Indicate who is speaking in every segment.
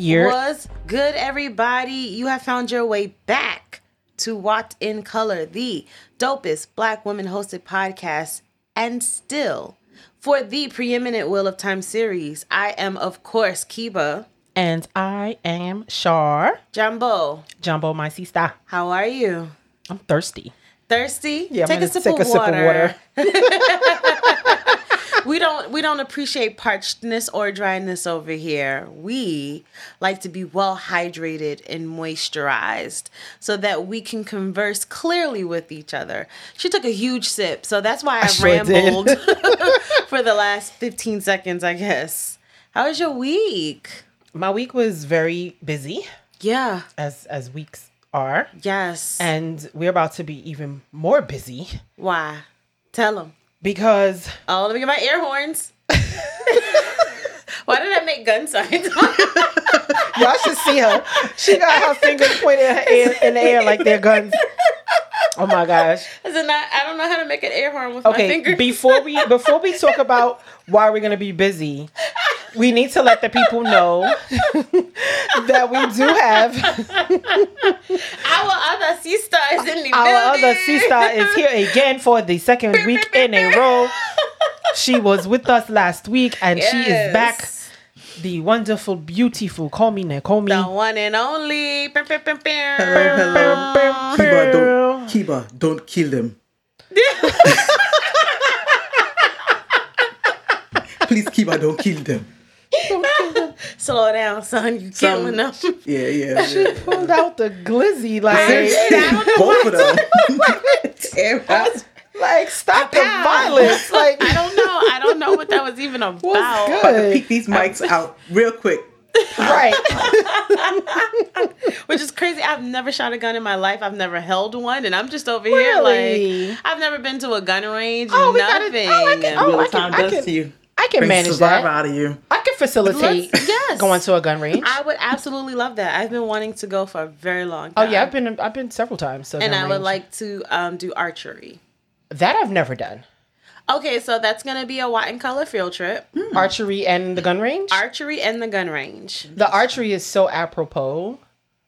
Speaker 1: ear.
Speaker 2: Year.
Speaker 1: Was good, everybody. You have found your way back to WoT in Color, the dopest black woman hosted podcast, and still for the preeminent Wheel of Time series. I am, of course, Keba.
Speaker 2: And I am Shar.
Speaker 1: Jumbo,
Speaker 2: Jumbo, my sister.
Speaker 1: how are you?
Speaker 2: I'm thirsty.
Speaker 1: Thirsty?
Speaker 2: Yeah,
Speaker 1: take a sip,
Speaker 2: take
Speaker 1: of,
Speaker 2: a sip of
Speaker 1: water. we don't we don't appreciate parchedness or dryness over here. We like to be well hydrated and moisturized so that we can converse clearly with each other. She took a huge sip, so that's why I,
Speaker 2: sure
Speaker 1: rambled for the last 15 seconds, I guess. How was your week?
Speaker 2: My week was very busy,
Speaker 1: Yeah.
Speaker 2: as as weeks are,
Speaker 1: Yes.
Speaker 2: and we're about to be even more busy
Speaker 1: why? Tell them.
Speaker 2: Because
Speaker 1: Oh, let me get my air horns. Why did I make gun signs?
Speaker 2: y'all should see her. She got her fingers pointed in, her air, in the air like they're guns. Oh my gosh.
Speaker 1: Is it not, I don't know how to make an air horn with my
Speaker 2: Okay,
Speaker 1: fingers.
Speaker 2: before we before we talk about why we're gonna be busy, we need to let the people know that we do have
Speaker 1: Our other sister is in the
Speaker 2: our
Speaker 1: building.
Speaker 2: other sister is here again for the second week in a row. She was with us last week and she is back. The wonderful, beautiful, call me Nakomi.
Speaker 1: The one and only.
Speaker 3: Hello, hello. Keba, don't, Keba, don't kill them. Please, Keba, don't kill them.
Speaker 1: Slow down, son. You killing them.
Speaker 3: Yeah, yeah. yeah.
Speaker 2: Pulled out the glizzy, like,
Speaker 3: Both of them. Damn, I-
Speaker 2: like stop the violence. Like,
Speaker 1: I don't know. I don't know what that was even about.
Speaker 2: good?
Speaker 3: about to peek these mics out real quick.
Speaker 2: right.
Speaker 1: Which is crazy. I've never shot a gun in my life. I've never held one, and I'm just over
Speaker 2: Really?
Speaker 1: here like I've never been to a gun range.
Speaker 2: Oh, we gotta-
Speaker 1: nothing.
Speaker 2: oh, I can- oh, I can-
Speaker 3: time
Speaker 2: I can-
Speaker 3: to you.
Speaker 2: I can manage
Speaker 3: survivor
Speaker 2: that.
Speaker 3: out of you.
Speaker 2: I can facilitate
Speaker 1: Let's- yes.
Speaker 2: going to a gun range.
Speaker 1: I would absolutely love that. I've been wanting to go for a very long time.
Speaker 2: oh yeah, I've been I've been several times. So
Speaker 1: and
Speaker 2: gun
Speaker 1: I would like to um, do archery.
Speaker 2: that. I've never done
Speaker 1: Okay, so that's gonna be a WoT in Color field trip.
Speaker 2: archery and the gun range.
Speaker 1: Archery and the gun range.
Speaker 2: the archery is so apropos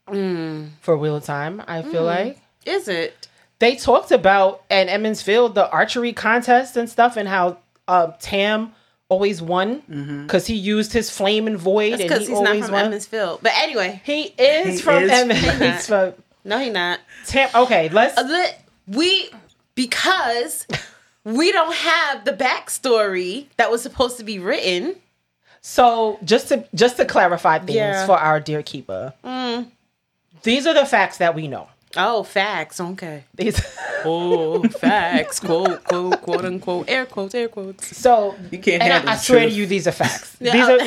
Speaker 1: Mm.
Speaker 2: for Wheel of Time. I feel like
Speaker 1: Is it?
Speaker 2: they talked about at Emond's Field the archery contest and stuff, and how uh, Tam always won mm-hmm. because he used his flame and void, and
Speaker 1: because
Speaker 2: he
Speaker 1: he's not from
Speaker 2: won.
Speaker 1: Emond's Field. But anyway,
Speaker 2: He is
Speaker 3: He
Speaker 2: from
Speaker 3: is.
Speaker 2: Emond's.
Speaker 1: He's
Speaker 2: from
Speaker 1: no, he not.
Speaker 2: Tam. Okay, let's.
Speaker 1: Uh, let- We because we don't have the backstory that was supposed to be written.
Speaker 2: So just to just to clarify things
Speaker 1: Yeah.
Speaker 2: for our dear keeper, mm. these are the facts that we know.
Speaker 1: Oh, facts. Okay.
Speaker 2: These,
Speaker 1: Oh, facts. quote, quote, quote, unquote. Air quotes, air quotes.
Speaker 2: so
Speaker 3: You can't
Speaker 2: and I, I swear to you, these are facts. These are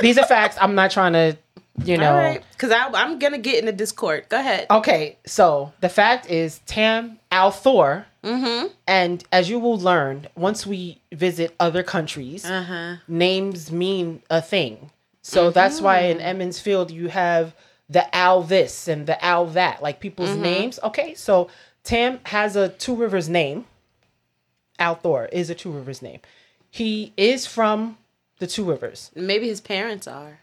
Speaker 2: these are facts. I'm not trying to, you know.
Speaker 1: All right. Because I'm going to get in the Discord. Go ahead.
Speaker 2: Okay, so the fact is Tam al'Thor,
Speaker 1: Mm-hmm.
Speaker 2: and as you will learn once we visit other countries,
Speaker 1: Uh-huh.
Speaker 2: names mean a thing. So that's why in
Speaker 1: Mm-hmm.
Speaker 2: Emond's Field you have the Al this and the Al that, like people's
Speaker 1: Mm-hmm.
Speaker 2: names. Okay, so Tam has a Two Rivers name. Al Thor is a Two Rivers name. He is from the Two Rivers.
Speaker 1: Maybe his parents are.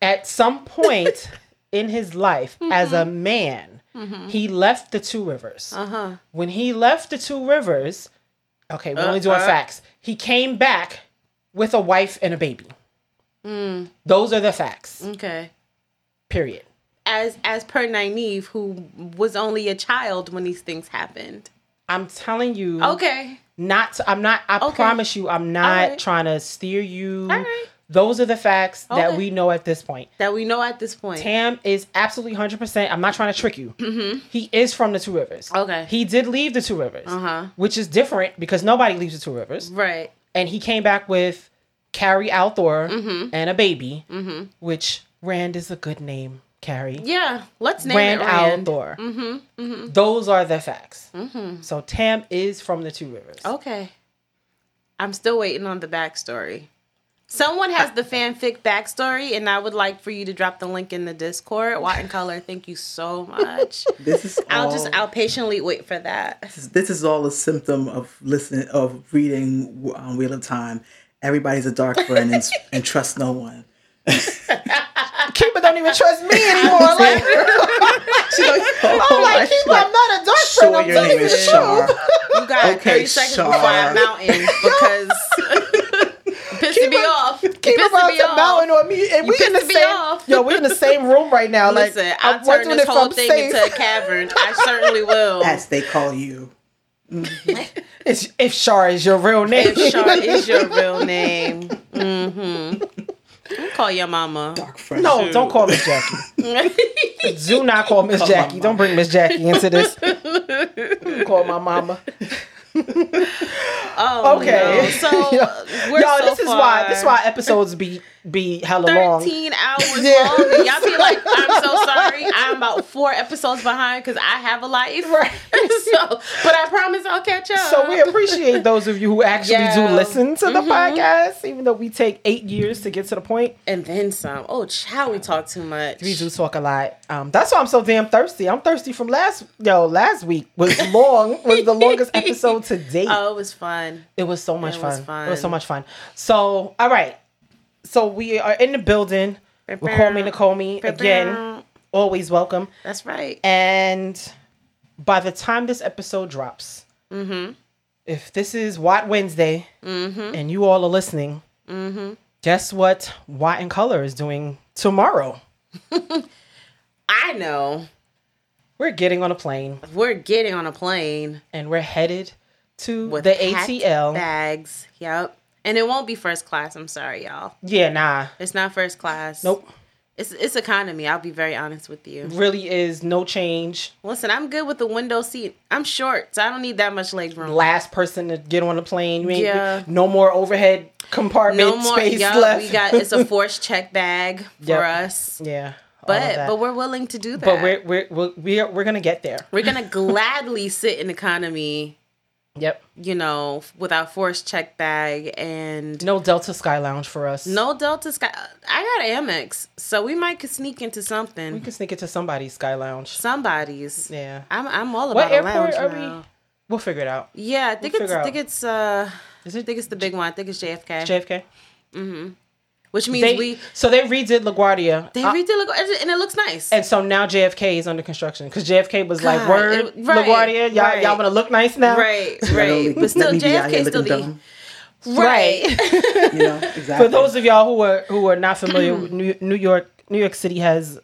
Speaker 2: At some point in his life, as
Speaker 1: Mm-hmm.
Speaker 2: a man, he left the Two Rivers.
Speaker 1: Uh-huh.
Speaker 2: When he left the Two Rivers, okay, we're only doing
Speaker 1: Uh-uh.
Speaker 2: facts. He came back with a wife and a baby.
Speaker 1: Mm.
Speaker 2: Those are the facts.
Speaker 1: Okay.
Speaker 2: Period.
Speaker 1: As as per Nynaeve, who was only a child when these things happened.
Speaker 2: I'm telling you.
Speaker 1: Okay.
Speaker 2: Not. To, I'm not. I
Speaker 1: Okay.
Speaker 2: promise you. I'm not
Speaker 1: Alright.
Speaker 2: trying to steer you. Those are the facts that we know at this point.
Speaker 1: That we know at this point.
Speaker 2: Tam is absolutely 100%. I'm not trying to trick you. He is from the Two Rivers.
Speaker 1: Mm-hmm. Okay.
Speaker 2: He did leave the Two Rivers,
Speaker 1: Uh-huh.
Speaker 2: which is different because nobody leaves the Two Rivers.
Speaker 1: Right.
Speaker 2: And he came back with Kari al'Thor
Speaker 1: Mm-hmm.
Speaker 2: and a baby, which Rand is a good name, Carrie.
Speaker 1: Yeah. Let's name
Speaker 2: Rand
Speaker 1: it Rand.
Speaker 2: al'Thor.
Speaker 1: Mm-hmm.
Speaker 2: Those are the facts. So Tam is from the Two Rivers.
Speaker 1: Okay. I'm still waiting on the backstory. Someone has the fanfic backstory, and I would like for you to drop the link in the Discord. WoT in Color, thank you so much.
Speaker 3: This is
Speaker 1: I'll
Speaker 3: all,
Speaker 1: just I'll patiently wait for that.
Speaker 3: this is- this is all a symptom of listening of reading um, Wheel of Time. Everybody's a dark friend and, and trust no one.
Speaker 2: Keba don't even trust me anymore. Like,
Speaker 3: She like,
Speaker 2: I'm
Speaker 3: oh,
Speaker 2: like,
Speaker 3: she's
Speaker 2: Keba, I'm not a dark friend. I'm
Speaker 3: your
Speaker 2: telling
Speaker 3: name
Speaker 2: you
Speaker 3: is
Speaker 2: the
Speaker 3: Shar.
Speaker 2: truth.
Speaker 1: You got
Speaker 3: Okay,
Speaker 1: 30 seconds
Speaker 3: Shar.
Speaker 1: before I'm mountain because pissing me off.
Speaker 2: Keep
Speaker 1: pissing
Speaker 2: about
Speaker 1: me
Speaker 2: to
Speaker 1: off.
Speaker 2: mountain on me, and we in the same.
Speaker 1: off.
Speaker 2: Yo, we in the same room right now. Like,
Speaker 1: Listen,
Speaker 2: I'm
Speaker 1: I'll turn this whole thing
Speaker 2: safe.
Speaker 1: into a cavern. I certainly will.
Speaker 3: As they call you.
Speaker 2: It's, if Shar is your real name,
Speaker 1: if Shar is your real name. Mm-hmm. Call your mama.
Speaker 3: Dark friend.
Speaker 2: no, don't call Miss Jackie. Do not call Miss Jackie. Don't bring Miss Jackie into this. call my mama.
Speaker 1: Oh,
Speaker 2: Okay.
Speaker 1: no. So
Speaker 2: Yo,
Speaker 1: we're
Speaker 2: Yo,
Speaker 1: so
Speaker 2: this is why this is why episodes be be hella long.
Speaker 1: 13 hours
Speaker 2: Yeah.
Speaker 1: long. And y'all be like, I'm so sorry. I'm about four episodes behind because I have a life.
Speaker 2: Right.
Speaker 1: so, but I promise I'll catch up.
Speaker 2: So we appreciate those of you who actually
Speaker 1: Yeah. Mm-hmm.
Speaker 2: do listen to the podcast, even though we take eight years to get to the point.
Speaker 1: and then some. Oh, child, we talk too much.
Speaker 2: We do talk a lot. Um, that's why I'm so damn thirsty. I'm thirsty from last yo last week was long was the longest episode to date.
Speaker 1: Oh, it was fun.
Speaker 2: It was so much fun.
Speaker 1: was
Speaker 2: It was so much fun. So, all right. So we are in the building. We call me Nakomi again. Always welcome.
Speaker 1: That's right.
Speaker 2: And by the time this episode drops,
Speaker 1: Mm-hmm.
Speaker 2: if this is WoT Wednesday and you all are listening,
Speaker 1: Mm-hmm.
Speaker 2: guess what WoT in Color is doing tomorrow?
Speaker 1: I know.
Speaker 2: We're getting on a plane
Speaker 1: We're getting on a plane
Speaker 2: and we're headed to
Speaker 1: with
Speaker 2: the ATL.
Speaker 1: bags. Yep. And it won't be first class. I'm sorry, y'all.
Speaker 2: Yeah, nah.
Speaker 1: It's not first class.
Speaker 2: Nope.
Speaker 1: It's it's economy. I'll be very honest with you.
Speaker 2: Really is no change.
Speaker 1: Listen, I'm good with the window seat. I'm short, so I don't need that much leg room.
Speaker 2: last person to get on the plane. We ain't-
Speaker 1: Yeah.
Speaker 2: No more overhead compartment
Speaker 1: No more.
Speaker 2: space
Speaker 1: Yup,
Speaker 2: left.
Speaker 1: we got it's a forced check bag for
Speaker 2: Yep.
Speaker 1: us.
Speaker 2: yeah.
Speaker 1: But but we're willing to do that.
Speaker 2: but we're we're we're we're, we're gonna get there.
Speaker 1: we're gonna gladly sit in economy,
Speaker 2: Yep.
Speaker 1: you know, with our forced check bag and
Speaker 2: No Delta Sky Lounge for us.
Speaker 1: no Delta Sky. I got Amex, so we might could sneak into something.
Speaker 2: we can sneak into somebody's Sky Lounge.
Speaker 1: Somebody's.
Speaker 2: Yeah.
Speaker 1: I'm I'm all
Speaker 2: What
Speaker 1: about a
Speaker 2: airport
Speaker 1: lounge
Speaker 2: are
Speaker 1: now.
Speaker 2: we? We'll figure it out.
Speaker 1: Yeah, I think
Speaker 2: We'll
Speaker 1: it's I
Speaker 2: out.
Speaker 1: think it's uh
Speaker 2: Is
Speaker 1: I think it's the big one. I think it's JFK.
Speaker 2: JFK?
Speaker 1: Which means
Speaker 2: They,
Speaker 1: we
Speaker 2: so they redid LaGuardia.
Speaker 1: they
Speaker 2: Uh,
Speaker 1: redid LaGuardia, and it looks nice.
Speaker 2: and so now JFK is under construction because JFK was like,
Speaker 1: God,
Speaker 2: "Word,
Speaker 1: it- right,
Speaker 2: LaGuardia, y'all,
Speaker 1: right.
Speaker 2: y'all want to look nice now,
Speaker 1: right, right. But still,
Speaker 3: let me be out here
Speaker 1: JFK still
Speaker 3: looking
Speaker 1: the
Speaker 3: dumb.
Speaker 1: right.
Speaker 3: You know, exactly.
Speaker 2: For those of y'all who are who are not familiar, with New, New York, New York City has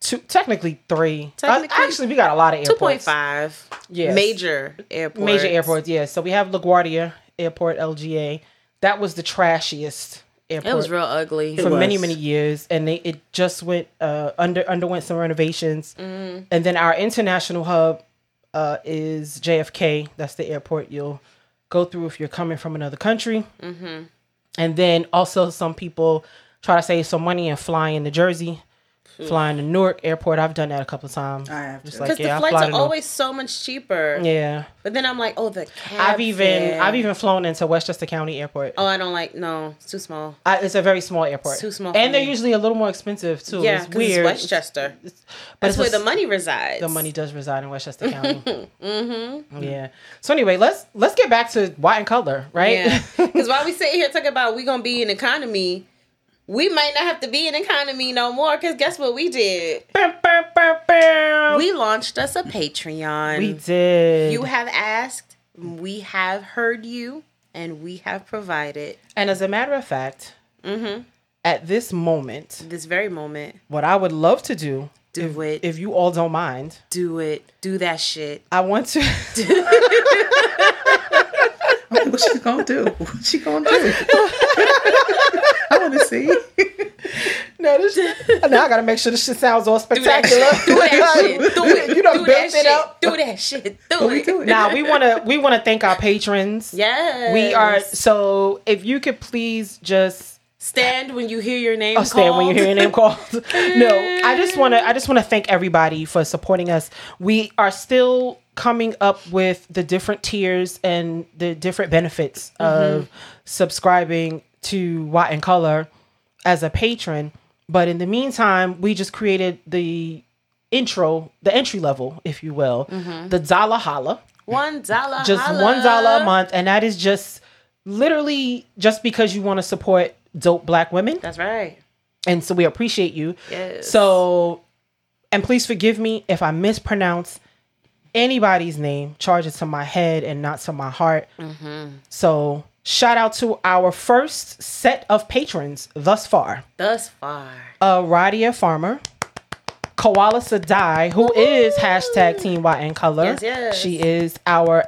Speaker 2: two, technically three.
Speaker 1: Technically-
Speaker 2: Uh, actually, we got a lot of
Speaker 1: Two
Speaker 2: airports.
Speaker 1: point five.
Speaker 2: Yes.
Speaker 1: Major airports.
Speaker 2: major airports. Yeah, so we have LaGuardia Airport, LGA. That was the trashiest airport
Speaker 1: It was real ugly.
Speaker 2: for many many years, and they it just went uh under underwent some renovations,
Speaker 1: Mm-hmm.
Speaker 2: and then our international hub uh is JFK. That's the airport you'll go through if you're coming from another country,
Speaker 1: Mm-hmm.
Speaker 2: and then also some people try to save some money and fly into Jersey. Flying to Newark Airport, I've done that a couple of times.
Speaker 3: I have
Speaker 2: Just
Speaker 3: to.
Speaker 2: like
Speaker 1: Because
Speaker 2: yeah,
Speaker 1: the flights
Speaker 2: fly
Speaker 1: are
Speaker 2: to Newark.
Speaker 1: always so much cheaper.
Speaker 2: yeah.
Speaker 1: But then I'm like, oh, the cab
Speaker 2: I've even
Speaker 1: fare.
Speaker 2: I've even flown into Westchester County Airport.
Speaker 1: Oh, I don't like. No, it's too small.
Speaker 2: I, it's a very small airport.
Speaker 1: Too small
Speaker 2: and they're usually a little more expensive too.
Speaker 1: Yeah,
Speaker 2: it's
Speaker 1: because
Speaker 2: weird.
Speaker 1: it's Westchester.
Speaker 2: but
Speaker 1: That's
Speaker 2: it's
Speaker 1: where
Speaker 2: a
Speaker 1: the money resides.
Speaker 2: The money does reside in Westchester County. mm-hmm. Yeah. So anyway, let's let's get back to WoT in Color, right?
Speaker 1: Yeah. Because while we sit here talking about we gonna be in economy, we might not have to be in economy no more. Because guess what we did?
Speaker 2: Bam, bam, bam, bam.
Speaker 1: We launched us a Patreon.
Speaker 2: we did.
Speaker 1: You have asked, we have heard you, and we have provided.
Speaker 2: and as a matter of fact,
Speaker 1: Mm-hmm.
Speaker 2: at this moment,
Speaker 1: This very moment,
Speaker 2: what I would love to do,
Speaker 1: do
Speaker 2: if,
Speaker 1: it,
Speaker 2: if you all don't mind,
Speaker 1: do it, do that shit.
Speaker 2: I want to.
Speaker 3: I'm like, What's she gonna do? What's she gonna do? I want to see.
Speaker 2: no, this. shit, Now I gotta make sure this shit sounds all
Speaker 1: Do that
Speaker 2: spectacular.
Speaker 1: shit. Do that shit. Do it.
Speaker 2: You done
Speaker 1: do
Speaker 2: built
Speaker 1: that
Speaker 2: it
Speaker 1: shit.
Speaker 2: up.
Speaker 1: Do that shit. Do
Speaker 3: we
Speaker 1: it.
Speaker 3: do it.
Speaker 2: Now we want to we want to thank our patrons.
Speaker 1: Yes.
Speaker 2: We are so if you could please just
Speaker 1: stand when you hear your name.
Speaker 2: oh, stand when you hear your name called. no. I just want to I just want to thank everybody for supporting us. We are still coming up with the different tiers and the different benefits
Speaker 1: Mm-hmm.
Speaker 2: of subscribing to WoT in Color as a patron. But in the meantime, we just created the intro, the entry level, if you will,
Speaker 1: Mm-hmm.
Speaker 2: the dollar holla
Speaker 1: One dollar.
Speaker 2: just
Speaker 1: holla.
Speaker 2: one dollar a month, and that is just literally just because you want to support dope black women.
Speaker 1: That's right.
Speaker 2: And so we appreciate you.
Speaker 1: Yes.
Speaker 2: So, and please forgive me if I mispronounce anybody's name. Charge it to my head and not to my heart. So, shout out to our first set of patrons thus far.
Speaker 1: Thus far.
Speaker 2: Uh, Radia Farmer, Koala Sedai, who is hashtag Team WoT in Color.
Speaker 1: Yes, yes.
Speaker 2: She is our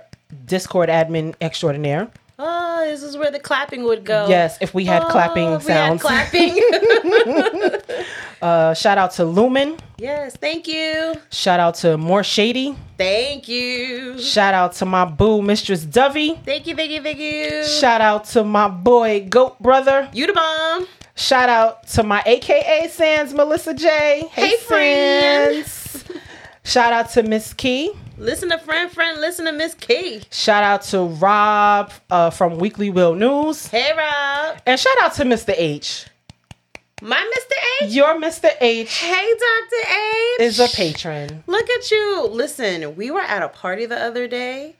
Speaker 2: Discord admin extraordinaire.
Speaker 1: Oh, this is where the clapping would go.
Speaker 2: Yes, if we had
Speaker 1: Oh,
Speaker 2: clapping
Speaker 1: if we had
Speaker 2: sounds.
Speaker 1: clapping.
Speaker 2: Uh, shout out to Lumen.
Speaker 1: yes, thank you.
Speaker 2: Shout out to MorShadi.
Speaker 1: Thank you.
Speaker 2: Shout out to my boo, Mistress Dovie.
Speaker 1: Thank you, thank you, thank you.
Speaker 2: Shout out to my boy, Goat Brother.
Speaker 1: you the bomb.
Speaker 2: Shout out to my AKA Sans Melissa J.
Speaker 1: Hey, friends.
Speaker 2: Sans. Shout out to Miss Key.
Speaker 1: Listen to friend, friend. Listen to Miss Key.
Speaker 2: Shout out to Rob uh, from Weekly Will News.
Speaker 1: Hey, Rob.
Speaker 2: And shout out to Mr. H.
Speaker 1: My Mr. H.
Speaker 2: Your Mr. H
Speaker 1: Hey, Dr. H.
Speaker 2: is a patron.
Speaker 1: Look at you. Listen, we were at a party the other day,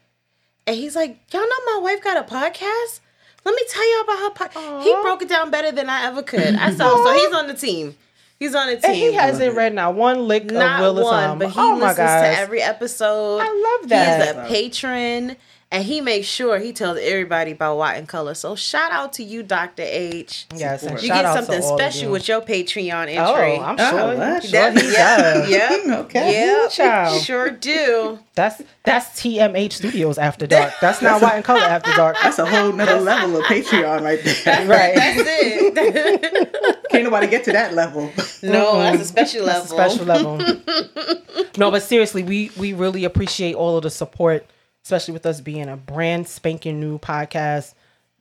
Speaker 1: and he's like, Y'all know my wife got a podcast? Let me tell y'all about her podcast. He broke it down better than I ever could. I saw. so he's on the team. He's on the team.
Speaker 2: And he hasn't read not one lick
Speaker 1: not
Speaker 2: of Willis
Speaker 1: one, but he
Speaker 2: oh
Speaker 1: listens
Speaker 2: gosh.
Speaker 1: to every episode.
Speaker 2: I love that.
Speaker 1: He's a patron, and he makes sure he tells everybody about WoT in Color. So shout out to you, Dr. H.
Speaker 2: yes, and
Speaker 3: You
Speaker 1: You
Speaker 2: shout
Speaker 1: get
Speaker 2: out
Speaker 1: something
Speaker 2: all
Speaker 1: special
Speaker 2: you.
Speaker 1: with your Patreon oh, entry.
Speaker 2: Oh, I'm
Speaker 3: Oh,
Speaker 2: sure.
Speaker 3: what?
Speaker 2: I'm sure
Speaker 1: That-
Speaker 2: he
Speaker 1: yeah,
Speaker 2: does.
Speaker 1: yeah,
Speaker 3: Okay.
Speaker 1: yeah,
Speaker 2: Child.
Speaker 1: sure do.
Speaker 2: That's that's TMH Studios After Dark. That's not WoT in Color After Dark.
Speaker 3: That's a whole nother level of Patreon right there.
Speaker 2: right.
Speaker 1: That's it.
Speaker 3: Can't nobody get to that level.
Speaker 1: no, that's a mm-hmm. special level.
Speaker 2: That's a special level. no, but seriously, we we really appreciate all of the support, especially with us being a brand spanking new podcast,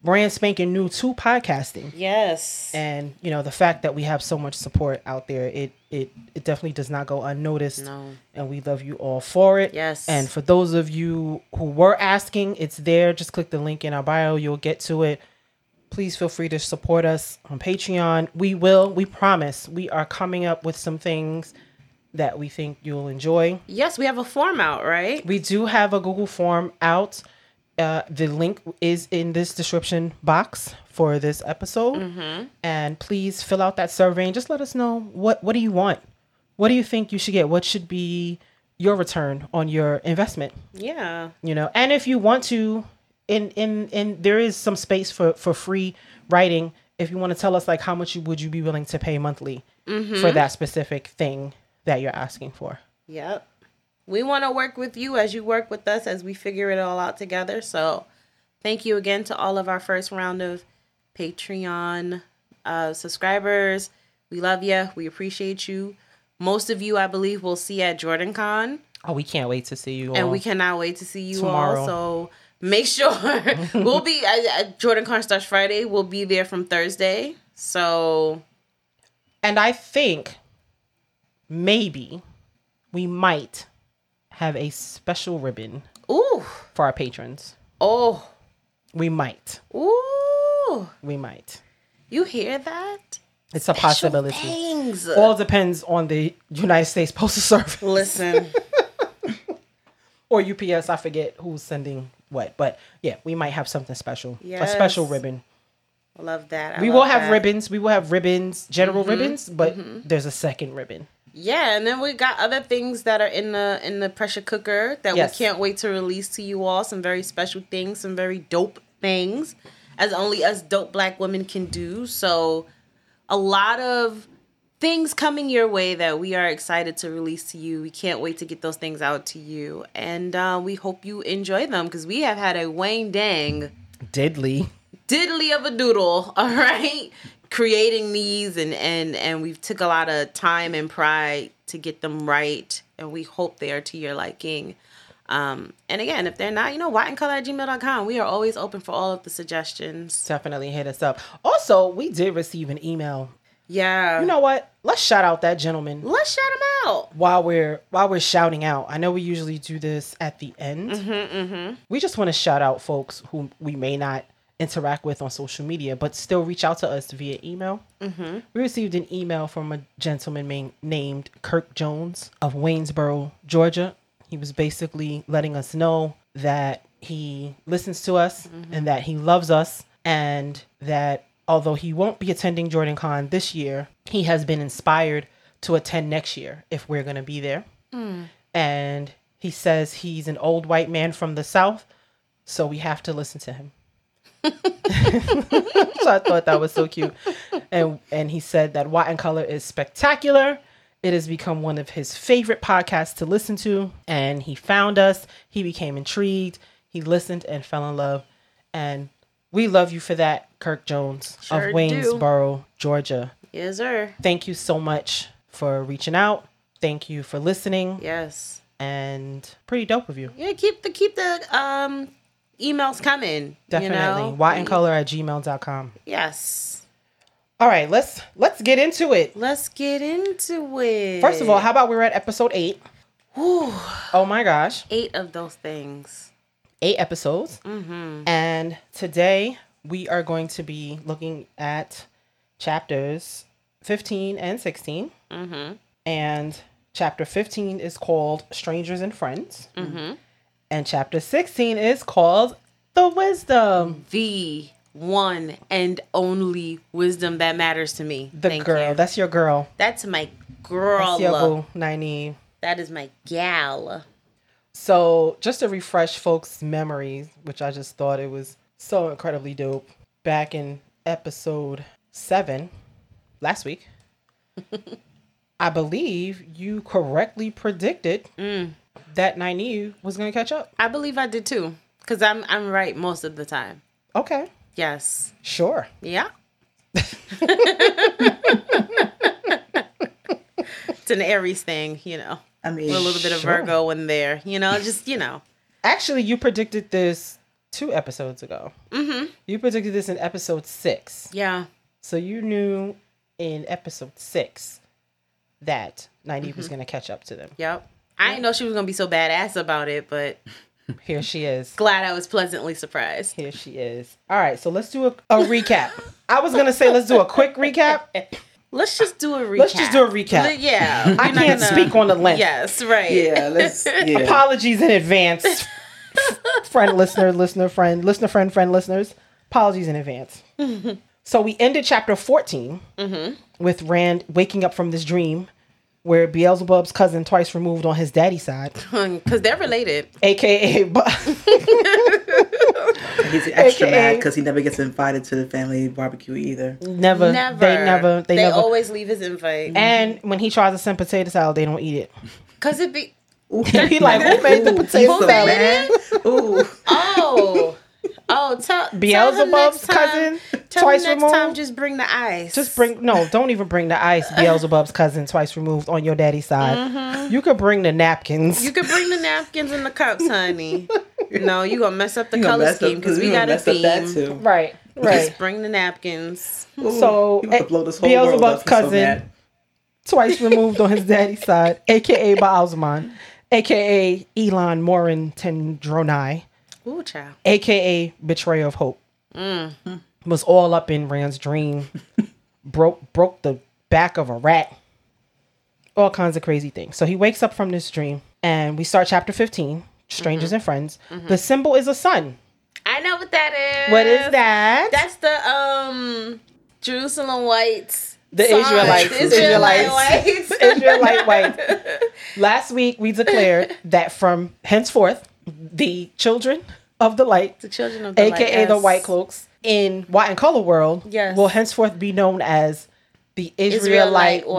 Speaker 2: brand spanking new to podcasting.
Speaker 1: Yes.
Speaker 2: And you know the fact that we have so much support out there, it it it definitely does not go unnoticed.
Speaker 1: No.
Speaker 2: and we love you all for it.
Speaker 1: Yes.
Speaker 2: And for those of you who were asking, it's there. Just click the link in our bio. You'll get to it. Please feel free to support us on Patreon. We will. We promise. We are coming up with some things that we think you'll enjoy.
Speaker 1: Yes, we have a form out, right?
Speaker 2: We do have a Google form out. Uh, the link is in this description box for this episode. And please fill out that survey and just let us know what what do you want? What do you think you should get? What should be your return on your investment?
Speaker 1: Yeah.
Speaker 2: You know, and if you want to, in in in there is some space for for free writing. If you want to tell us like how much you, would you be willing to pay monthly for that specific thing that you're asking for?
Speaker 1: Yep. We want to work with you as you work with us as we figure it all out together. So, thank you again to all of our first round of Patreon uh, subscribers. We love you. We appreciate you. Most of you, I believe, will see at Jordan Con,
Speaker 2: Oh, we can't wait to see you.
Speaker 1: and we cannot wait to see you
Speaker 2: Tomorrow.
Speaker 1: all. So, make sure we'll be at, Jordan Con starts Friday. We'll be there from Thursday. So,
Speaker 2: And I think maybe we might have a special ribbon
Speaker 1: ooh,
Speaker 2: for our patrons.
Speaker 1: oh,
Speaker 2: We might.
Speaker 1: ooh,
Speaker 2: We might.
Speaker 1: you hear that?
Speaker 2: It's a possibility.
Speaker 1: Things.
Speaker 2: All depends on the United States Postal Service
Speaker 1: Listen.
Speaker 2: or UPS. I forget who's sending what, but yeah, we might have something special. A special
Speaker 1: Yes.
Speaker 2: ribbon.
Speaker 1: Love that. I
Speaker 2: we
Speaker 1: love
Speaker 2: will have
Speaker 1: that. Mm-hmm.
Speaker 2: ribbons. We will have ribbons, general ribbons, but there's a second ribbon.
Speaker 1: Yeah, and then we got other things that are in the in the pressure cooker that
Speaker 2: Yes.
Speaker 1: we can't wait to release to you all. Some very special things, some very dope things, as only us dope black women can do. So, a lot of things coming your way that we are excited to release to you. We can't wait to get those things out to you, and uh, we hope you enjoy them because we have had a Wayne Dang
Speaker 2: Diddly.
Speaker 1: diddly of a doodle all right creating these and and and we've took a lot of time and pride to get them right and we hope they are to your liking um and again if they're not you know wotincolor at gmail.com we are always open for all of the suggestions
Speaker 2: Definitely hit us up. Also, we did receive an email.
Speaker 1: yeah
Speaker 2: You know what? Let's shout out that gentleman.
Speaker 1: let's shout him out
Speaker 2: while we're while we're shouting out i know we usually do this at the end
Speaker 1: Mm-hmm,
Speaker 2: we just want to shout out folks who we may not interact with on social media but still reach out to us via email
Speaker 1: Mm-hmm.
Speaker 2: we received an email from a gentleman main, named kirk jones of waynesboro georgia he was basically letting us know that he listens to us
Speaker 1: Mm-hmm.
Speaker 2: and that he loves us and that although he won't be attending Jordan Con this year, he has been inspired to attend next year if we're going to be there. And he says he's an old white man from the South, so we have to listen to him. so I thought that was so cute. And and he said that WoT in Color is spectacular. It has become one of his favorite podcasts to listen to. And he found us. He became intrigued. He listened and fell in love. And we love you for that, Kirk Jones
Speaker 1: Sure
Speaker 2: of
Speaker 1: do.
Speaker 2: Waynesboro, Georgia.
Speaker 1: Yes, sir.
Speaker 2: Thank you so much for reaching out. Thank you for listening.
Speaker 1: Yes.
Speaker 2: And pretty dope of you.
Speaker 1: Yeah, keep the keep the um emails coming.
Speaker 2: Definitely.
Speaker 1: You know?
Speaker 2: Color at gmail.com.
Speaker 1: Yes.
Speaker 2: All right, let's let's get into it.
Speaker 1: Let's get into it.
Speaker 2: First of all, how about we're at episode eight? Oh my gosh.
Speaker 1: eight of those things.
Speaker 2: Eight episodes. Mm-hmm. And today we are going to be looking at chapters 15 and 16. Mm-hmm. And chapter 15 is called Strangers and Friends. Mm-hmm. And chapter 16 is called The Wisdom.
Speaker 1: The one and only wisdom that matters to me.
Speaker 2: The
Speaker 1: Thank
Speaker 2: girl.
Speaker 1: you.
Speaker 2: That's your girl.
Speaker 1: That's my girl.
Speaker 2: That's your boo, Nynaeve.
Speaker 1: That is my gal.
Speaker 2: So, just to refresh folks' memories, which I just thought it was so incredibly dope, back in episode seven last week, I believe you correctly predicted mm. That Nynaeve was going to catch up.
Speaker 1: I believe I did too. Cause I'm I'm right most of the time.
Speaker 2: Okay,
Speaker 1: Yes.
Speaker 2: sure.
Speaker 1: Yeah. it's an Aries thing, you know.
Speaker 3: I mean,
Speaker 1: A little bit of
Speaker 2: Sure.
Speaker 1: Virgo in there, you know, just you know.
Speaker 2: Actually, you predicted this two episodes ago. Mm-hmm. You predicted this in episode six.
Speaker 1: Yeah.
Speaker 2: So you knew in episode six that Nynaeve was going to catch up to them.
Speaker 1: Yep. I didn't know she was gonna be so badass about it, but
Speaker 2: Here she is.
Speaker 1: glad I was pleasantly surprised.
Speaker 2: Here she is. All right, so let's do a, a recap. I was gonna say let's do a quick recap.
Speaker 1: Let's just do a recap.
Speaker 2: Let's just do a recap.
Speaker 1: Li- Yeah.
Speaker 2: I
Speaker 1: we're
Speaker 2: can't
Speaker 1: gonna-
Speaker 2: speak on the length.
Speaker 1: Yes, right.
Speaker 3: Yeah, let's. Yeah.
Speaker 2: Apologies in advance, friend, listener, listener, friend, listener, friend, friend, listeners. Apologies in advance. so we ended chapter 14 mm-hmm. with Rand waking up from this dream where Beelzebub's cousin, twice removed on his daddy's side,
Speaker 1: Because they're related.
Speaker 2: aka Bu-
Speaker 3: He's extra
Speaker 2: AKA
Speaker 3: mad because he never gets invited to the family barbecue either.
Speaker 2: never,
Speaker 1: Never.
Speaker 2: they never, they,
Speaker 1: They,
Speaker 2: never.
Speaker 1: always leave his invite. Mm-hmm.
Speaker 2: and when he tries to send potato salad, they don't eat it.
Speaker 1: Because it be.
Speaker 2: he like, who made the
Speaker 3: Ooh,
Speaker 2: potato
Speaker 1: Who made
Speaker 2: salad?
Speaker 3: Ooh,
Speaker 1: Oh. Oh, tell, tell him
Speaker 2: Beelzebub's
Speaker 1: time-
Speaker 2: cousin,
Speaker 1: Tell
Speaker 2: twice
Speaker 1: next
Speaker 2: removed.
Speaker 1: time, just bring the ice.
Speaker 2: Just bring no, don't even bring the ice. Beelzebub's cousin, twice removed on your daddy's side. You could bring the napkins.
Speaker 1: Mm-hmm. You could bring the napkins and the cups, honey. no, you gonna mess up the
Speaker 3: You
Speaker 1: color scheme because we got a
Speaker 3: mess up that
Speaker 1: theme.
Speaker 3: too.
Speaker 2: right, right.
Speaker 1: Just bring the napkins.
Speaker 3: Ooh,
Speaker 2: So,
Speaker 3: you about to
Speaker 2: eh,
Speaker 3: blow this whole world
Speaker 2: Beelzebub's
Speaker 3: up. He's so
Speaker 2: cousin. twice removed on his daddy's side, aka Baalzamon, aka Elan Morin Tedronai,
Speaker 1: Ooh, child.
Speaker 2: aka Betrayer of Hope, mm. was all up in Rand's dream, broke broke the back of a rat, all kinds of crazy things. So he wakes up from this dream, and we start chapter fifteen, Strangers mm-hmm. and Friends. Mm-hmm. The symbol is a sun.
Speaker 1: I know what that is.
Speaker 2: What is that?
Speaker 1: That's the um Jerusalem whites.
Speaker 2: The
Speaker 1: song.
Speaker 2: Israelites.
Speaker 1: The Israelite
Speaker 2: Israelites.
Speaker 1: whites.
Speaker 2: Israelite white. Last week we declared that from henceforth, the children of the light,
Speaker 1: the children of the light,
Speaker 2: aka the white cloaks, in WoT in Color world,
Speaker 1: Yes.
Speaker 2: will henceforth be known as the Israelite,
Speaker 1: Israelite
Speaker 2: whites.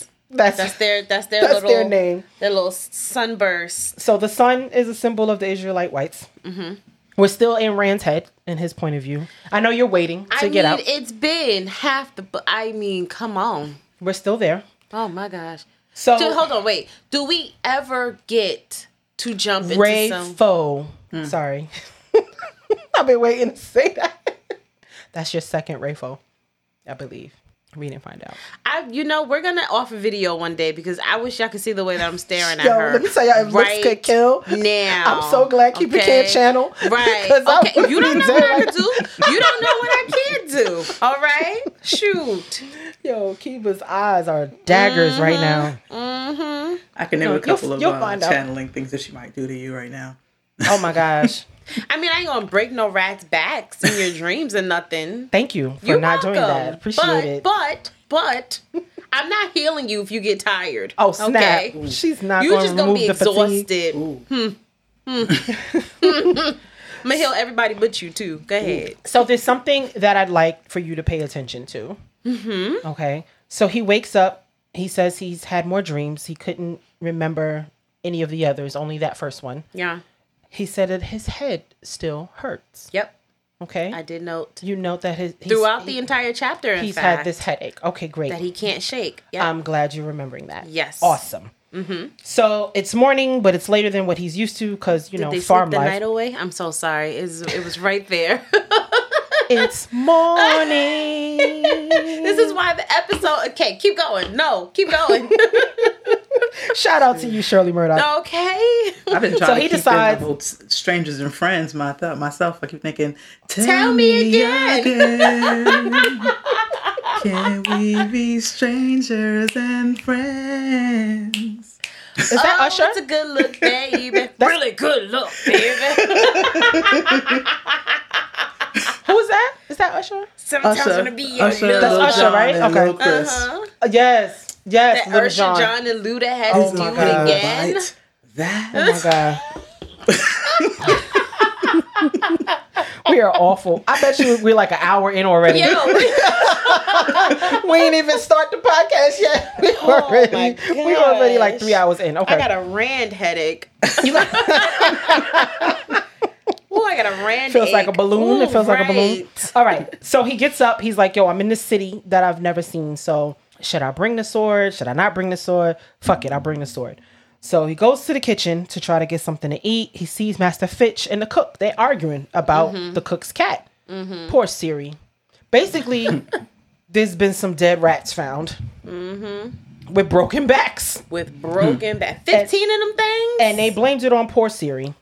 Speaker 1: whites.
Speaker 2: That's
Speaker 1: That's their that's their
Speaker 2: that's
Speaker 1: little
Speaker 2: their name.
Speaker 1: Their little sunburst.
Speaker 2: So the sun is a symbol of the Israelite whites.
Speaker 1: Mm-hmm.
Speaker 2: We're still in Rand's head, in his point of view. I know you're waiting to
Speaker 1: I
Speaker 2: get
Speaker 1: mean,
Speaker 2: out.
Speaker 1: it's been half the. I mean, come on.
Speaker 2: We're still there.
Speaker 1: Oh my gosh.
Speaker 2: So
Speaker 1: Dude, hold on, wait. Do we ever get to jump into
Speaker 2: Ray
Speaker 1: some?
Speaker 2: Foe.
Speaker 1: Hmm.
Speaker 2: Sorry. I've been waiting to say that. That's your second Ray Foe, I believe. We didn't find out.
Speaker 1: I, you know, we're gonna offer video one day because I wish y'all could see the way that I'm staring at
Speaker 2: Yo,
Speaker 1: her.
Speaker 2: let me tell y'all, if looks
Speaker 1: right
Speaker 2: could kill.
Speaker 1: now.
Speaker 2: I'm so glad Keba
Speaker 1: okay?
Speaker 2: can't channel.
Speaker 1: Right.
Speaker 2: because
Speaker 1: Okay. You don't
Speaker 2: be
Speaker 1: know what I can do. You don't know what I can't do. All right. Shoot.
Speaker 2: Yo, Keba's eyes are daggers right now.
Speaker 1: Mm-hmm.
Speaker 3: I can name
Speaker 2: No,
Speaker 3: a couple
Speaker 2: you'll-
Speaker 3: of
Speaker 2: you'll
Speaker 3: uh,
Speaker 2: find out.
Speaker 3: channeling things that she might do to you right now.
Speaker 2: Oh my gosh.
Speaker 1: I mean, I ain't gonna break no rats' backs in your dreams and nothing.
Speaker 2: Thank you for
Speaker 1: You're
Speaker 2: not doing that. Appreciate
Speaker 1: but,
Speaker 2: it.
Speaker 1: But, but, I'm not healing you if you get tired.
Speaker 2: oh snap!
Speaker 1: Okay?
Speaker 2: She's not.
Speaker 1: You're
Speaker 2: going
Speaker 1: just gonna be
Speaker 2: the fatigue.
Speaker 1: exhausted. Hmm. I'm gonna heal everybody but you too. Go ahead.
Speaker 2: So there's something that I'd like for you to pay attention to. Mm-hmm. Okay. So he wakes up. He says he's had more dreams. He couldn't remember any of the others, only that first one.
Speaker 1: Yeah.
Speaker 2: He said that his head still hurts.
Speaker 1: Yep.
Speaker 2: Okay.
Speaker 1: I did note
Speaker 2: you note that his
Speaker 1: throughout the entire chapter. In
Speaker 2: he's
Speaker 1: fact,
Speaker 2: had this headache. Okay, great.
Speaker 1: that he can't shake. Yeah.
Speaker 2: I'm glad you're remembering that.
Speaker 1: Yes.
Speaker 2: Awesome. Mm-hmm. So it's morning, but it's later than what he's used to because you
Speaker 1: Did
Speaker 2: know
Speaker 1: they
Speaker 2: farm
Speaker 1: sleep the
Speaker 2: life.
Speaker 1: night away? I'm so sorry. It's, it was right there.
Speaker 2: It's morning.
Speaker 1: this is why the episode. Okay, keep going. No, keep going.
Speaker 2: Shout out to you, Shirley Murdock.
Speaker 1: okay.
Speaker 3: I've been trying
Speaker 2: So
Speaker 3: to
Speaker 2: he
Speaker 3: keep
Speaker 2: decides-
Speaker 3: in the whole strangers and friends. My thought myself, I keep thinking, tell,
Speaker 1: Tell me again."
Speaker 3: again. Can we be strangers and friends?
Speaker 2: Is that
Speaker 1: oh,
Speaker 2: Usher?
Speaker 1: That's a good look, baby. really good look, baby.
Speaker 2: Who is that? Is that Usher?
Speaker 1: Sometimes
Speaker 3: Usher,
Speaker 1: wanna be your
Speaker 3: Usher,
Speaker 2: That's Usher,
Speaker 3: Jon,
Speaker 2: right? Okay.
Speaker 1: Uh-huh.
Speaker 2: Uh, yes, yes.
Speaker 1: That
Speaker 2: Little
Speaker 1: Ursha,
Speaker 2: John.
Speaker 1: John. and Luda had
Speaker 2: Oh
Speaker 1: to do
Speaker 2: God.
Speaker 1: it again.
Speaker 3: Bite that.
Speaker 2: Oh my god. we are awful. I bet you we're like an hour in already.
Speaker 1: Yo,
Speaker 2: we ain't even start the podcast yet. We already,
Speaker 1: Oh my
Speaker 2: we already like three hours in. Okay.
Speaker 1: I got a Rand headache.
Speaker 2: You got-
Speaker 1: Oh, I got a Rand.
Speaker 2: feels like a
Speaker 1: ache.
Speaker 2: balloon. it
Speaker 1: Ooh,
Speaker 2: feels like a balloon. All right. So he gets up. He's like, "Yo, I'm in this city that I've never seen. So should I bring the sword? Should I not bring the sword? Fuck it, I'll bring the sword." So he goes to the kitchen to try to get something to eat. He sees Master Fitch and the cook. They're arguing about
Speaker 1: Mm-hmm.
Speaker 2: the cook's cat. Poor Siri. Basically, there's been some dead rats found
Speaker 1: Mm-hmm.
Speaker 2: with broken backs.
Speaker 1: With broken back. 15 of them things?
Speaker 2: and they blamed it on poor Siri.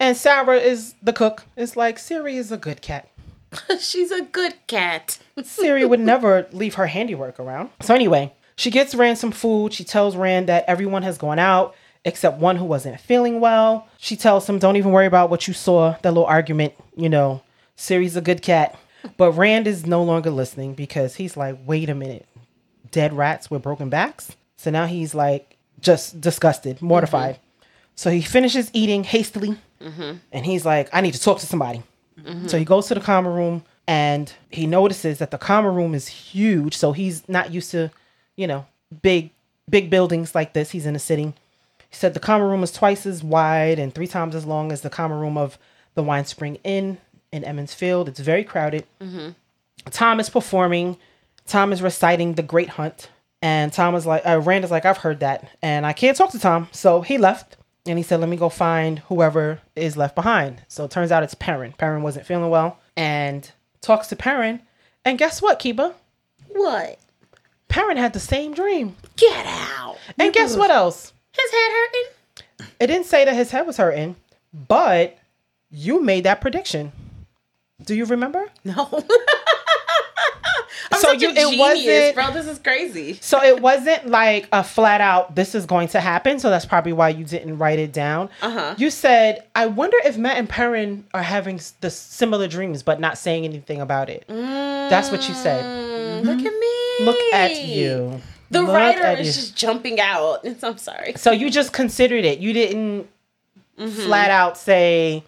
Speaker 2: And Sarah is the cook. It's like Siri is a good cat.
Speaker 1: She's a good cat.
Speaker 2: Siri would never leave her handiwork around. So anyway, she gets Rand some food. She tells Rand that everyone has gone out except one who wasn't feeling well. She tells him, "Don't even worry about what you saw. That little argument. You know, Siri's a good cat." But Rand is no longer listening because he's like, "Wait a minute, dead rats with broken backs." So now he's like just disgusted, mortified. Mm-hmm. So he finishes eating hastily, mm-hmm. and he's like, "I need to talk to somebody." So he goes to the common room and he notices that the common room is huge. So he's not used to, you know, big big buildings like this. He's in a city. He said the common room is twice as wide and three times as long as the common room of the Wine Spring Inn in Emond's Field. It's very crowded. Thom is performing. Thom is reciting the Great Hunt, and Thom is like, uh, Rand is like, I've heard that, and I can't talk to Thom, so he left, and he said, let me go find whoever is left behind. So it turns out it's Perrin. Perrin wasn't feeling well, and talks to Perrin, and guess what, Keba?
Speaker 1: What?
Speaker 2: Perrin had the same dream,
Speaker 1: Get out.
Speaker 2: and guess what else?
Speaker 1: His head hurting?
Speaker 2: It didn't say that his head was hurting, but you made that prediction. Do you remember?
Speaker 1: No. I'm
Speaker 2: So you- it wasn't-
Speaker 1: bro. This is crazy.
Speaker 2: So it wasn't like a flat out this is going to happen. So that's probably why you didn't write it down.
Speaker 1: Uh-huh.
Speaker 2: You said, I wonder if Mat and Perrin are having the similar dreams, but not saying anything about it. That's what you said.
Speaker 1: Mm, Look at me.
Speaker 2: Look at you.
Speaker 1: The
Speaker 2: Look
Speaker 1: writer is
Speaker 2: you.
Speaker 1: just jumping out. It's, I'm sorry.
Speaker 2: So you just considered it. You didn't flat out say,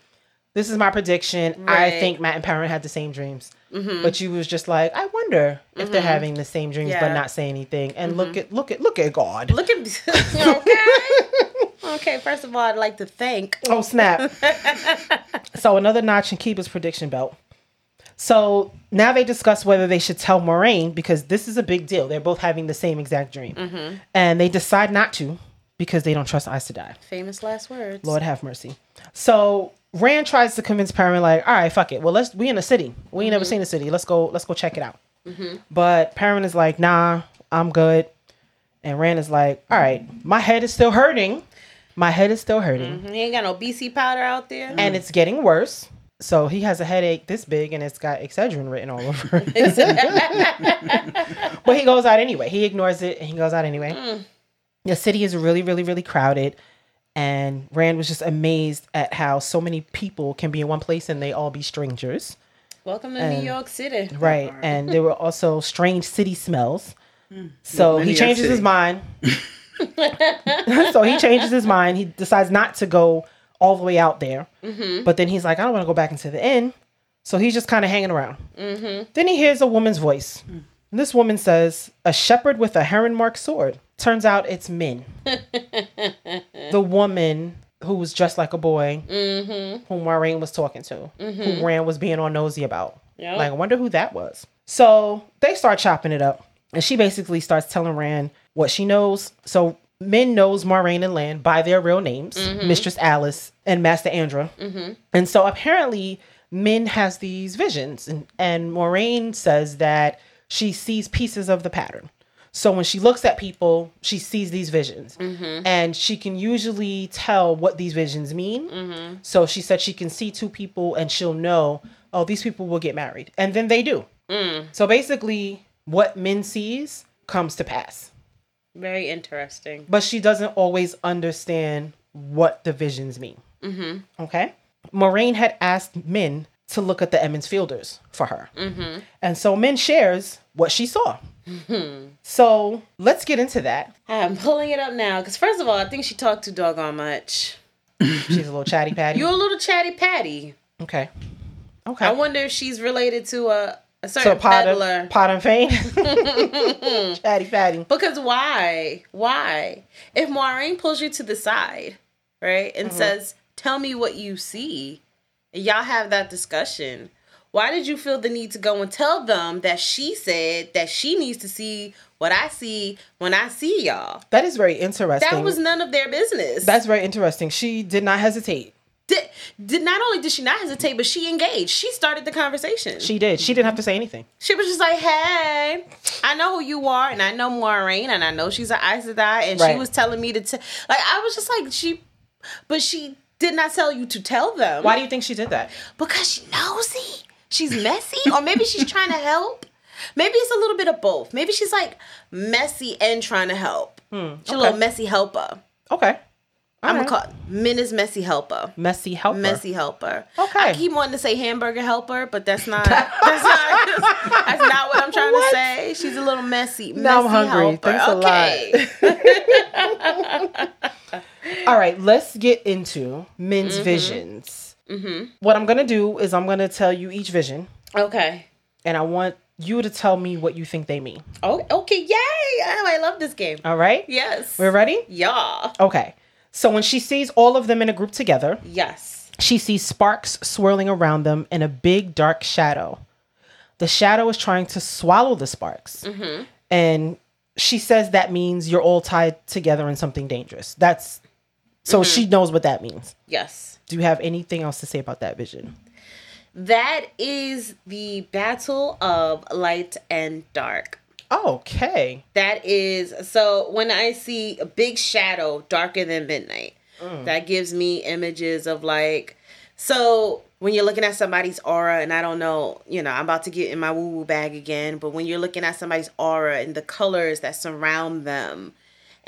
Speaker 2: "This is my prediction. I think Mat and Perrin had the same dreams." Mm-hmm. But you was just like, "I wonder if they're mm-hmm. having the same dreams, but not say anything." And look mm-hmm. at look at look at God.
Speaker 1: Look at okay. okay, first of all, I'd like to thank.
Speaker 2: Oh snap! so another notch in Keba's prediction belt. So now they discuss whether they should tell Moiraine because this is a big deal. They're both having the same exact dream, and they decide not to because they don't trust Aes Sedai.
Speaker 1: Famous last words.
Speaker 2: Lord have mercy. So Rand tries to convince Perrin, like, all right, fuck it. Well, let's we in the city. We ain't never mm-hmm. seen the city. Let's go. Let's go check it out. Mm-hmm. But Perrin is like, nah, I'm good. And Rand is like, all right, my head is still hurting. My head is still hurting, mm-hmm.
Speaker 1: You ain't got no BC powder out there.
Speaker 2: and it's getting worse. So he has a headache this big, and it's got Excedrin written all over it. but he goes out anyway. He ignores it, and he goes out anyway. Mm. The city is really, really, really crowded. And Rand was just amazed at how so many people can be in one place and they all be strangers.
Speaker 1: Welcome to New York City.
Speaker 2: Right. And there were also strange city smells. Hmm. So
Speaker 3: New
Speaker 2: he changes
Speaker 3: City.
Speaker 2: his mind. so he changes his mind. He decides not to go all the way out there. Mm-hmm. But then he's like, I don't want to go back into the inn. So he's just kind of hanging around. Mm-hmm. Then he hears a woman's voice. And this woman says, A shepherd with a heron marked sword. Turns out it's Min. the woman who was dressed like a boy, mm-hmm. whom Moiraine was talking to, who mm-hmm. Rand was being all nosy about.
Speaker 1: Yep.
Speaker 2: Like, I wonder who that was. So they start chopping it up. And she basically starts telling Rand what she knows. So Min knows Moiraine and Lan by their real names, mm-hmm. Mistress Alys and Master Andra. And so apparently Min has these visions. And, and Moiraine says that she sees pieces of the pattern. So when she looks at people, she sees these visions. Mm-hmm. And she can usually tell what these visions mean. Mm-hmm. So she said she can see two people and she'll know, oh, these people will get married. And then they do. Mm. So basically, what Min sees comes to pass.
Speaker 1: Very interesting.
Speaker 2: But she doesn't always understand what the visions mean. Mm-hmm. Okay. Moiraine had asked Min to look at the Emond's Fielders for her. Mm-hmm. And so Min shares what she saw. So let's get into that.
Speaker 1: I'm pulling it up now because first of all, I think she talked too doggone much.
Speaker 2: She's a little chatty patty.
Speaker 1: You're a little chatty patty.
Speaker 2: Okay. Okay.
Speaker 1: I wonder if she's related to a, a
Speaker 2: so
Speaker 1: certain
Speaker 2: pot
Speaker 1: peddler.
Speaker 2: and, pot and fame. chatty patty.
Speaker 1: Because why? Why? If Moiraine pulls you to the side, right, and says, "Tell me what you see," y'all have that discussion. Why did you feel the need to go and tell them that she said that she needs to see what I see when I see y'all?
Speaker 2: That is very interesting.
Speaker 1: That was none of their business.
Speaker 2: That's very interesting. She did not hesitate.
Speaker 1: did, did not only did she not hesitate, but she engaged. She started the conversation.
Speaker 2: She did. She didn't have to say anything.
Speaker 1: She was just like, "Hey, I know who you are, and I know Moiraine, and I know she's an Aes Sedai, and she was telling me to tell." Like, I was just like, she, but she did not tell you to tell them.
Speaker 2: Why do you think she did that?
Speaker 1: Because she nosy. She's messy, or maybe she's trying to help. Maybe it's a little bit of both. Maybe she's like messy and trying to help. She's a
Speaker 2: Hmm,
Speaker 1: little messy helper.
Speaker 2: Okay.
Speaker 1: I'm
Speaker 2: Alright.
Speaker 1: gonna call Min is messy helper.
Speaker 2: messy helper.
Speaker 1: Messy helper.
Speaker 2: Okay.
Speaker 1: I keep wanting to say hamburger helper, but that's not that's not that's not what I'm trying
Speaker 2: What?
Speaker 1: to say. She's a little messy.
Speaker 2: Now I'm hungry.
Speaker 1: Helper.
Speaker 2: Thanks a lot. All right, let's get into Min's
Speaker 1: Mm-hmm.
Speaker 2: visions. What I'm gonna do is I'm gonna tell you each vision,
Speaker 1: okay.
Speaker 2: and I want you to tell me what you think they mean.
Speaker 1: Oh, okay. Yay! Oh, I love this game.
Speaker 2: All right?
Speaker 1: Yes.
Speaker 2: We're ready?
Speaker 1: Yeah.
Speaker 2: Okay. So when she sees all of them in a group together,
Speaker 1: Yes.
Speaker 2: she sees sparks swirling around them in a big dark shadow. The shadow is trying to swallow the sparks. Mm-hmm. And she says that means you're all tied together in something dangerous. That's so mm-hmm. she knows what that means.
Speaker 1: Yes.
Speaker 2: Do you have anything else to say about that vision?
Speaker 1: That is the battle of light and dark.
Speaker 2: Okay.
Speaker 1: That is so when I see a big shadow darker than midnight, mm. that gives me images of like so when you're looking at somebody's aura and I don't know, you know, I'm about to get in my woo woo bag again, but when you're looking at somebody's aura and the colors that surround them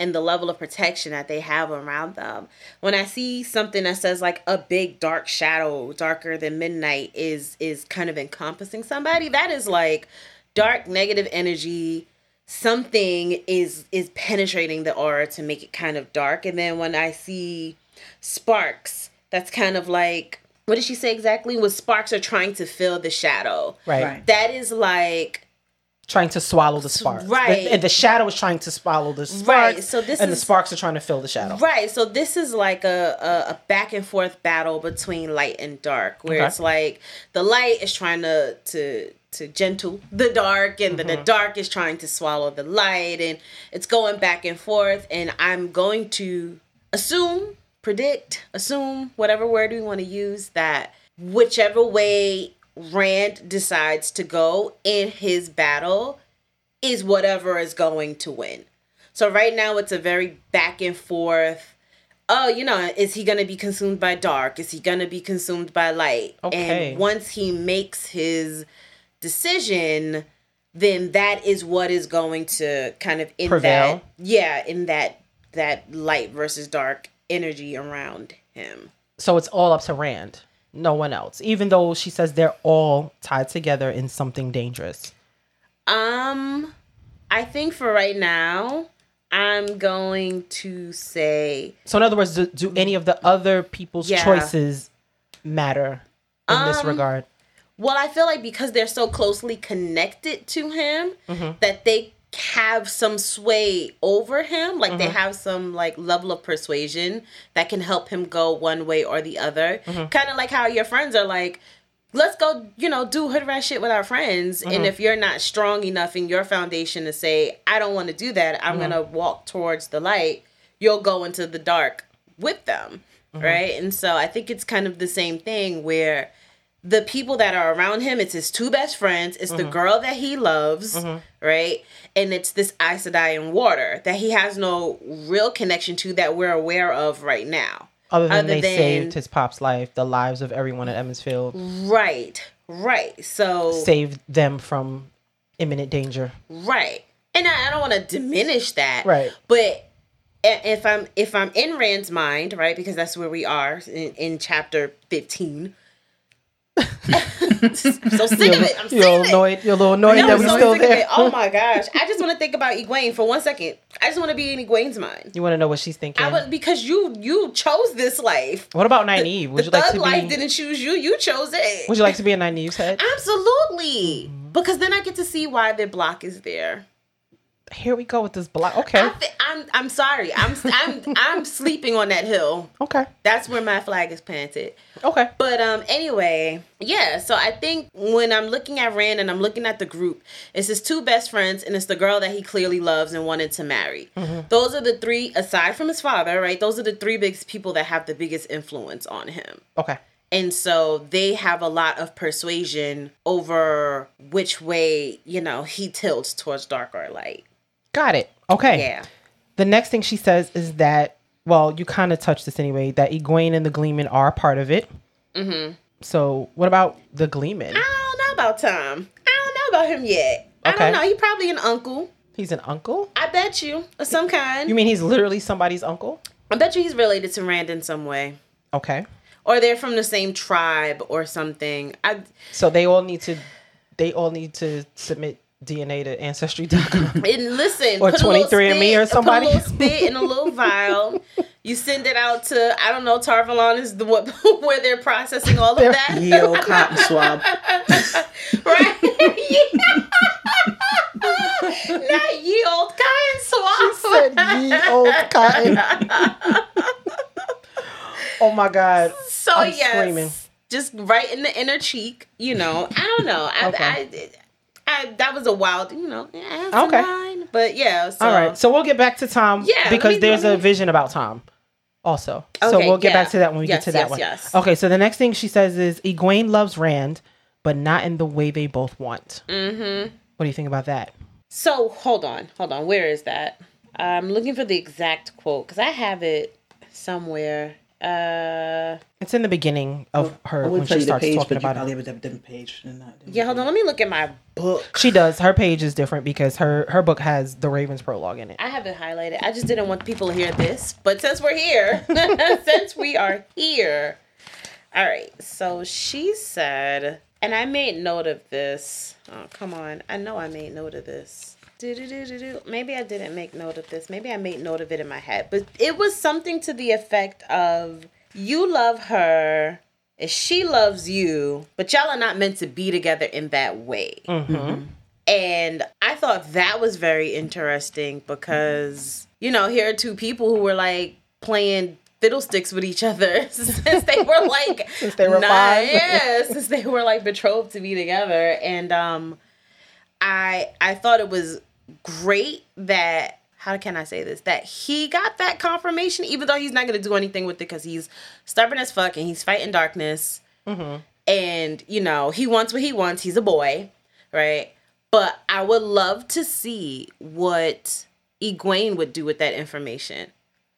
Speaker 1: and the level of protection that they have around them. When I see something that says like a big dark shadow, darker than midnight is is kind of encompassing somebody, that is like dark negative energy something is is penetrating the aura to make it kind of dark and then when i see sparks that's kind of like what did she say exactly was sparks are trying to fill the shadow
Speaker 2: Right.
Speaker 3: Right.
Speaker 1: that is like
Speaker 2: Trying to swallow the sparks.
Speaker 1: Right.
Speaker 2: The, and the shadow is trying to swallow the sparks.
Speaker 1: Right, so this
Speaker 2: and the sparks are trying to fill the shadow.
Speaker 1: Right. So this is like a, a, a back and forth battle between light and dark, where
Speaker 2: Okay.
Speaker 1: it's like the light is trying to to to gentle the dark, and then
Speaker 2: Mm-hmm.
Speaker 1: the dark is trying to swallow the light, and it's going back and forth. And I'm going to assume, predict, assume, whatever word we want to use, that whichever way Rand decides to go in his battle is whatever is going to win. So right now it's a very back and forth. Oh, you know, is he gonna be consumed by dark? Is he gonna be consumed by light?
Speaker 2: Okay.
Speaker 1: And once he makes his decision, then that is what is going to kind of in
Speaker 2: Prevail.
Speaker 1: that yeah, in that that light versus dark energy around him.
Speaker 2: So it's all up to Rand, no one else. Even though she says they're all tied together in something dangerous.
Speaker 1: Um, I think for right now, I'm going to say
Speaker 2: So in other words, do, do any of the other people's
Speaker 1: Yeah.
Speaker 2: choices matter in this
Speaker 1: Um,
Speaker 2: regard?
Speaker 1: Well, I feel like because they're so closely connected to him
Speaker 2: Mm-hmm.
Speaker 1: that they have some sway over him, like
Speaker 2: Mm-hmm.
Speaker 1: they have some like level of persuasion that can help him go one way or the other.
Speaker 2: Mm-hmm.
Speaker 1: Kind of like how your friends are like, let's go, you know, do hood rat shit with our friends.
Speaker 2: Mm-hmm.
Speaker 1: And if you're not strong enough in your foundation to say, I don't want to do that, I'm
Speaker 2: Mm-hmm.
Speaker 1: gonna walk towards the light, you'll go into the dark with them.
Speaker 2: Mm-hmm.
Speaker 1: Right. And so I think it's kind of the same thing where the people that are around him, it's his two best friends, it's
Speaker 2: Mm-hmm.
Speaker 1: the girl that he loves, right? And it's this Aes Sedai in water that he has no real connection to that we're aware of right now.
Speaker 2: Other than
Speaker 1: other
Speaker 2: they
Speaker 1: than-
Speaker 2: saved his pop's life, the lives of everyone at Emond's Field,
Speaker 1: Right, right. So,
Speaker 2: saved them from imminent danger.
Speaker 1: right. And I, I don't want to diminish that.
Speaker 2: Right.
Speaker 1: But if I'm if I'm in Rand's mind, right, because that's where we are in, in chapter 15. So sick of it. I'm sick
Speaker 2: You're
Speaker 1: of it.
Speaker 2: You're a little annoyed
Speaker 1: No,
Speaker 2: that we're
Speaker 1: so
Speaker 2: still there.
Speaker 1: Oh my gosh. I just want to think about Egwene for one second. I just want to be in Egwene's mind.
Speaker 2: You want to know what she's thinking?
Speaker 1: I would because you you chose this life.
Speaker 2: what about Nynaeve? Would
Speaker 1: the
Speaker 2: you like
Speaker 1: thug
Speaker 2: to
Speaker 1: life
Speaker 2: be?
Speaker 1: didn't choose you. You chose it.
Speaker 2: Would you like to be in Nynaeve's head?
Speaker 1: Absolutely.
Speaker 2: Mm-hmm.
Speaker 1: Because then I get to see why their block is there.
Speaker 2: Here we go with this block. Okay.
Speaker 1: I thi- I'm I'm sorry. I'm I'm I'm sleeping on that hill.
Speaker 2: Okay.
Speaker 1: That's where my flag is planted.
Speaker 2: Okay.
Speaker 1: But um anyway, yeah, so I think when I'm looking at Rand and I'm looking at the group, it's his two best friends and it's the girl that he clearly loves and wanted to marry. Those are the three aside from his father, right? Those are the three biggest people that have the biggest influence on him.
Speaker 2: Okay.
Speaker 1: And so they have a lot of persuasion over which way, you know, he tilts towards dark or light.
Speaker 2: Got it. Okay.
Speaker 1: Yeah.
Speaker 2: The next thing she says is that, well, you kind of touched this anyway, that Egwene and the Gleeman are part of it. Mm-hmm. So, what about the Gleeman?
Speaker 1: I don't know about Thom. I don't know about him yet.
Speaker 2: Okay.
Speaker 1: I don't know. He probably an uncle.
Speaker 2: He's an uncle?
Speaker 1: I bet you. Of some kind.
Speaker 2: You mean he's literally somebody's uncle?
Speaker 1: I bet you he's related to Rand in some way.
Speaker 2: Okay.
Speaker 1: Or they're from the same tribe or something. I
Speaker 2: So they all need to, they all need to submit DNA to Ancestry.com.
Speaker 1: and listen,
Speaker 2: Or
Speaker 1: put a little
Speaker 2: 23andMe or somebody.
Speaker 1: Put a little spit in a little vial. You send it out to I don't know. Tar Valon is the what where they're processing all of that,
Speaker 3: Ye old cotton swab.
Speaker 1: right? Not ye old cotton swab.
Speaker 2: She said ye old cotton. oh my God.
Speaker 1: So
Speaker 2: I'm
Speaker 1: yes,
Speaker 2: screaming.
Speaker 1: just right in the inner cheek. You know, I don't know. I,
Speaker 2: Okay.
Speaker 1: I, I, that was a wild, you know. I have
Speaker 2: Okay.
Speaker 1: okay. Line, but yeah. So,
Speaker 2: All right. So we'll get back to Thom
Speaker 1: Yeah,
Speaker 2: because
Speaker 1: me-
Speaker 2: there's
Speaker 1: let
Speaker 2: a vision about Thom also. so we'll get back to that when we
Speaker 1: Yes,
Speaker 2: get to that
Speaker 1: yes,
Speaker 2: one.
Speaker 1: yes.
Speaker 2: Okay. So the next thing she says is Egwene loves Rand, but not in the way they both want. Mm-hmm. What do you think about that?
Speaker 1: So hold on, hold on. Where is that? I'm looking for the exact quote because I have it somewhere. Uh,
Speaker 2: It's in the beginning of her when she starts
Speaker 3: page,
Speaker 2: talking
Speaker 3: but you
Speaker 2: about
Speaker 3: probably have a different page than that.
Speaker 1: yeah, hold on. Let me look at my book.
Speaker 2: She does. Her page is different because her her book has the Ravens prologue in it.
Speaker 1: I have it highlighted. I just didn't want people to hear this, but since we're here, since we are here, all right. So she said, and I made note of this. Oh, come on! I know I made note of this. Do-do-do-do-do. Maybe I didn't make note of this. Maybe I made note of it in my head, but it was something to the effect of, "You love her." And she loves you, but y'all are not meant to be together in that way. And I thought that was very interesting because, you know, here are two people who were like playing fiddlesticks with each other since they were like
Speaker 2: Since they were
Speaker 1: nine-
Speaker 2: five.
Speaker 1: Yeah, since they were like betrothed to be together. And um I I thought it was great that how can I say this? That he got that confirmation, even though he's not gonna do anything with it because he's stubborn as fuck and he's fighting darkness. And, you know, he wants what he wants. He's a boy, right? But I would love to see what Egwene would do with that information.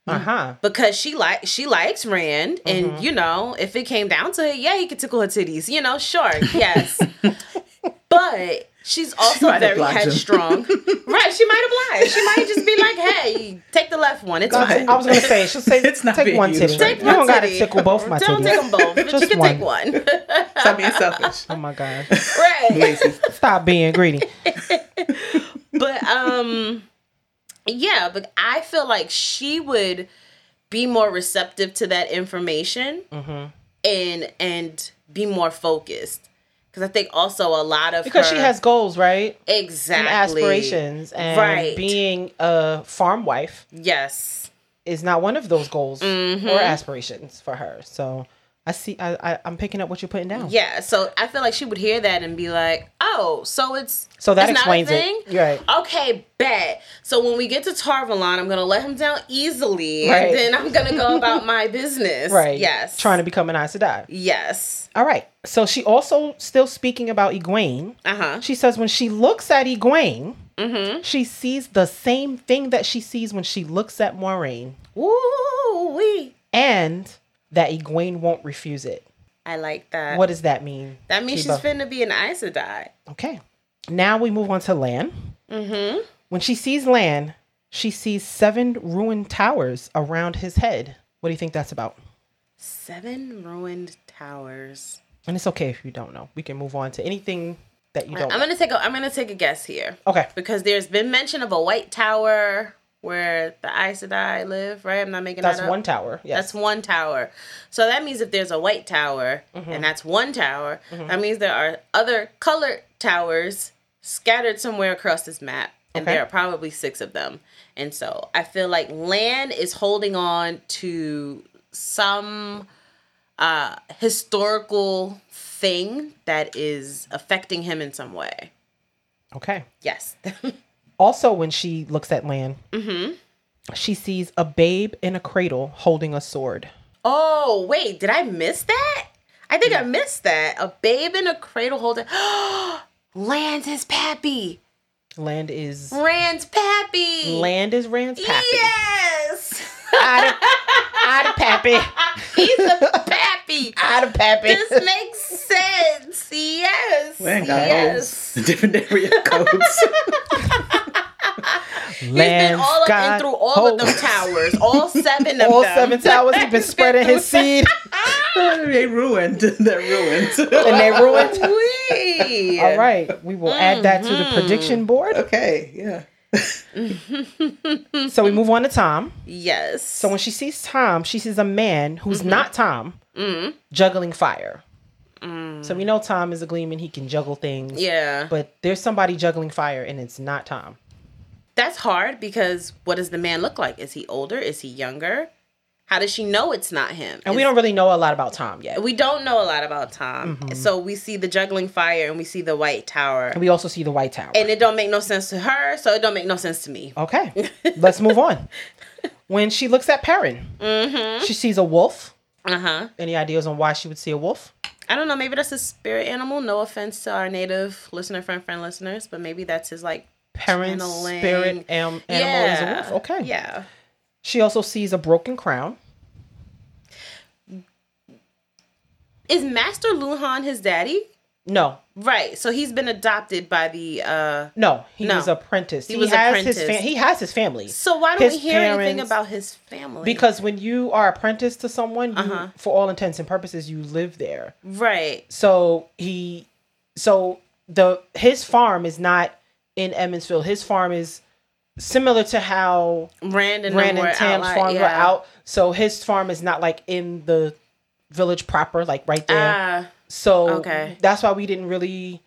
Speaker 2: Uh huh.
Speaker 1: Because she like she likes Rand, and you know, if it came down to it, yeah, he could tickle her titties. You know, sure, yes. but She's also
Speaker 3: might
Speaker 1: very
Speaker 3: oblige him.
Speaker 1: headstrong. right, she might oblige. She might just be like, hey, take the left one. It's
Speaker 3: Go
Speaker 1: fine.
Speaker 3: ahead.
Speaker 2: I was gonna say she'll say
Speaker 3: It's not
Speaker 2: take
Speaker 3: being
Speaker 2: one
Speaker 3: used
Speaker 2: titty.
Speaker 3: right
Speaker 1: Take
Speaker 2: you
Speaker 3: now.
Speaker 2: don't
Speaker 1: one
Speaker 2: gotta tickle both my
Speaker 1: Don't
Speaker 2: titties.
Speaker 1: take them both. but
Speaker 2: Just
Speaker 1: you can
Speaker 2: one.
Speaker 1: take one.
Speaker 3: Stop being selfish.
Speaker 2: Oh my god!
Speaker 1: right.
Speaker 3: Lazy.
Speaker 2: Stop being greedy.
Speaker 1: But um yeah, but I feel like she would be more receptive to that information
Speaker 2: Mm-hmm.
Speaker 1: and and be more focused. Because I think also a lot of
Speaker 2: Because she has goals, right?
Speaker 1: exactly
Speaker 2: And aspirations, and
Speaker 1: Right.
Speaker 2: being a farm wife
Speaker 1: Yes.
Speaker 2: is not one of those goals
Speaker 1: Mm-hmm.
Speaker 2: or aspirations for her. So I see. I, I I'm picking up what you're putting down.
Speaker 1: Yeah, so I feel like she would hear that and be like, "Oh, so it's
Speaker 2: So that
Speaker 1: it's
Speaker 2: explains it. right.
Speaker 1: Okay, bet. So when we get to Tar Valon, I'm gonna let him down easily,
Speaker 2: Right.
Speaker 1: and then I'm gonna go about my business.
Speaker 2: Right.
Speaker 1: Yes.
Speaker 2: Trying to become an Aes Sedai.
Speaker 1: Yes.
Speaker 2: All right. So she also still speaking about Egwene.
Speaker 1: Uh huh.
Speaker 2: She says when she looks at Egwene,
Speaker 1: Mm-hmm.
Speaker 2: she sees the same thing that she sees when she looks at Moiraine,
Speaker 1: Woo wee.
Speaker 2: and that Egwene won't refuse it.
Speaker 1: I like that.
Speaker 2: What does that mean?
Speaker 1: that means
Speaker 2: Keba?
Speaker 1: she's finna be an Aes Sedai.
Speaker 2: Okay. Now we move on to Lan.
Speaker 1: Mm-hmm.
Speaker 2: When she sees Lan, she sees seven ruined towers around his head. What do you think that's about?
Speaker 1: Seven ruined towers.
Speaker 2: And it's okay if you don't know. We can move on to anything that you don't
Speaker 1: I'm
Speaker 2: know.
Speaker 1: gonna take a I'm gonna take a guess here.
Speaker 2: Okay.
Speaker 1: Because there's been mention of a white tower where the Aes Sedai live, right? I'm not making
Speaker 2: That's
Speaker 1: that up.
Speaker 2: one tower. Yes.
Speaker 1: That's one tower. So that means if there's a white tower
Speaker 2: Mm-hmm.
Speaker 1: and that's one tower, that means there are other colored towers scattered somewhere across this map. And
Speaker 2: Okay.
Speaker 1: there are probably six of them. And so I feel like Lan is holding on to some uh historical thing that is affecting him in some way.
Speaker 2: okay.
Speaker 1: Yes.
Speaker 2: Also, when she looks at Lan,
Speaker 1: Mm-hmm.
Speaker 2: she sees a babe in a cradle holding a sword.
Speaker 1: oh, wait, did I miss that? I think I missed that. A babe in a cradle holding land is pappy.
Speaker 2: Land is
Speaker 1: Rand's pappy.
Speaker 2: land is Rand's pappy.
Speaker 1: Yes.
Speaker 2: Out of, out of pappy.
Speaker 1: He's a pappy.
Speaker 2: Out of pappy.
Speaker 1: this makes sense. Yes.
Speaker 3: Land got
Speaker 1: yes.
Speaker 3: codes. Different area codes.
Speaker 1: He's been all up and through all of them towers. All seven of them.
Speaker 2: All
Speaker 1: them.
Speaker 2: seven towers. He's been spreading his seed,
Speaker 3: they ruined. They're ruined.
Speaker 2: and they ruined.
Speaker 1: Wee.
Speaker 2: All right, we will add that to the
Speaker 1: Mm-hmm.
Speaker 2: prediction board.
Speaker 3: okay, yeah.
Speaker 2: So we move on to Thom.
Speaker 1: Yes.
Speaker 2: So when she sees Thom, she sees a man who's
Speaker 1: Mm-hmm.
Speaker 2: not Thom juggling fire. So we know Thom is a gleeman; he can juggle things.
Speaker 1: Mm. yeah.
Speaker 2: But there's somebody juggling fire, and it's not Thom.
Speaker 1: That's hard because what does the man look like? Is he older? Is he younger? How does she know it's not him?
Speaker 2: And we don't really know a lot about Thom yet.
Speaker 1: we don't know a lot about Thom.
Speaker 2: Mm-hmm.
Speaker 1: So we see the juggling fire and we see the white tower.
Speaker 2: And we also see the White Tower.
Speaker 1: And it don't make no sense to her, so it don't make no sense to me.
Speaker 2: okay, let's move on. When she looks at Perrin,
Speaker 1: Mm-hmm.
Speaker 2: she sees a wolf.
Speaker 1: Uh-huh.
Speaker 2: Any ideas on why she would see a wolf?
Speaker 1: I don't know, maybe that's a spirit animal. No offense to our native listener friend friend listeners, but maybe that's his like
Speaker 2: Perrin's
Speaker 1: channeling.
Speaker 2: spirit am- animal is a wolf. Okay.
Speaker 1: Yeah.
Speaker 2: She also sees a broken crown.
Speaker 1: Is Master Luhhan his daddy?
Speaker 2: No,
Speaker 1: Right. So he's been adopted by the uh
Speaker 2: no, he
Speaker 1: No.
Speaker 2: was apprenticed.
Speaker 1: He
Speaker 2: He,
Speaker 1: was
Speaker 2: has his fa- he has his family.
Speaker 1: So why don't
Speaker 2: His
Speaker 1: we hear anything about his family?
Speaker 2: Because when you are apprenticed to someone, you,
Speaker 1: Uh-huh.
Speaker 2: for all intents and purposes, you live there.
Speaker 1: right.
Speaker 2: So he, so the his farm is not in Emond's Field. His farm is similar to how
Speaker 1: Rand and
Speaker 2: Rand and Tam's
Speaker 1: out, like,
Speaker 2: farms were out. So his farm is not like in the village proper, like right there.
Speaker 1: Ah,
Speaker 2: so
Speaker 1: okay.
Speaker 2: that's why we didn't really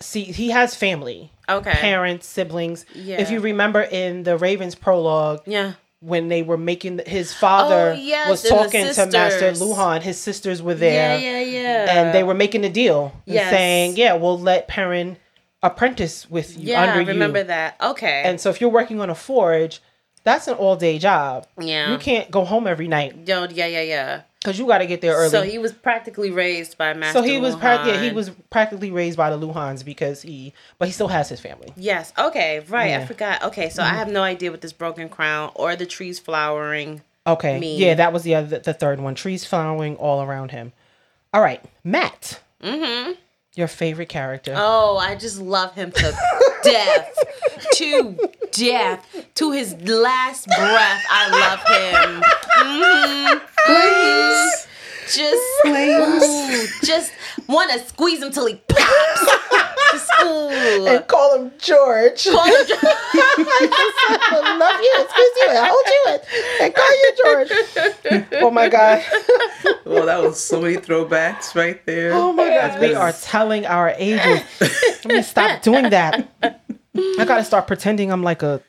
Speaker 2: see. He has family,
Speaker 1: okay.
Speaker 2: parents, siblings.
Speaker 1: Yeah.
Speaker 2: If you remember in the Ravens prologue,
Speaker 1: Yeah.
Speaker 2: when they were making his father
Speaker 1: Oh, yes,
Speaker 2: was talking to Master. Luhhan, his sisters were there,
Speaker 1: Yeah, yeah, yeah.
Speaker 2: and they were making a deal
Speaker 1: Yes.
Speaker 2: saying, "Yeah, we'll let Perrin apprentice with you
Speaker 1: Yeah,
Speaker 2: under
Speaker 1: I remember
Speaker 2: you."
Speaker 1: that. Okay.
Speaker 2: And so if you're working on a forge, that's an all day job.
Speaker 1: Yeah.
Speaker 2: you can't go home every night
Speaker 1: Yo, yeah, yeah, yeah.
Speaker 2: because you got to get there early.
Speaker 1: So he was practically raised by Master
Speaker 2: So he was prac- yeah, he was practically raised by the Luhhans because he, but he still has his family.
Speaker 1: Yes. Okay. Right. I
Speaker 2: Yeah. Mm-hmm.
Speaker 1: forgot. Okay. So I have no idea what this broken crown or the trees flowering.
Speaker 2: Okay,
Speaker 1: Me.
Speaker 2: yeah, that was the other, the third one. Trees flowering all around him. All right, Mat.
Speaker 1: Mm-hmm.
Speaker 2: Your favorite character.
Speaker 1: Oh, I just love him to death. To death. To his last breath, I love him. Mhm. Mhm. Just, ooh, just want to squeeze him till he pops. Just, ooh.
Speaker 2: and call him George.
Speaker 1: Call him-
Speaker 2: I love you. Excuse you. I hold you it. and call you George. Oh my god.
Speaker 3: well, that was so many throwbacks right there.
Speaker 2: Oh my god. We are telling our ages. Let me stop doing that. I gotta start pretending I'm like a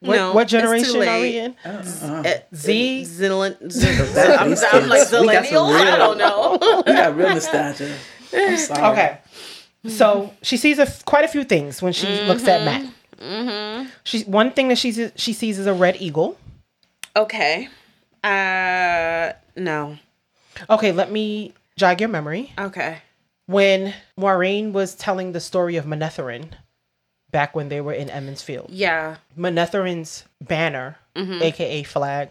Speaker 2: what,
Speaker 1: No,
Speaker 2: what generation are we
Speaker 1: late.
Speaker 2: in?
Speaker 1: Uh,
Speaker 2: Z?
Speaker 1: Zillen, Zillen,
Speaker 3: That-
Speaker 1: I'm, I'm like
Speaker 3: kids, we got some
Speaker 1: millennial. I don't know.
Speaker 3: We got real nostalgia. I'm sorry.
Speaker 2: Okay. So she sees a quite a few things when she looks at Mat.
Speaker 1: Mm-hmm.
Speaker 2: She's one thing that she sees, she sees is a red eagle.
Speaker 1: Okay. Uh, no.
Speaker 2: Okay, let me jog your memory.
Speaker 1: Okay.
Speaker 2: When Moiraine was telling the story of Manetheren back when they were in Emond's Field,
Speaker 1: Yeah.
Speaker 2: Manetheren's banner,
Speaker 1: Mm-hmm.
Speaker 2: aka flag,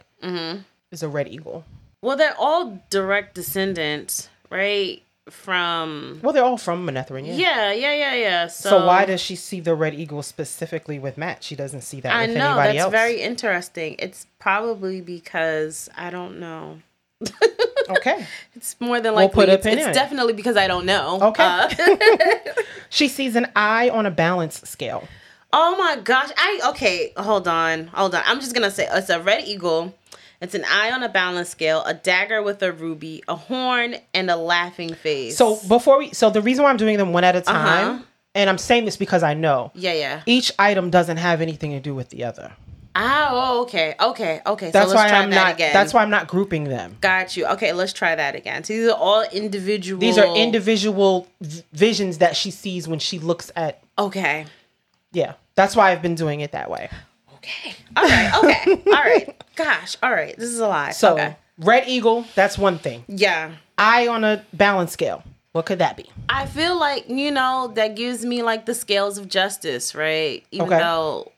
Speaker 2: is a red eagle.
Speaker 1: Well, they're all direct descendants, right? From
Speaker 2: Well, they're all from Manetheren, yeah.
Speaker 1: yeah, yeah, yeah, yeah. So,
Speaker 2: So why does she see the red eagle specifically with Mat? She doesn't see that
Speaker 1: I
Speaker 2: with
Speaker 1: know
Speaker 2: anybody
Speaker 1: that's
Speaker 2: else.
Speaker 1: very interesting. It's probably because I don't know.
Speaker 2: okay.
Speaker 1: It's more than
Speaker 2: We'll
Speaker 1: likely.
Speaker 2: put a
Speaker 1: it's it's
Speaker 2: in
Speaker 1: definitely because I don't know.
Speaker 2: Okay.
Speaker 1: Uh,
Speaker 2: She sees an eye on a balance scale.
Speaker 1: oh my gosh. I okay. Hold on. Hold on. I'm just gonna say it's a red eagle. It's an eye on a balance scale, a dagger with a ruby, a horn, and a laughing face.
Speaker 2: So before we, so the reason why I'm doing them one at a time,
Speaker 1: Uh-huh.
Speaker 2: and I'm saying this because I know
Speaker 1: yeah, yeah.
Speaker 2: each item doesn't have anything to do with the other.
Speaker 1: Oh, okay, okay, okay.
Speaker 2: That's
Speaker 1: so let's
Speaker 2: why
Speaker 1: try
Speaker 2: I'm
Speaker 1: that
Speaker 2: not.
Speaker 1: again.
Speaker 2: That's why I'm not grouping them.
Speaker 1: Got you. Okay, let's try that again. So these are all individual.
Speaker 2: These are individual v- visions that she sees when she looks at.
Speaker 1: Okay.
Speaker 2: Yeah, that's why I've been doing it that way.
Speaker 1: Okay. All right. Okay. all right. Gosh. All right. This is a lot.
Speaker 2: So
Speaker 1: okay.
Speaker 2: red eagle, that's one thing.
Speaker 1: Yeah.
Speaker 2: Eye on a balance scale. What could that be?
Speaker 1: I feel like you know that gives me like the scales of justice, right? Even
Speaker 2: Okay.
Speaker 1: though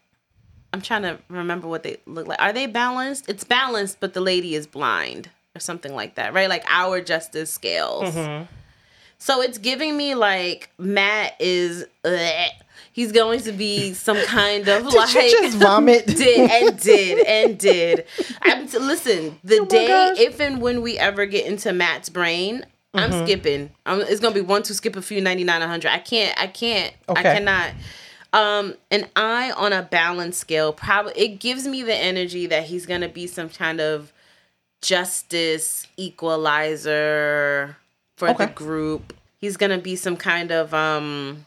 Speaker 1: I'm trying to remember what they look like. Are they balanced? It's balanced, but the lady is blind or something like that, right? Like our justice scales.
Speaker 2: Mm-hmm.
Speaker 1: So it's giving me like Mat is. ugh. He's going to be some kind of
Speaker 2: Did
Speaker 1: like
Speaker 2: you just vomit?
Speaker 1: did and did and did. I'm listen. The
Speaker 2: Oh
Speaker 1: day
Speaker 2: gosh.
Speaker 1: if and when we ever get into Mat's brain, I'm
Speaker 2: Mm-hmm.
Speaker 1: skipping. I'm, it's gonna be one to skip a few 99 100. I can't. I can't. I cannot. Um, an eye on a balance scale probably it gives me the energy that he's gonna be some kind of justice equalizer for
Speaker 2: Okay.
Speaker 1: the group. He's gonna be some kind of um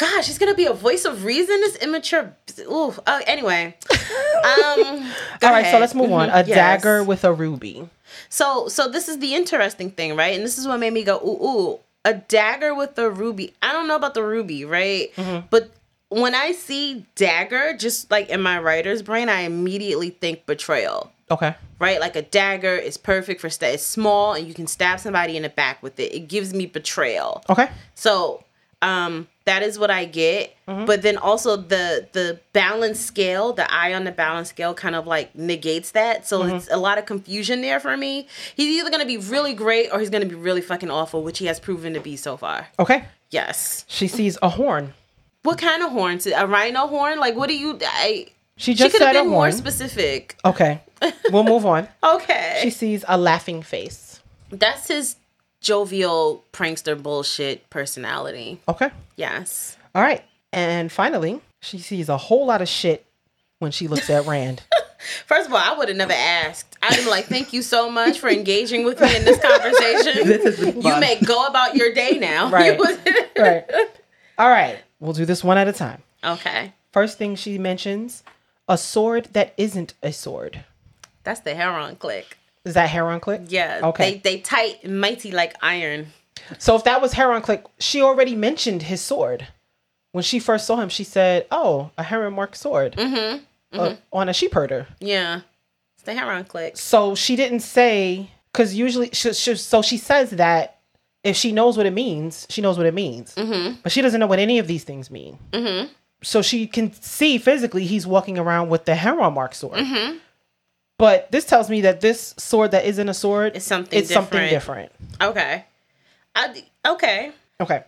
Speaker 1: gosh, he's gonna be a voice of reason. This immature ooh, uh, anyway. Um
Speaker 2: All right, so let's move on. A
Speaker 1: yes.
Speaker 2: dagger with a ruby.
Speaker 1: So so this is the interesting thing, right? And this is what made me go, ooh, ooh, a dagger with a ruby. I don't know about the ruby, right?
Speaker 2: Mm-hmm.
Speaker 1: But when I see dagger, just like in my writer's brain, I immediately think betrayal.
Speaker 2: Okay.
Speaker 1: Right? Like a dagger is perfect for sta- it's small and you can stab somebody in the back with it. It gives me betrayal.
Speaker 2: Okay.
Speaker 1: So um that is what I get.
Speaker 2: Mm-hmm.
Speaker 1: But then also the the balance scale, the eye on the balance scale kind of like negates that. So
Speaker 2: Mm-hmm.
Speaker 1: it's a lot of confusion there for me. He's either gonna be really great or he's gonna be really fucking awful, which he has proven to be so far.
Speaker 2: Okay.
Speaker 1: Yes.
Speaker 2: She sees a horn.
Speaker 1: What kind of horn? A rhino horn? Like what do you I
Speaker 2: She
Speaker 1: she
Speaker 2: just
Speaker 1: could have been more specific.
Speaker 2: Okay. We'll move on.
Speaker 1: Okay.
Speaker 2: She sees a laughing face.
Speaker 1: That's his jovial prankster bullshit personality.
Speaker 2: Okay.
Speaker 1: Yes.
Speaker 2: All right. And finally, she sees a whole lot of shit when she looks at Rand.
Speaker 1: First of all, I would have never asked. I'm like, "Thank you so much for engaging with me in this conversation.
Speaker 3: This
Speaker 1: you may go about your day now."
Speaker 2: Right. right. All right. We'll do this one at a time.
Speaker 1: okay,
Speaker 2: First thing she mentions a sword that isn't a sword.
Speaker 1: that's the Heron click.
Speaker 2: Is that Heron Click?
Speaker 1: Yeah.
Speaker 2: Okay.
Speaker 1: They they tight mighty like iron.
Speaker 2: So if that was Heron Click, she already mentioned his sword. When she first saw him, she said, "Oh, a heron marked sword
Speaker 1: Mm-hmm.
Speaker 2: uh, on a sheep herder."
Speaker 1: Yeah. It's the Heron click.
Speaker 2: So she didn't say because usually, she, she, so she says that if she knows what it means, she knows what it means,
Speaker 1: Mm-hmm.
Speaker 2: but she doesn't know what any of these things mean.
Speaker 1: Mm-hmm.
Speaker 2: So she can see physically he's walking around with the heron marked sword. But this tells me that this sword that isn't a sword
Speaker 1: is something
Speaker 2: It's something
Speaker 1: different.
Speaker 2: different.
Speaker 1: Okay. I okay.
Speaker 2: Okay.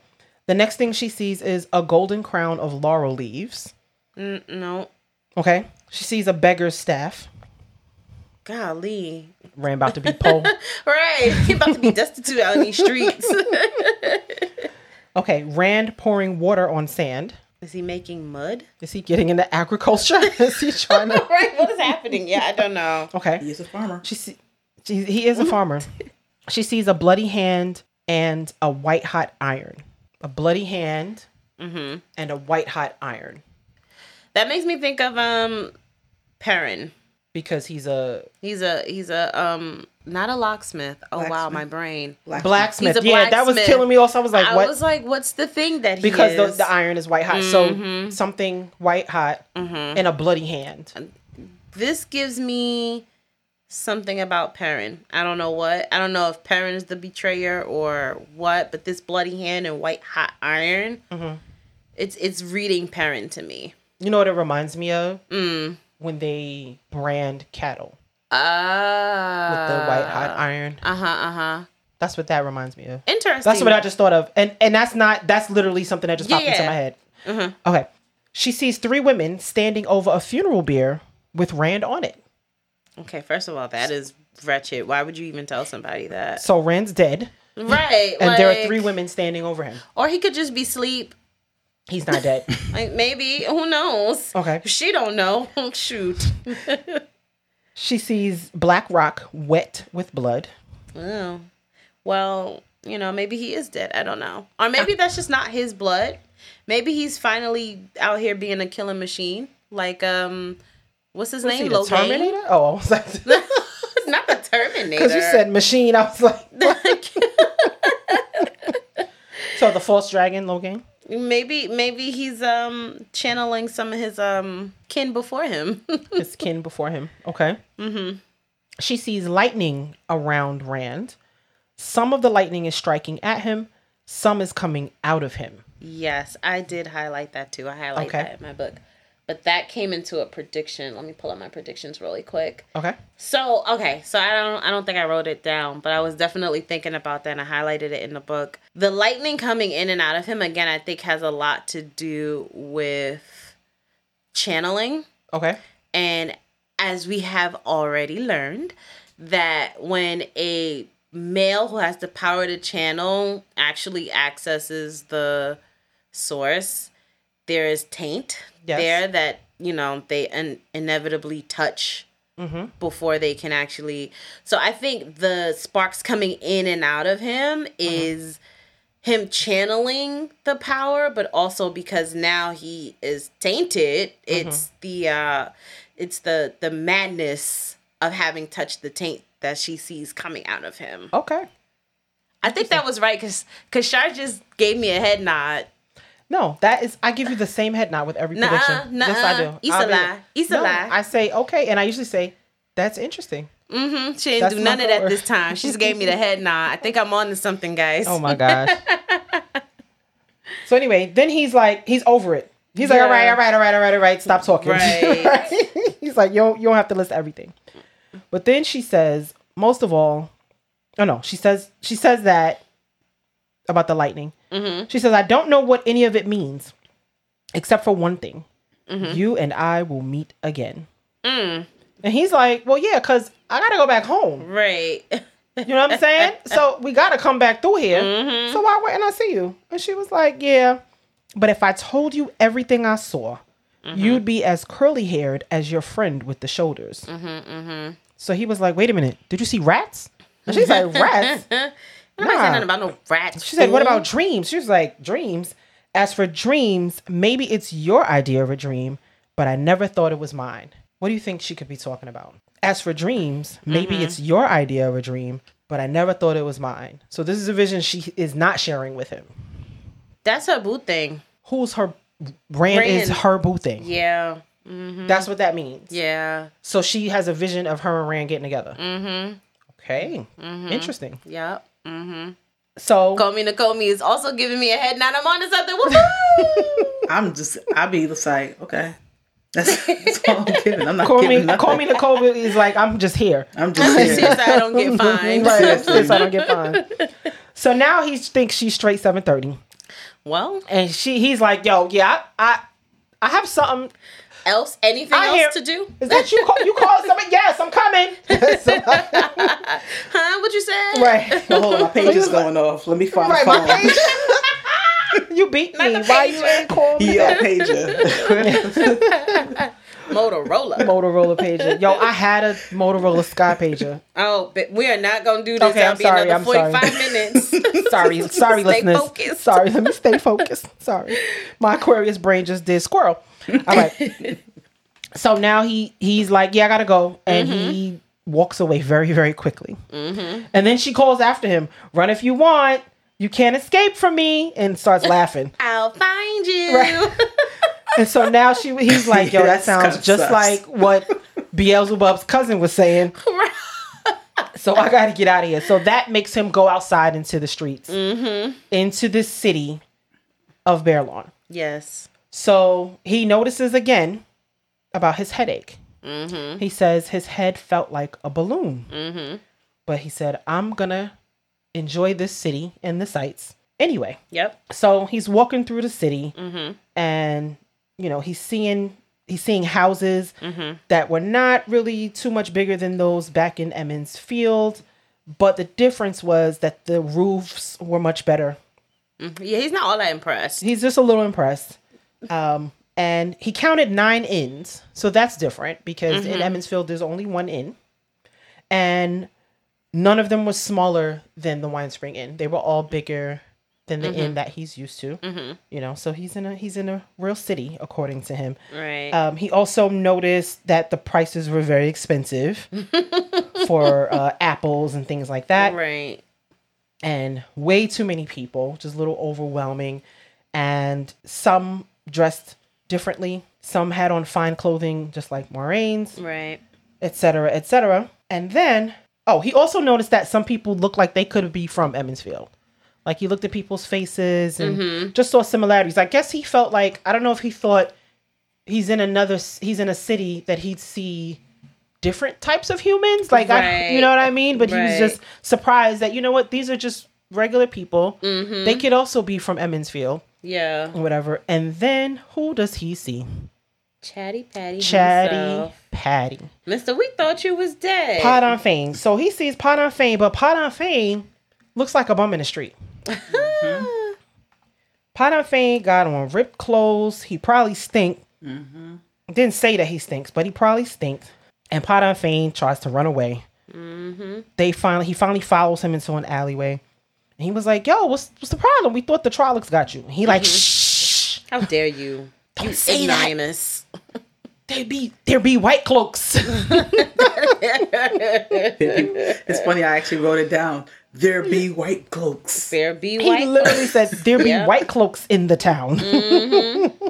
Speaker 2: The next thing she sees is a golden crown of laurel leaves.
Speaker 1: Mm, no.
Speaker 2: Okay. She sees a beggar's staff.
Speaker 1: Golly.
Speaker 2: Ran about to be pole.
Speaker 1: Right. He about to be destitute out in these streets.
Speaker 2: Okay. Rand pouring water on sand.
Speaker 1: Is he making mud?
Speaker 2: Is he getting into agriculture? is he trying to?
Speaker 1: Right. What is happening? Yeah, I don't know.
Speaker 2: Okay.
Speaker 3: He is a farmer.
Speaker 2: She, see, she he is a farmer. she sees a bloody hand and a white hot iron. A bloody hand and a white hot iron
Speaker 1: That makes me think of um Perrin.
Speaker 2: because he's a
Speaker 1: He's a he's a um not a locksmith. Oh wow, my brain.
Speaker 2: blacksmith.
Speaker 1: He's a
Speaker 2: yeah, that was killing me. Also, I was like,
Speaker 1: I
Speaker 2: what?
Speaker 1: was like, what's the thing that he
Speaker 2: because the,
Speaker 1: is?
Speaker 2: the iron is white hot. So something white hot and a bloody hand.
Speaker 1: this gives me something about Perrin. I don't know what. I don't know if Perrin is the betrayer or what, but this bloody hand and white hot iron,
Speaker 2: Mm-hmm.
Speaker 1: it's it's reading Perrin to me.
Speaker 2: You know what it reminds me of?
Speaker 1: Mm.
Speaker 2: When they brand cattle
Speaker 1: Ah.
Speaker 2: with the white hot iron.
Speaker 1: Uh huh. Uh huh.
Speaker 2: That's what that reminds me of.
Speaker 1: Interesting.
Speaker 2: That's what I just thought of, and and that's not that's literally something that just popped into my head. Okay, she sees three women standing over a funeral bier with Rand on it.
Speaker 1: Okay. First of all, that is wretched. Why would you even tell somebody that?
Speaker 2: So Rand's dead,
Speaker 1: Right.
Speaker 2: and there are
Speaker 1: like-
Speaker 2: three women standing over him.
Speaker 1: Or he could just be asleep.
Speaker 2: He's not dead.
Speaker 1: Like maybe. Who knows?
Speaker 2: Okay.
Speaker 1: She don't know. Shoot.
Speaker 2: She sees Black Rock wet with blood.
Speaker 1: Oh. Well, you know, maybe he is dead. I don't know. Or maybe that's just not his blood. Maybe he's finally out here being a killing machine. Like, um, what's his
Speaker 2: Was he
Speaker 1: name?
Speaker 2: the? Terminator? Oh, I was like,
Speaker 1: It's not the Terminator.
Speaker 2: because you said machine, I was like, so the false dragon, Logain.
Speaker 1: Maybe maybe he's um channeling some of his um kin before him.
Speaker 2: his kin before him. Okay. Mm-hmm. She sees lightning around Rand. Some of the lightning is striking at him. Some is coming out of him.
Speaker 1: yes, I did highlight that too. I highlight
Speaker 2: Okay.
Speaker 1: that in my book. But that came into a prediction. Let me pull up my predictions really quick.
Speaker 2: Okay.
Speaker 1: So okay, so I don't I don't think I wrote it down, but I was definitely thinking about that and I highlighted it in the book. The lightning coming in and out of him again, I think has a lot to do with channeling.
Speaker 2: Okay.
Speaker 1: And as we have already learned, that when a male who has the power to channel actually accesses the source, there is taint
Speaker 2: Yes.
Speaker 1: there that, you know, they in- inevitably touch mm-hmm. before they can actually. So I think the sparks coming in and out of him mm-hmm. is him channeling the power, but also because now he is tainted, mm-hmm. it's the uh it's the the madness of having touched the taint that she sees coming out of him.
Speaker 2: Okay.
Speaker 1: I think that was right because because Shar just gave me a head nod.
Speaker 2: No, that is. I give you the same head nod with every
Speaker 1: Nuh-uh,
Speaker 2: prediction. yes, I do.
Speaker 1: It's
Speaker 2: I'll
Speaker 1: a lie. It's a
Speaker 2: No,
Speaker 1: lie.
Speaker 2: I say okay, and I usually say that's interesting.
Speaker 1: Mm-hmm. She didn't
Speaker 2: That's
Speaker 1: do none of that this time. She just gave me the head nod. I think I'm on to something, guys.
Speaker 2: Oh my gosh. so anyway, then he's like, he's over it. He's like, all right, all right, all right, all right, all right. Stop talking.
Speaker 1: Right.
Speaker 2: he's like, don't, you don't have to list everything. But then she says, most of all, oh no, she says, she says that about the lightning.
Speaker 1: Mm-hmm.
Speaker 2: She says, I don't know what any of it means, except for one thing:
Speaker 1: Mm-hmm.
Speaker 2: you and I will meet again.
Speaker 1: Mm.
Speaker 2: And he's like, well, yeah, because I gotta go back home.
Speaker 1: Right.
Speaker 2: You know what I'm saying? so we gotta come back through here.
Speaker 1: Mm-hmm.
Speaker 2: So why and I see you? And she was like, Yeah. But if I told you everything I saw,
Speaker 1: Mm-hmm.
Speaker 2: you'd be as curly haired as your friend with the shoulders.
Speaker 1: Mm-hmm,
Speaker 2: So he was like, Wait a minute, did you see rats? And she's like, Rats?
Speaker 1: Nobody
Speaker 2: Nah.
Speaker 1: said nothing about no rats.
Speaker 2: She said, What about dreams? She was like, Dreams? As for dreams, maybe it's your idea of a dream, but I never thought it was mine. What do you think she could be talking about? As for dreams, maybe
Speaker 1: Mm-hmm.
Speaker 2: it's your idea of a dream, but I never thought it was mine. So this is a vision she is not sharing with him.
Speaker 1: That's her boo thing.
Speaker 2: Who's her Rand, is her boo thing.
Speaker 1: Yeah.
Speaker 2: That's what that means.
Speaker 1: Yeah.
Speaker 2: So she has a vision of her and Rand getting together. Mm-hmm. Okay. Interesting.
Speaker 1: Yep. Mm-hmm.
Speaker 2: So
Speaker 1: CallMeNakomi is also giving me a head nod. I'm on to something. Woo-hoo!
Speaker 3: I'm just, I'll be just like, okay. That's, that's all I'm giving. I'm not
Speaker 2: call me
Speaker 3: giving nothing.
Speaker 2: call me Nicole is like, I'm just here.
Speaker 3: I'm just here.
Speaker 1: if I don't get fined.
Speaker 2: Right.
Speaker 3: Seriously.
Speaker 2: Yes, I don't get fined. So now he thinks she's straight 730.
Speaker 1: Well,
Speaker 2: And she, he's like, "Yo, yeah, I, I, I have something.
Speaker 1: Else anything
Speaker 2: I
Speaker 1: else
Speaker 2: hear-
Speaker 1: to do?
Speaker 2: Is that you? Call, you call somebody? Yes, I'm coming. So-
Speaker 1: Huh? What you said?
Speaker 2: right,
Speaker 3: No, hold on, my page is going off. Let me find
Speaker 2: right. My
Speaker 3: phone.
Speaker 2: you beat me.
Speaker 1: the
Speaker 2: Why you
Speaker 1: pager.
Speaker 2: ain't call me?
Speaker 3: Yeah,
Speaker 2: back?
Speaker 3: pager.
Speaker 1: Motorola.
Speaker 2: Motorola pager. Yo, I had a Motorola Sky pager.
Speaker 1: oh, but we are not gonna do this.
Speaker 2: Okay,
Speaker 1: That'll
Speaker 2: I'm
Speaker 1: be
Speaker 2: sorry,
Speaker 1: another
Speaker 2: I'm sorry.
Speaker 1: 45 minutes.
Speaker 2: Sorry, sorry,
Speaker 1: Stay
Speaker 2: listeners.
Speaker 1: focused.
Speaker 2: Sorry, let me stay focused. Sorry, my Aquarius brain just did squirrel. All right. so now he he's like, yeah, I gotta go, and he mm-hmm. walks away very very quickly. Mm-hmm. And then she calls after him, "Run if you want. You can't escape from me," and starts laughing.
Speaker 1: I'll find you.
Speaker 2: Right. And so now she he's like, yo, that sounds just
Speaker 3: sus.
Speaker 2: like what Beelzebub's cousin was saying. So I got to get out of here. So that makes him go outside into the streets, mm-hmm. into the city of Baerlon.
Speaker 1: yes.
Speaker 2: So he notices again about his headache. Mm-hmm. He says his head felt like a balloon. Mm-hmm. But he said, I'm going to enjoy this city and the sights anyway.
Speaker 1: Yep.
Speaker 2: So he's walking through the city and, you know, he's seeing. He's seeing houses mm-hmm. that were not really too much bigger than those back in Emond's Field, but the difference was that the roofs were much better mm-hmm.
Speaker 1: Yeah, he's not all that impressed.
Speaker 2: he's just a little impressed. Um, and he counted nine inns, so that's different because in mm-hmm. Emond's Field there's only one inn, and none of them was smaller than the Winespring Inn. They were all bigger than the inn that he's used to. You know, so he's in a he's in a real city according to him.
Speaker 1: Right.
Speaker 2: Um, he also noticed that the prices were very expensive for uh, apples and things like that
Speaker 1: right.
Speaker 2: and way too many people, just a little overwhelming. And some dressed differently. Some had on fine clothing, just like Moiraine's,
Speaker 1: Right.
Speaker 2: etc., etc. And then, oh, he also noticed that some people looked like they could be from Emond's Field. Like he looked at people's faces and mm-hmm. just saw similarities. I guess he felt like I don't know if he thought he's in another he's in a city that he'd see different types of humans. Like I, you know what I mean? But he was just surprised that you know what these are just regular people. Mm-hmm. They could also be from Emond's Field
Speaker 1: Yeah.
Speaker 2: or whatever. And then who does he see?
Speaker 1: Chatty Patty.
Speaker 2: Chatty
Speaker 1: himself.
Speaker 2: Patty.
Speaker 1: Mister, we thought you was dead.
Speaker 2: Pot on Fame. So he sees Padan Fain, but Padan Fain looks like a bum in the street. Padan Fain got on ripped clothes. He probably stink. Mm-hmm. Didn't say that he stinks, but he probably stinks. And Padan Fain tries to run away. Mm-hmm. They finally he finally follows him into an alleyway. And he was like, "Yo, what's what's the problem? We thought the Trollocs got you." And he like, mm-hmm. "Shh,
Speaker 1: How dare you?
Speaker 2: don't
Speaker 1: you
Speaker 2: say that.
Speaker 1: ignoramus.
Speaker 2: There be there be white cloaks."
Speaker 3: It's funny. I actually wrote it down. There be white cloaks.
Speaker 1: There be white.
Speaker 2: He
Speaker 1: white.
Speaker 2: literally said there be
Speaker 1: Yeah.
Speaker 2: white cloaks in the town.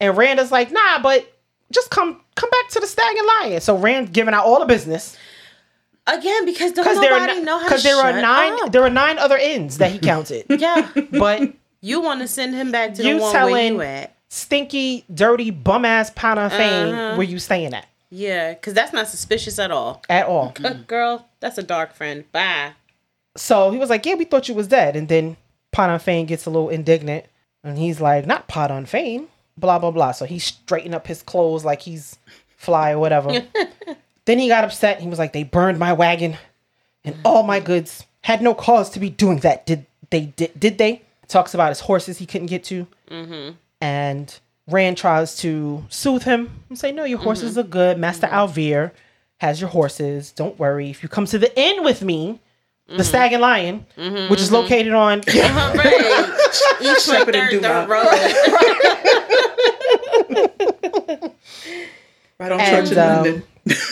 Speaker 2: and Rand is like, nah, but just come come back to the Stag and Lion. So Rand giving out all the business
Speaker 1: Again, because don't
Speaker 2: because there are
Speaker 1: nobody know how to
Speaker 2: because there are nine
Speaker 1: up.
Speaker 2: there are nine other inns that he counted.
Speaker 1: Yeah.
Speaker 2: but
Speaker 1: You want to send him back to
Speaker 2: You
Speaker 1: the one where
Speaker 2: telling-
Speaker 1: you at.
Speaker 2: stinky, dirty, bum ass Padan Fain
Speaker 1: Uh-huh.
Speaker 2: where you staying at
Speaker 1: Yeah, because that's not suspicious at all.
Speaker 2: at all.
Speaker 1: Uh, girl, that's a dark friend. Bye.
Speaker 2: So he was like, Yeah, we thought you was dead. And then Padan Fain gets a little indignant. And he's like, Not Padan Fain. Blah, blah, blah. So he straightened up his clothes like he's fly or whatever. then he got upset. He was like, They burned my wagon and all my goods. Had no cause to be doing that. Did they? Did, did they? Talks about his horses he couldn't get to. Mm-hmm. And Rand tries to soothe him and say, No, your horses mm-hmm. are good. Master mm-hmm. Alvear has your horses. Don't worry. If you come to the inn with me, the Stag and Lion, which is located on
Speaker 1: Right. Eastwood
Speaker 3: Shepherd and
Speaker 1: third,
Speaker 3: Dumas.
Speaker 1: third road.
Speaker 3: Right on
Speaker 2: And,
Speaker 3: Church and
Speaker 2: um,
Speaker 3: Linden.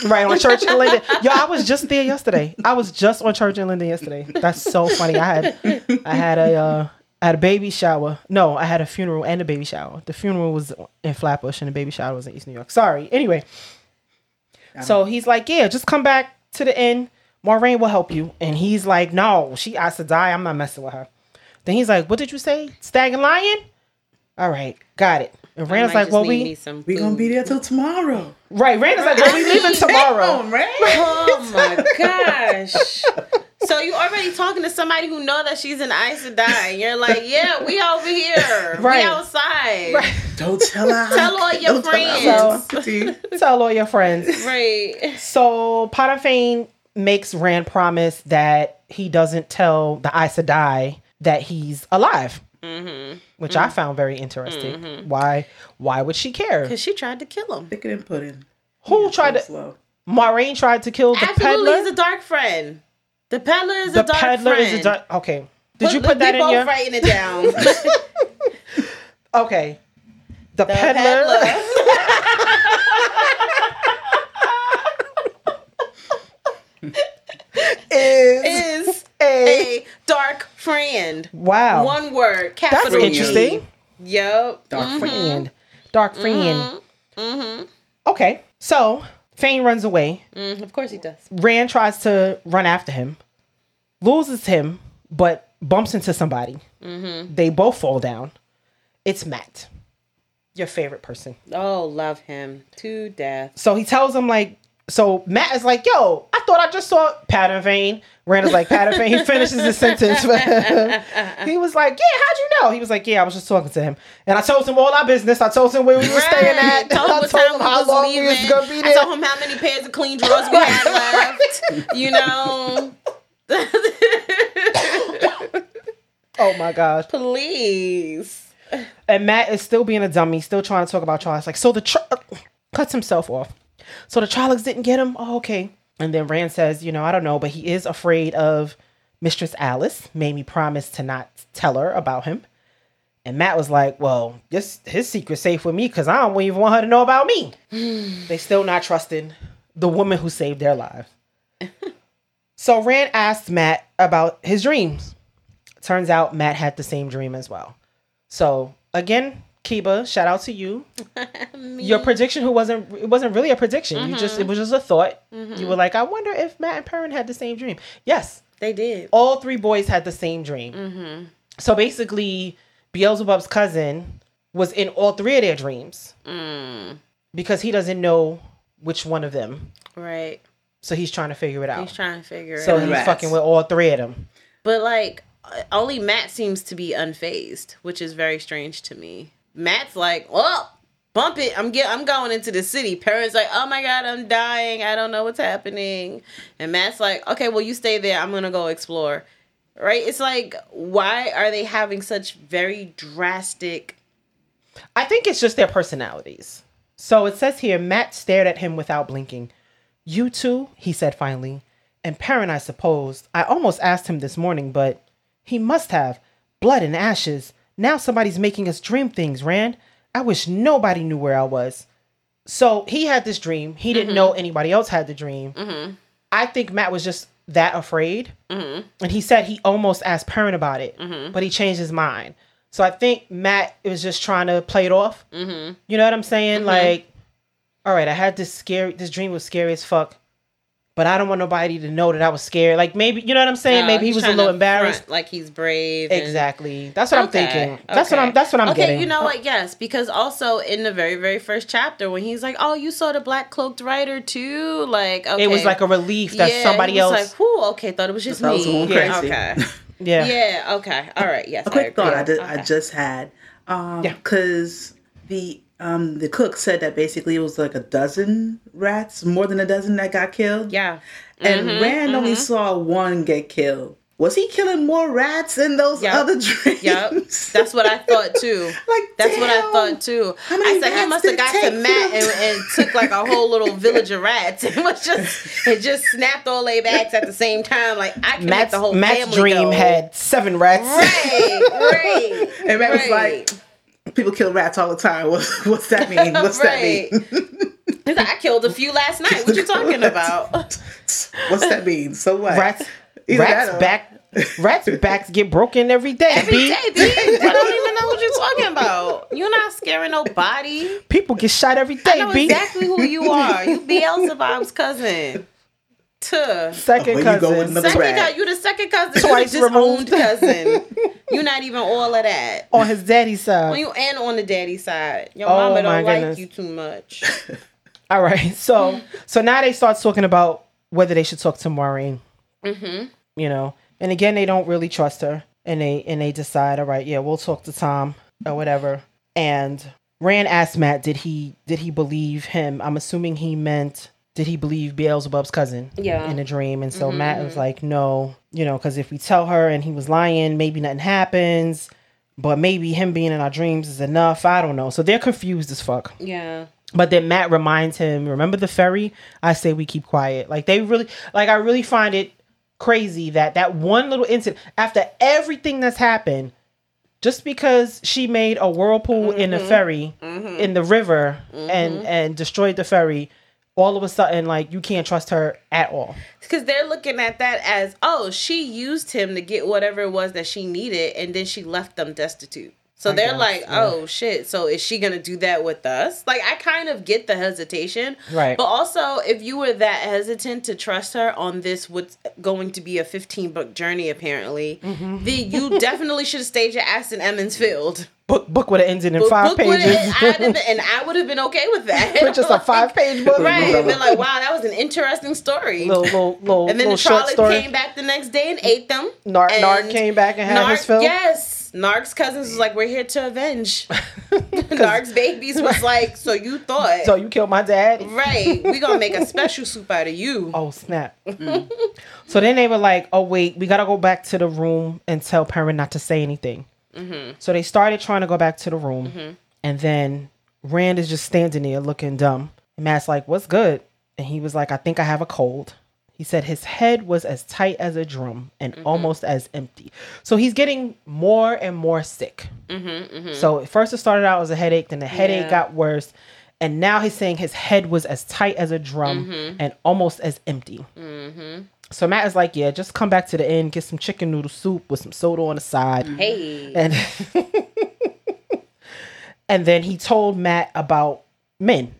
Speaker 2: right on Church and Linden. Yo, I was just there yesterday. I was just on Church and Linden yesterday. That's so funny. I had I had a uh, I had a baby shower. No, I had a funeral and a baby shower. The funeral was in Flatbush and the baby shower was in East New York. Sorry. Anyway, so he's like, yeah, just come back to the inn. Moiraine will help you. And he's like, no, she has to die. I'm not messing with her. Then he's like, what did you say? Stag and lion? All right, got it. And Rand's
Speaker 1: Might
Speaker 2: like,
Speaker 1: just
Speaker 2: well, we
Speaker 3: We gonna be there till tomorrow.
Speaker 2: right. Rand is like, well, we leaving tomorrow.
Speaker 3: Damn, right?
Speaker 1: Oh my gosh. So you already talking to somebody who know that she's an Aes Sedai. And you're like, yeah, we over here.
Speaker 2: Right.
Speaker 1: We outside.
Speaker 2: Right.
Speaker 3: Don't tell her.
Speaker 1: Tell all your
Speaker 3: don't tell her
Speaker 1: friends.
Speaker 3: identity.
Speaker 2: Tell all your friends.
Speaker 1: Right.
Speaker 2: So Padan Fain makes Rand promise that he doesn't tell the Aes Sedai that he's alive,
Speaker 1: Mm-hmm.
Speaker 2: which I found very interesting. Why? Why would she care?
Speaker 1: Because she tried to kill him.
Speaker 3: Thicker than pudding.
Speaker 2: Who tried to?
Speaker 3: Slow.
Speaker 2: Moiraine tried to kill the
Speaker 1: Absolutely,
Speaker 2: peddler.
Speaker 1: he's a dark friend. The peddler is
Speaker 2: the
Speaker 1: a dark
Speaker 2: peddler
Speaker 1: friend.
Speaker 2: is a dark. Okay. Did you put that in your?
Speaker 1: writing it down.
Speaker 2: Okay. The,
Speaker 1: The
Speaker 2: peddler. is,
Speaker 1: is
Speaker 2: a,
Speaker 1: a dark friend.
Speaker 2: wow.
Speaker 1: One word,
Speaker 2: That's
Speaker 1: capital G.
Speaker 2: interesting.
Speaker 1: Yep.
Speaker 3: Dark
Speaker 2: Friend. Dark friend.
Speaker 1: Mm-hmm.
Speaker 2: Okay. So Fain runs away.
Speaker 1: Mm, of course he does.
Speaker 2: Rand tries to run after him, loses him, but bumps into somebody.
Speaker 1: Mm-hmm.
Speaker 2: They both fall down. It's Mat, your favorite person.
Speaker 1: Oh, love him to death.
Speaker 2: So he tells him like, so Mat is like, yo, I thought I just saw Padan Fain. Rand is like, Padan Fain. He finishes his sentence. he was like, yeah, how'd you know? He was like, yeah, I was just talking to him. And I told him all our business. I told him where we were staying at.
Speaker 1: Told him
Speaker 2: I told him how
Speaker 1: was
Speaker 2: long
Speaker 1: leaving.
Speaker 2: we was going to be there.
Speaker 1: I told him how many pairs of clean drawers we had left. You know.
Speaker 2: Oh my gosh.
Speaker 1: Please.
Speaker 2: And Mat is still being a dummy, still trying to talk about Charles. Like, so the tr- cuts himself off. So the Trollocs didn't get him. Oh, okay. And then Rand says, you know, I don't know, but he is afraid of Mistress Alys. Made me promise to not tell her about him. And Mat was like, well, this his secret's safe with me because I don't even want her to know about me. they still not trusting the woman who saved their lives. so Rand asked Mat about his dreams. Turns out Mat had the same dream as well. So again, Keba, shout out to you. Your prediction who wasn't it wasn't really a prediction. You just it mm-hmm. was just a thought. Mm-hmm. You were like, I wonder if Mat and Perrin had the same dream. Yes,
Speaker 1: They did.
Speaker 2: all three boys had the same dream. Mm-hmm. So basically, Beelzebub's cousin was in all three of their dreams mm. because he doesn't know which one of them.
Speaker 1: Right.
Speaker 2: So he's trying to figure it out.
Speaker 1: He's trying to figure
Speaker 2: so
Speaker 1: it out.
Speaker 2: So he's
Speaker 3: Rats.
Speaker 2: fucking with all three of them.
Speaker 1: But like only Mat seems to be unfazed, which is very strange to me. Mat's like, "Well, bump it. I'm get I'm going into the city." Perrin's like, "Oh my god, I'm dying. I don't know what's happening." And Mat's like, "Okay, well you stay there. I'm to go explore." Right? It's like why are they having such very drastic
Speaker 2: I think it's just their personalities. So it says here Mat stared at him without blinking. You too, he said finally. And Perrin, I suppose. I almost asked him this morning, but he must have. Blood and ashes. Now somebody's making us dream things, Rand. I wish nobody knew where I was. So he had this dream. He didn't mm-hmm. know anybody else had the dream. Mm-hmm. I think Mat was just that afraid. Mm-hmm. And he said he almost asked Perrin about it, but he changed his mind. So I think Mat was just trying to play it off. You know what I'm saying? Like, all right, I had this scary, this dream was scary as fuck, but I don't want nobody to know that I was scared. Like maybe, you know what I'm saying?
Speaker 1: Uh,
Speaker 2: maybe he was a little embarrassed.
Speaker 1: front like he's brave. and-
Speaker 2: Exactly. That's what I'm thinking. That's what. I'm. That's what I'm
Speaker 1: okay,
Speaker 2: getting.
Speaker 1: you know what? Yes, because also in the very, very first chapter, when he's like, "Oh, you saw the black cloaked rider too," like okay.
Speaker 2: It was like a relief that
Speaker 1: Yeah,
Speaker 2: somebody
Speaker 1: he was
Speaker 2: else.
Speaker 1: Like, Whew, okay, thought it was just
Speaker 3: Thought I was
Speaker 1: me.
Speaker 3: going
Speaker 1: Yeah,
Speaker 3: crazy.
Speaker 1: okay.
Speaker 2: yeah.
Speaker 1: yeah. Okay. All right. Yes.
Speaker 3: A quick thought I,
Speaker 1: agree.
Speaker 3: did, I
Speaker 1: Okay.
Speaker 3: just had. Um,
Speaker 2: Yeah.
Speaker 3: Because the um the cook said that basically it was like a dozen rats, more than a dozen that got killed.
Speaker 1: Yeah.
Speaker 3: And
Speaker 1: Mm-hmm,
Speaker 3: Rand only saw one get killed. Was he killing more rats in those
Speaker 1: Yep.
Speaker 3: other dreams?
Speaker 1: Yep. That's what I thought too.
Speaker 3: like
Speaker 1: That's what I thought too.
Speaker 3: How many
Speaker 1: I said he must have
Speaker 3: it
Speaker 1: got to
Speaker 3: Mat
Speaker 1: and,
Speaker 3: them
Speaker 1: and took like a whole little village of rats and was just it just snapped all their backs at the same time. Like I can make
Speaker 2: Mat's,
Speaker 1: the whole
Speaker 2: Mat's
Speaker 1: family
Speaker 2: dream
Speaker 1: go.
Speaker 2: had seven rats.
Speaker 1: right, right.
Speaker 3: And Mat was like, people kill rats all the time. What, what's that mean? What's
Speaker 1: Right.
Speaker 3: that mean?
Speaker 1: He's like, I killed a few last night. What you talking about?
Speaker 3: What's that mean? So what?
Speaker 2: Rats.
Speaker 3: Either
Speaker 2: rats
Speaker 3: or-
Speaker 2: back. Rats backs get broken every day.
Speaker 1: Every
Speaker 2: B.
Speaker 1: day, B. I don't even know what you're talking about. You're not scaring nobody.
Speaker 2: People get shot every day.
Speaker 1: I know
Speaker 2: B.
Speaker 1: exactly who you are. You Beelzebub's cousin. Tuh.
Speaker 2: Second
Speaker 3: When you
Speaker 2: cousin.
Speaker 3: go in the-
Speaker 1: Second cousin, you the second cousin,
Speaker 2: twice
Speaker 1: you
Speaker 2: removed
Speaker 1: cousin. You're not even all of that.
Speaker 2: on his daddy's
Speaker 1: On
Speaker 2: side.
Speaker 1: you and on the daddy side. Your
Speaker 2: Oh,
Speaker 1: mama don't like you too much.
Speaker 2: All right. So so now they start talking about whether they should talk to Moiraine. Mm-hmm. you know. And again, they don't really trust her, and they and they decide, all right, yeah, we'll talk to Thom or whatever. And Rand asked Mat, did he did he believe him? I'm assuming he meant did he believe Beelzebub's cousin
Speaker 1: Yeah.
Speaker 2: in a dream? And so mm-hmm, Mat was mm-hmm. like, no, you know, because if we tell her and he was lying, maybe nothing happens. But maybe him being in our dreams is enough. I don't know. So they're confused as fuck.
Speaker 1: Yeah.
Speaker 2: But then Mat reminds him, remember the ferry? I say we keep quiet. Like they really, like I really find it crazy that that one little incident, after everything that's happened, just because she made a whirlpool in the mm-hmm. ferry in the river and and destroyed the ferry, all of a sudden like you can't trust her at all.
Speaker 1: Because they're looking at that as, oh, she used him to get whatever it was that she needed, and then she left them destitute. So they're
Speaker 2: guess,
Speaker 1: like,
Speaker 2: yeah.
Speaker 1: oh shit. So is she gonna do that with us? Like, I kind of get the hesitation,
Speaker 2: Right.
Speaker 1: But also, if you were that hesitant to trust her on this, what's going to be a fifteen book journey, apparently,
Speaker 2: Mm-hmm.
Speaker 1: then you definitely should have stayed your ass in Emond's Field.
Speaker 2: Book book would have ended in
Speaker 1: Book-
Speaker 2: five
Speaker 1: book
Speaker 2: pages.
Speaker 1: Been, and I would have been okay with that.
Speaker 2: Put just a five page book.
Speaker 1: Right, and been like, wow, that was an interesting story.
Speaker 2: Little little little,
Speaker 1: And then
Speaker 2: little
Speaker 1: the trolley
Speaker 2: story.
Speaker 1: came back the next day and ate them.
Speaker 2: Narg,
Speaker 1: And
Speaker 2: Narg came back and had his fill.
Speaker 1: Yes. Narg's cousins was like, we're here to avenge. Narg's babies was like, so you thought.
Speaker 2: So you killed my dad.
Speaker 1: right. we going to make a special soup out of you.
Speaker 2: Oh snap! Mm. So then they were like, "Oh wait, we gotta go back to the room and tell Perrin not to say anything." Mm-hmm. So they started trying to go back to the room, mm-hmm. and then Rand is just standing there looking dumb. And Mat's like, "What's good?" And he was like, "I think I have a cold." He said his head was as tight as a drum and mm-hmm. almost as empty. So he's getting more and more sick. So at first it started out as a headache, then the headache
Speaker 1: Yeah.
Speaker 2: got worse, and now he's saying his head was as tight as a drum and almost as empty. So Mat is like, "Yeah, just come back to the inn, get some chicken noodle soup with some soda on the side." Mm-hmm.
Speaker 1: Hey.
Speaker 2: And and then he told Mat about Min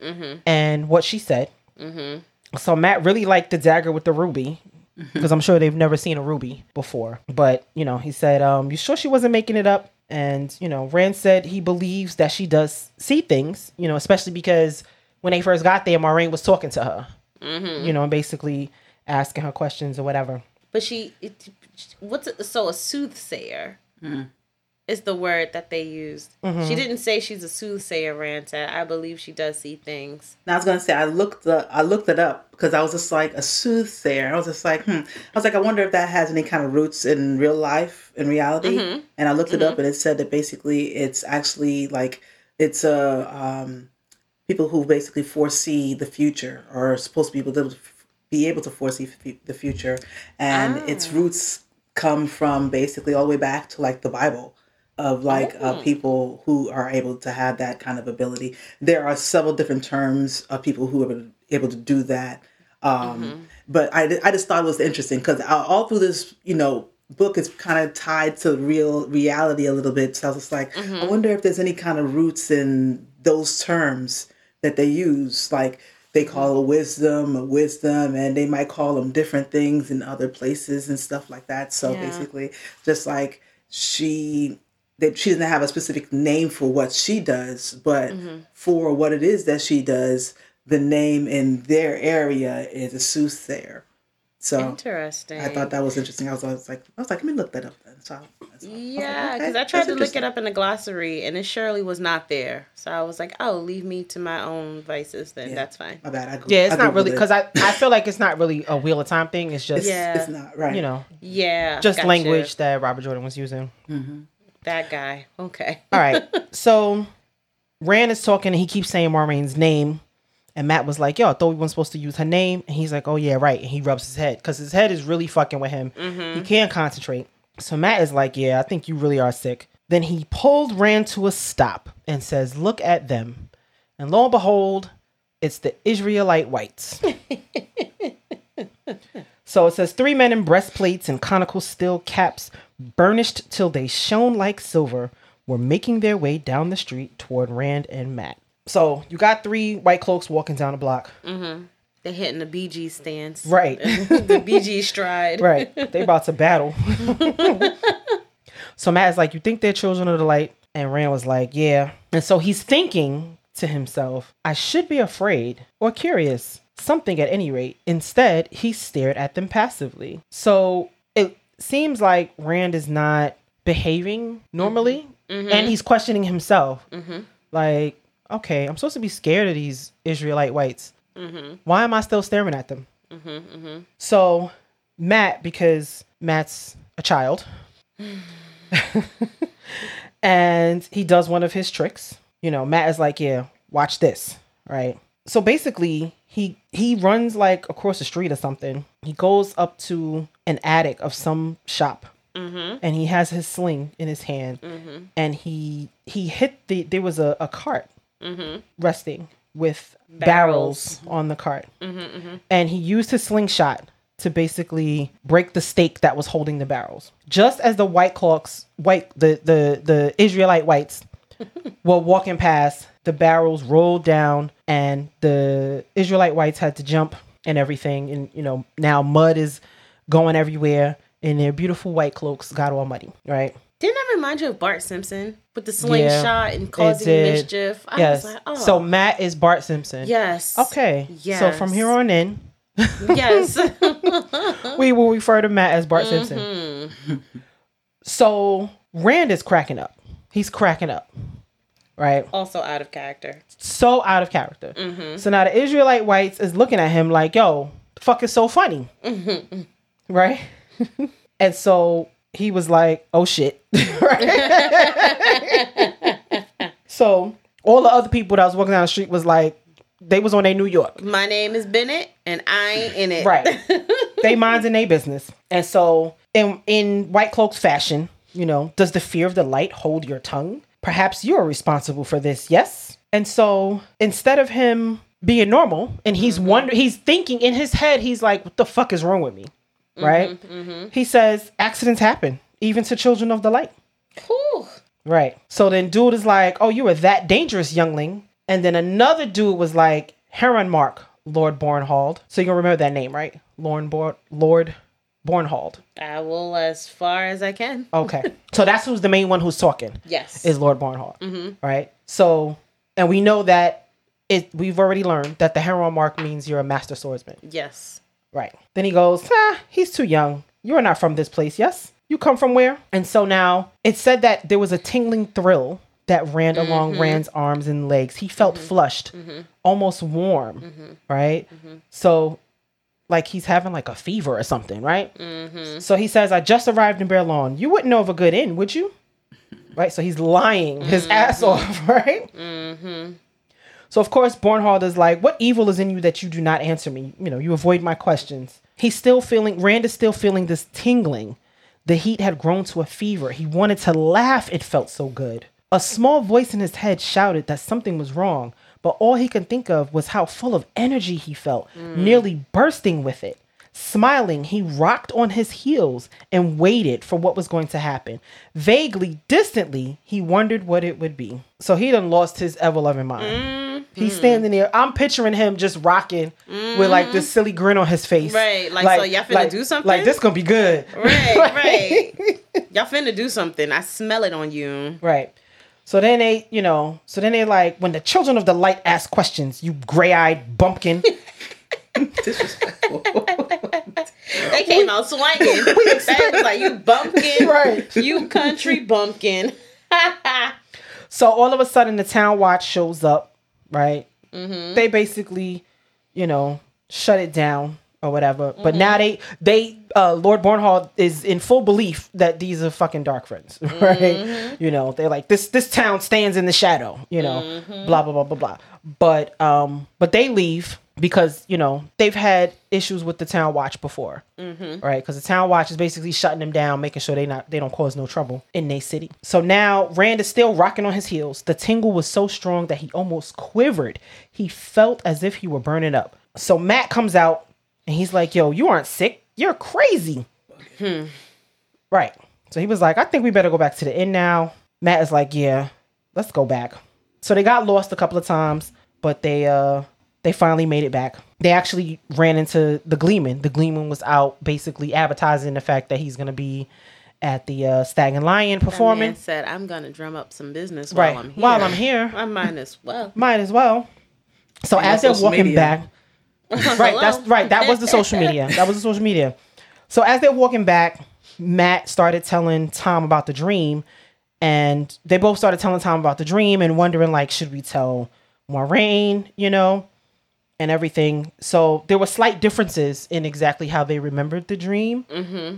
Speaker 2: mm-hmm. and what she said. Mm-hmm. So Mat really liked the dagger with the ruby because I'm sure they've never seen a ruby before. But you know, he said, um, "You sure she wasn't making it up?" And you know, Rand said he believes that she does see things. You know, especially because when they first got there, Moiraine was talking to her. You know, and basically asking her questions or whatever.
Speaker 1: But she, it, what's it, so a soothsayer is the word that they used.
Speaker 2: Mm-hmm.
Speaker 1: She didn't say she's a soothsayer, Ranta. I believe she does see things.
Speaker 3: Now I was gonna say I looked the I looked it up because I was just like a soothsayer. I was just like, hmm. I was like, I wonder if that has any kind of roots in real life, in reality.
Speaker 1: Mm-hmm.
Speaker 3: And I looked it up, and it said that basically it's actually like it's a um, people who basically foresee the future or are supposed to be able to be able to foresee f- the future, and its roots come from basically all the way back to like the Bible of like uh, people who are able to have that kind of ability. There are several different terms of people who are able to do that. Um, But I, I just thought it was interesting because all through this, you know, book is kind of tied to real reality a little bit. So I was just like, I wonder if there's any kind of roots in those terms that they use, like they call a wisdom a wisdom, and they might call them different things in other places and stuff like that. So
Speaker 1: Yeah.
Speaker 3: basically, just like she that she doesn't have a specific name for what she does, but mm-hmm. for what it is that she does, the name in their area is a soothsayer. So
Speaker 1: Interesting.
Speaker 3: I thought that was interesting. I was, I was like, I was like, let me look that up then. So, so
Speaker 1: Yeah,
Speaker 3: okay,
Speaker 1: because I
Speaker 3: that's
Speaker 1: tried to look it up in the glossary and it surely was not there. So I was like, oh, leave me to my own vices then.
Speaker 3: Yeah.
Speaker 1: That's fine.
Speaker 3: My bad. I,
Speaker 2: Yeah, it's
Speaker 3: I
Speaker 2: not really because I, I feel like it's not really a wheel of time thing. It's just
Speaker 1: Yeah.
Speaker 3: it's not right.
Speaker 2: you know
Speaker 1: Yeah.
Speaker 2: just
Speaker 1: gotcha.
Speaker 2: language that Robert Jordan was using. Mm-hmm.
Speaker 1: That guy. Okay.
Speaker 2: All right, so Rand is talking and he keeps saying Moiraine's name, and Mat was like, "Yo, I thought we weren't supposed to use her name," and he's like, "Oh yeah, right." And he rubs his head because his head is really fucking with him. Mm-hmm. He can't concentrate. So Mat is like, "Yeah, I think you really are sick." Then he pulled Rand to a stop and says, "Look at them," and lo and behold, it's the Israelite whites. So it says three men in breastplates and conical steel caps, burnished till they shone like silver, were making their way down the street toward Rand and Mat. So you got three white cloaks walking down the block. Mm-hmm.
Speaker 1: They're hitting the BG stance.
Speaker 2: Right.
Speaker 1: the BG stride.
Speaker 2: Right. They about to battle. so Mat is like, You think they're children of the light? And Rand was like, Yeah. And so he's thinking to himself, I should be afraid or curious. something at any rate. Instead, he stared at them passively. So it seems like Rand is not behaving normally mm-hmm. and he's questioning himself. Mm-hmm. Like, okay, I'm supposed to be scared of these Israelite whites. Mm-hmm. Why am I still staring at them? Mm-hmm, mm-hmm. So Mat, because Mat's a child, and he does one of his tricks. You know, Mat is like, "Yeah, watch this." Right. So basically, he he runs like across the street or something. He goes up to an attic of some shop, and he has his sling in his hand, and he he hit the there was a, a cart resting with barrels, mm-hmm. on the cart, mm-hmm, mm-hmm. and he used his slingshot to basically break the stake that was holding the barrels. Just as the white clocks, white the the the Israelite whites were walking past, the barrels rolled down, and the Israelite whites had to jump and everything. And you know now mud is going everywhere, and their beautiful white cloaks got all muddy. Right?
Speaker 1: Didn't that remind you of Bart Simpson with the slingshot and causing mischief? I
Speaker 2: yes.
Speaker 1: was like, oh,
Speaker 2: So Mat is Bart Simpson.
Speaker 1: yes.
Speaker 2: Okay. Yes. So from here on in,
Speaker 1: yes.
Speaker 2: we will refer to Mat as Bart
Speaker 1: Mm-hmm.
Speaker 2: Simpson. So Rand is cracking up. He's cracking up. Right?
Speaker 1: also out of character.
Speaker 2: So out of character.
Speaker 1: Mm-hmm.
Speaker 2: So now the Israelite whites is looking at him like, yo, the fuck is so funny?
Speaker 1: Mm-hmm.
Speaker 2: Right? and so he was like, oh shit. so all the other people that was walking down the street was like, they was on their New York.
Speaker 1: My name is Bennett, and I ain't in it.
Speaker 2: Right. they minds in their business. And so in in white cloaks fashion, you know, does the fear of the light hold your tongue? Perhaps you're responsible for this, yes? And so instead of him being normal and he's mm-hmm. wonder he's thinking in his head, he's like, What the fuck is wrong with me? Right? Mm-hmm, mm-hmm. He says, accidents happen, even to children of the light.
Speaker 1: Whew.
Speaker 2: Right. So then dude is like, Oh, you were that dangerous, youngling. And then another dude was like, Heron Mark, Lord Bornhald. So you can remember that name, right? Lord Bor- Lord Bornhald.
Speaker 1: I will as far as I can.
Speaker 2: Okay. so that's who's the main one who's talking
Speaker 1: Yes.
Speaker 2: is Lord Bornhald. Mm-hmm. Right. So and we know that it we've already learned that the Heron Mark means you're a master swordsman.
Speaker 1: yes.
Speaker 2: Right. Then he goes, ah, he's too young. You are not from this place, yes? You come from where? And so now it said that there was a tingling thrill that ran mm-hmm. along Rand's arms and legs. He felt mm-hmm. flushed, mm-hmm. almost warm, right? So like he's having like a fever or something, right? So he says, I just arrived in Baerlon. You wouldn't know of a good inn, would you? Right? So he's lying his ass off, right? So of course Bornhald is like, "What evil is in you that you do not answer me? You know, you avoid my questions." He's still feeling. Rand is still feeling this tingling. The heat had grown to a fever. He wanted to laugh. It felt so good. A small voice in his head shouted that something was wrong, but all he could think of was how full of energy he felt, mm. nearly bursting with it. Smiling, he rocked on his heels and waited for what was going to happen. Vaguely, distantly, he wondered what it would be. So he done lost his ever loving mind. Mm-hmm. He's standing there. I'm picturing him just rocking with like this mm-hmm. silly grin on his face.
Speaker 1: Right, like, so y'all finna do something?
Speaker 2: Like this gonna be good.
Speaker 1: Right, right. Y'all finna do something. I smell it on you.
Speaker 2: Right. So then they, you know, so then they like when the children of the light ask questions, you gray-eyed bumpkin.
Speaker 3: Disrespectful.
Speaker 1: They came out swinging. That was like you bumpkin,
Speaker 2: Right.
Speaker 1: You country bumpkin.
Speaker 2: So all of a sudden, the town watch shows up, right? They basically, you know, shut it down or whatever. But now they, they, uh, Lord Bornhald is in full belief that these are fucking dark friends, right? You know, they're like this. This town stands in the shadow. You know, blah blah blah blah blah. But um, but they leave because you know they've had issues with the town watch before, right? Because the town watch is basically shutting them down, making sure they not they don't cause no trouble in their city. So now Rand is still rocking on his heels. The tingle was so strong that he almost quivered. He felt as if he were burning up. So Mat comes out and he's like, "Yo, you aren't sick. You're crazy." Right. So he was like, "I think we better go back to the inn now." Mat is like, "Yeah, let's go back." So they got lost a couple of times, but they uh they finally made it back. They actually ran into the Gleeman. The Gleeman was out basically advertising the fact that he's gonna be at the uh, Stag and Lion
Speaker 1: Man
Speaker 2: performing.
Speaker 1: said, "I'm gonna drum up some business
Speaker 2: Right.
Speaker 1: while I'm here.
Speaker 2: While I'm here.
Speaker 1: I might as well."
Speaker 2: Might as well. So
Speaker 3: And
Speaker 2: as they're walking
Speaker 3: media.
Speaker 2: back, right, that's right. That was the social media. That was the social media. So as they're walking back, Mat started telling Thom about the dream, and they both started telling Thom about the dream and wondering like, should we tell Moiraine, you know, and everything. So there were slight differences in exactly how they remembered the dream.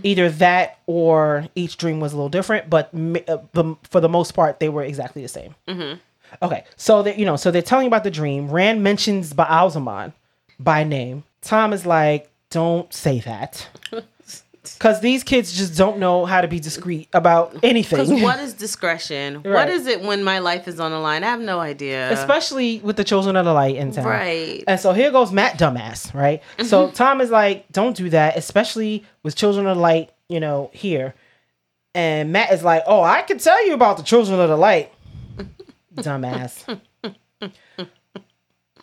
Speaker 2: Either that or each dream was a little different, but uh, the, for the most part, they were exactly the same. Okay, so that you know, so they're telling you about the dream. Rand mentions Baalzamon by name. Thom is like, "Don't say that," because these kids just don't know how to be discreet about anything.
Speaker 1: Because what is discretion? What
Speaker 2: Right.
Speaker 1: is it when my life is on the line? I have no idea.
Speaker 2: Especially with the children of the light in town.
Speaker 1: Right.
Speaker 2: And so here goes Mat dumbass, right? Mm-hmm. So Thom is like, don't do that, especially with children of the light, you know, here. And Mat is like, oh, I can tell you about the children of the light. dumbass.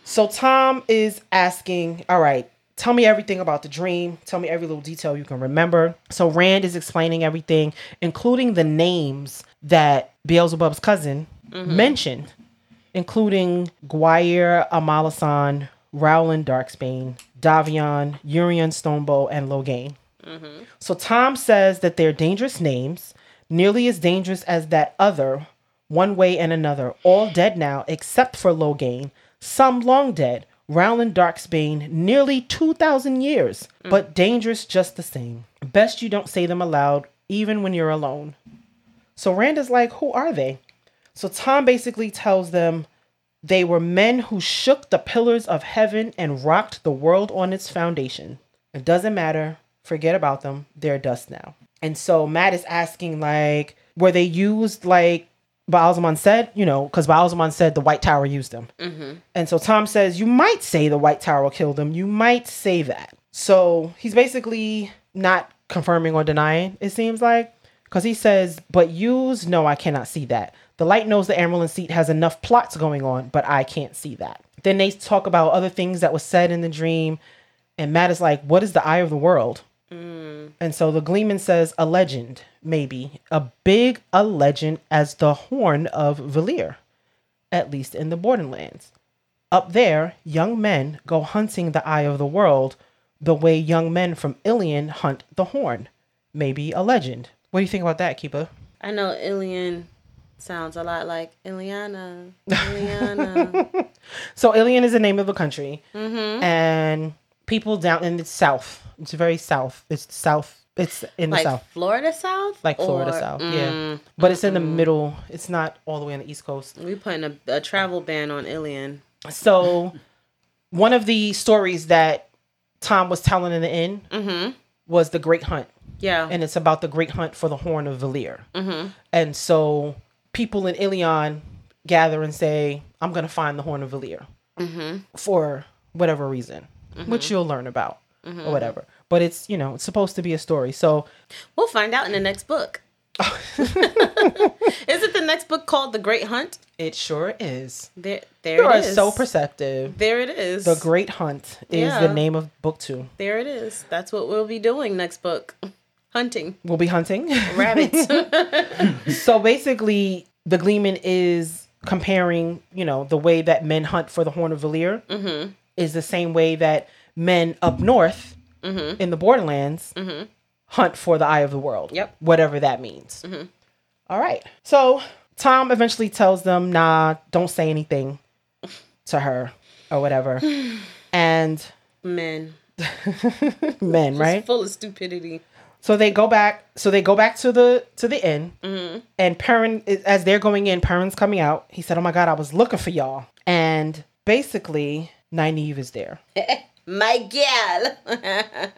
Speaker 2: so Thom is asking, all right, tell me everything about the dream. Tell me every little detail you can remember. So Rand is explaining everything, including the names that Beelzebub's cousin mm-hmm. mentioned including Guire Amalasan, Raolin Darksbane, Davian, Yurian Stonebow, and Logain. Mm-hmm. So Thom says that they're dangerous names, nearly as dangerous as that other, one way and another, all dead now except for Logain, some long dead, Raolin Darksbane, nearly 2,000 years, mm. but dangerous just the same. Best you don't say them aloud, even when you're alone. So Rand is like, who are they? So Thom basically tells them they were men who shook the pillars of heaven and rocked the world on its foundation. It doesn't matter. Forget about them. They're dust now. And so Matt is asking, like, were they used like Baalzamon said? You know, because Baalzamon said the White Tower used them. Mm-hmm. And so Thom says, you might say the White Tower killed them. You might say that. So he's basically not confirming or denying, it seems like. Because he says, but use, no, I cannot see that. The light knows the Amyrlin seat has enough plots going on, but I can't see that. Then they talk about other things that was said in the dream. And Mat is like, what is the eye of the world? Mm. And so the Gleeman says, a legend, maybe. A big a legend as the horn of Valere, at least in the Borderlands. Up there, young men go hunting the eye of the world the way young men from Illian hunt the horn. Maybe a legend. What do you think about that, Keba?
Speaker 1: I know Illian sounds a lot like Iliana. Iliana.
Speaker 2: So Illian is the name of a country, mm-hmm. and people down in the south. It's very south. It's south. It's in the
Speaker 1: like
Speaker 2: south,
Speaker 1: Florida South?
Speaker 2: like Florida
Speaker 1: Or-
Speaker 2: south.
Speaker 1: Mm,
Speaker 2: yeah, but it's in the middle. It's not all the way on the east coast.
Speaker 1: We putting a, a travel ban on Illian.
Speaker 2: So, one of the stories that Thom was telling in the inn mm-hmm. was the Great Hunt,
Speaker 1: Yeah.
Speaker 2: and it's about the Great Hunt for the Horn of Valere. Mm-hmm. And so, people in Illian gather and say, "I'm going to find the Horn of Valere mm-hmm. for whatever reason, which mm-hmm. you'll learn about or mm-hmm. whatever." But it's you know it's supposed to be a story, so
Speaker 1: We'll find out in the next book. Is it the next book called The Great Hunt?
Speaker 2: it sure is.
Speaker 1: There, there
Speaker 2: You
Speaker 1: it
Speaker 2: are
Speaker 1: is.
Speaker 2: so perceptive.
Speaker 1: there it is.
Speaker 2: The Great Hunt is
Speaker 1: Yeah.
Speaker 2: the name of book two.
Speaker 1: there it is. That's what we'll be doing next book. Hunting
Speaker 2: We'll be hunting.
Speaker 1: rabbits.
Speaker 2: So basically, the Gleeman is comparing, you know, the way that men hunt for the Horn of Valere mm-hmm. Is the same way that men up north mm-hmm. in the Borderlands mm-hmm. hunt for the Eye of the World.
Speaker 1: Yep.
Speaker 2: Whatever that means. Mm-hmm. All right. So Thom eventually tells them, nah, don't say anything to her or whatever. and
Speaker 1: Men.
Speaker 2: men, right?
Speaker 1: Full of stupidity.
Speaker 2: So they go back. So they go back to the to the inn, and Perrin, as they're going in, Perrin's coming out. He said, "Oh my god, I was looking for y'all." And basically, Nynaeve is there.
Speaker 1: My gal.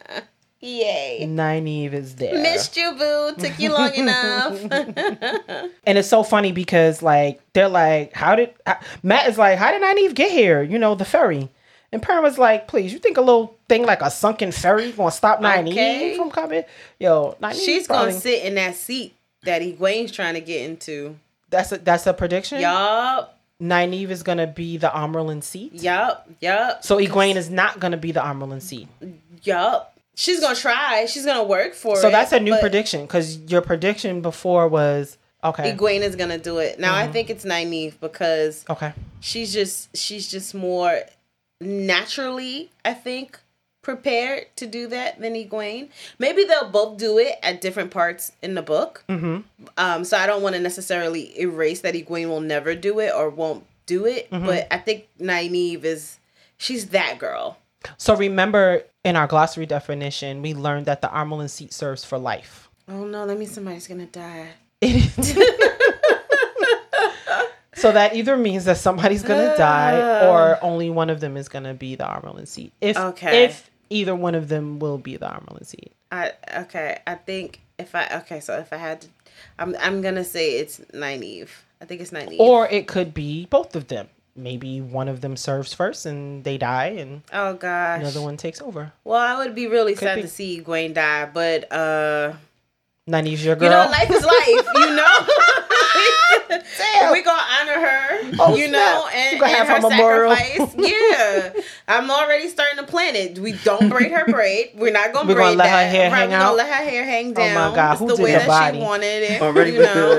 Speaker 1: Yay.
Speaker 2: Nynaeve is there,
Speaker 1: Missed you, boo. Took you long enough.
Speaker 2: and it's so funny because like they're like, "How did how, Mat is like, how did Nynaeve get here? You know, the ferry." And Perrin was like, "Please, you think a little thing like a sunken ferry gonna stop Nynaeve
Speaker 1: Okay.
Speaker 2: from coming? Yo, Nynaeve
Speaker 1: She's
Speaker 2: probably-
Speaker 1: gonna sit in that seat that Egwene's trying to get into.
Speaker 2: That's a that's a prediction.
Speaker 1: Yup.
Speaker 2: Nynaeve is gonna be the Amyrlin seat.
Speaker 1: Yep, Yup.
Speaker 2: So Egwene is not going to be the Amyrlin seat.
Speaker 1: Yup. She's gonna try. She's gonna work for it.
Speaker 2: So that's a new prediction because your prediction before was okay.
Speaker 1: Egwene is gonna do it. Now
Speaker 2: Mm-hmm.
Speaker 1: I think it's Nynaeve because
Speaker 2: okay.
Speaker 1: she's just she's just more naturally, I think, prepared to do that than Egwene. Maybe they'll both do it at different parts in the book. Mm-hmm. Um, so I don't want to necessarily erase that Egwene will never do it or won't do it, but I think Nynaeve is she's that girl.
Speaker 2: So remember in our glossary definition, we learned that the Amyrlin seat serves for life.
Speaker 1: Oh no, that means somebody's gonna die.
Speaker 2: So that either means that somebody's gonna die or only one of them is gonna be the Amyrlin seat. If
Speaker 1: Okay.
Speaker 2: if either one of them will be the Amyrlin seat.
Speaker 1: I okay. I think if I okay, so if I had to, I'm I'm gonna say it's Nynaeve. I think it's Nynaeve.
Speaker 2: Or it could be both of them. Maybe one of them serves first and they die and
Speaker 1: oh gosh.
Speaker 2: another one takes over.
Speaker 1: Well, I would be really sad
Speaker 2: be.
Speaker 1: to see Gwen die, but uh,
Speaker 2: Nynaeve's your girl.
Speaker 1: you know, life is life. You know. we gonna honor her,
Speaker 2: Oh,
Speaker 1: you know,
Speaker 2: snap.
Speaker 1: and,
Speaker 2: We gonna
Speaker 1: and
Speaker 2: have
Speaker 1: her
Speaker 2: her
Speaker 1: sacrifice. Yeah, I'm already starting to plan it. We don't braid her braid. We're not gonna
Speaker 2: We're
Speaker 1: braid
Speaker 2: gonna let her
Speaker 1: that.
Speaker 2: hair
Speaker 1: right,
Speaker 2: hang
Speaker 1: we're gonna let her hair hang down.
Speaker 2: Oh
Speaker 1: down.
Speaker 2: my God,
Speaker 1: It's
Speaker 2: who
Speaker 1: the
Speaker 2: did
Speaker 1: way
Speaker 2: the
Speaker 1: that
Speaker 2: body?
Speaker 1: she wanted it.
Speaker 3: Already
Speaker 1: you
Speaker 3: with
Speaker 1: know.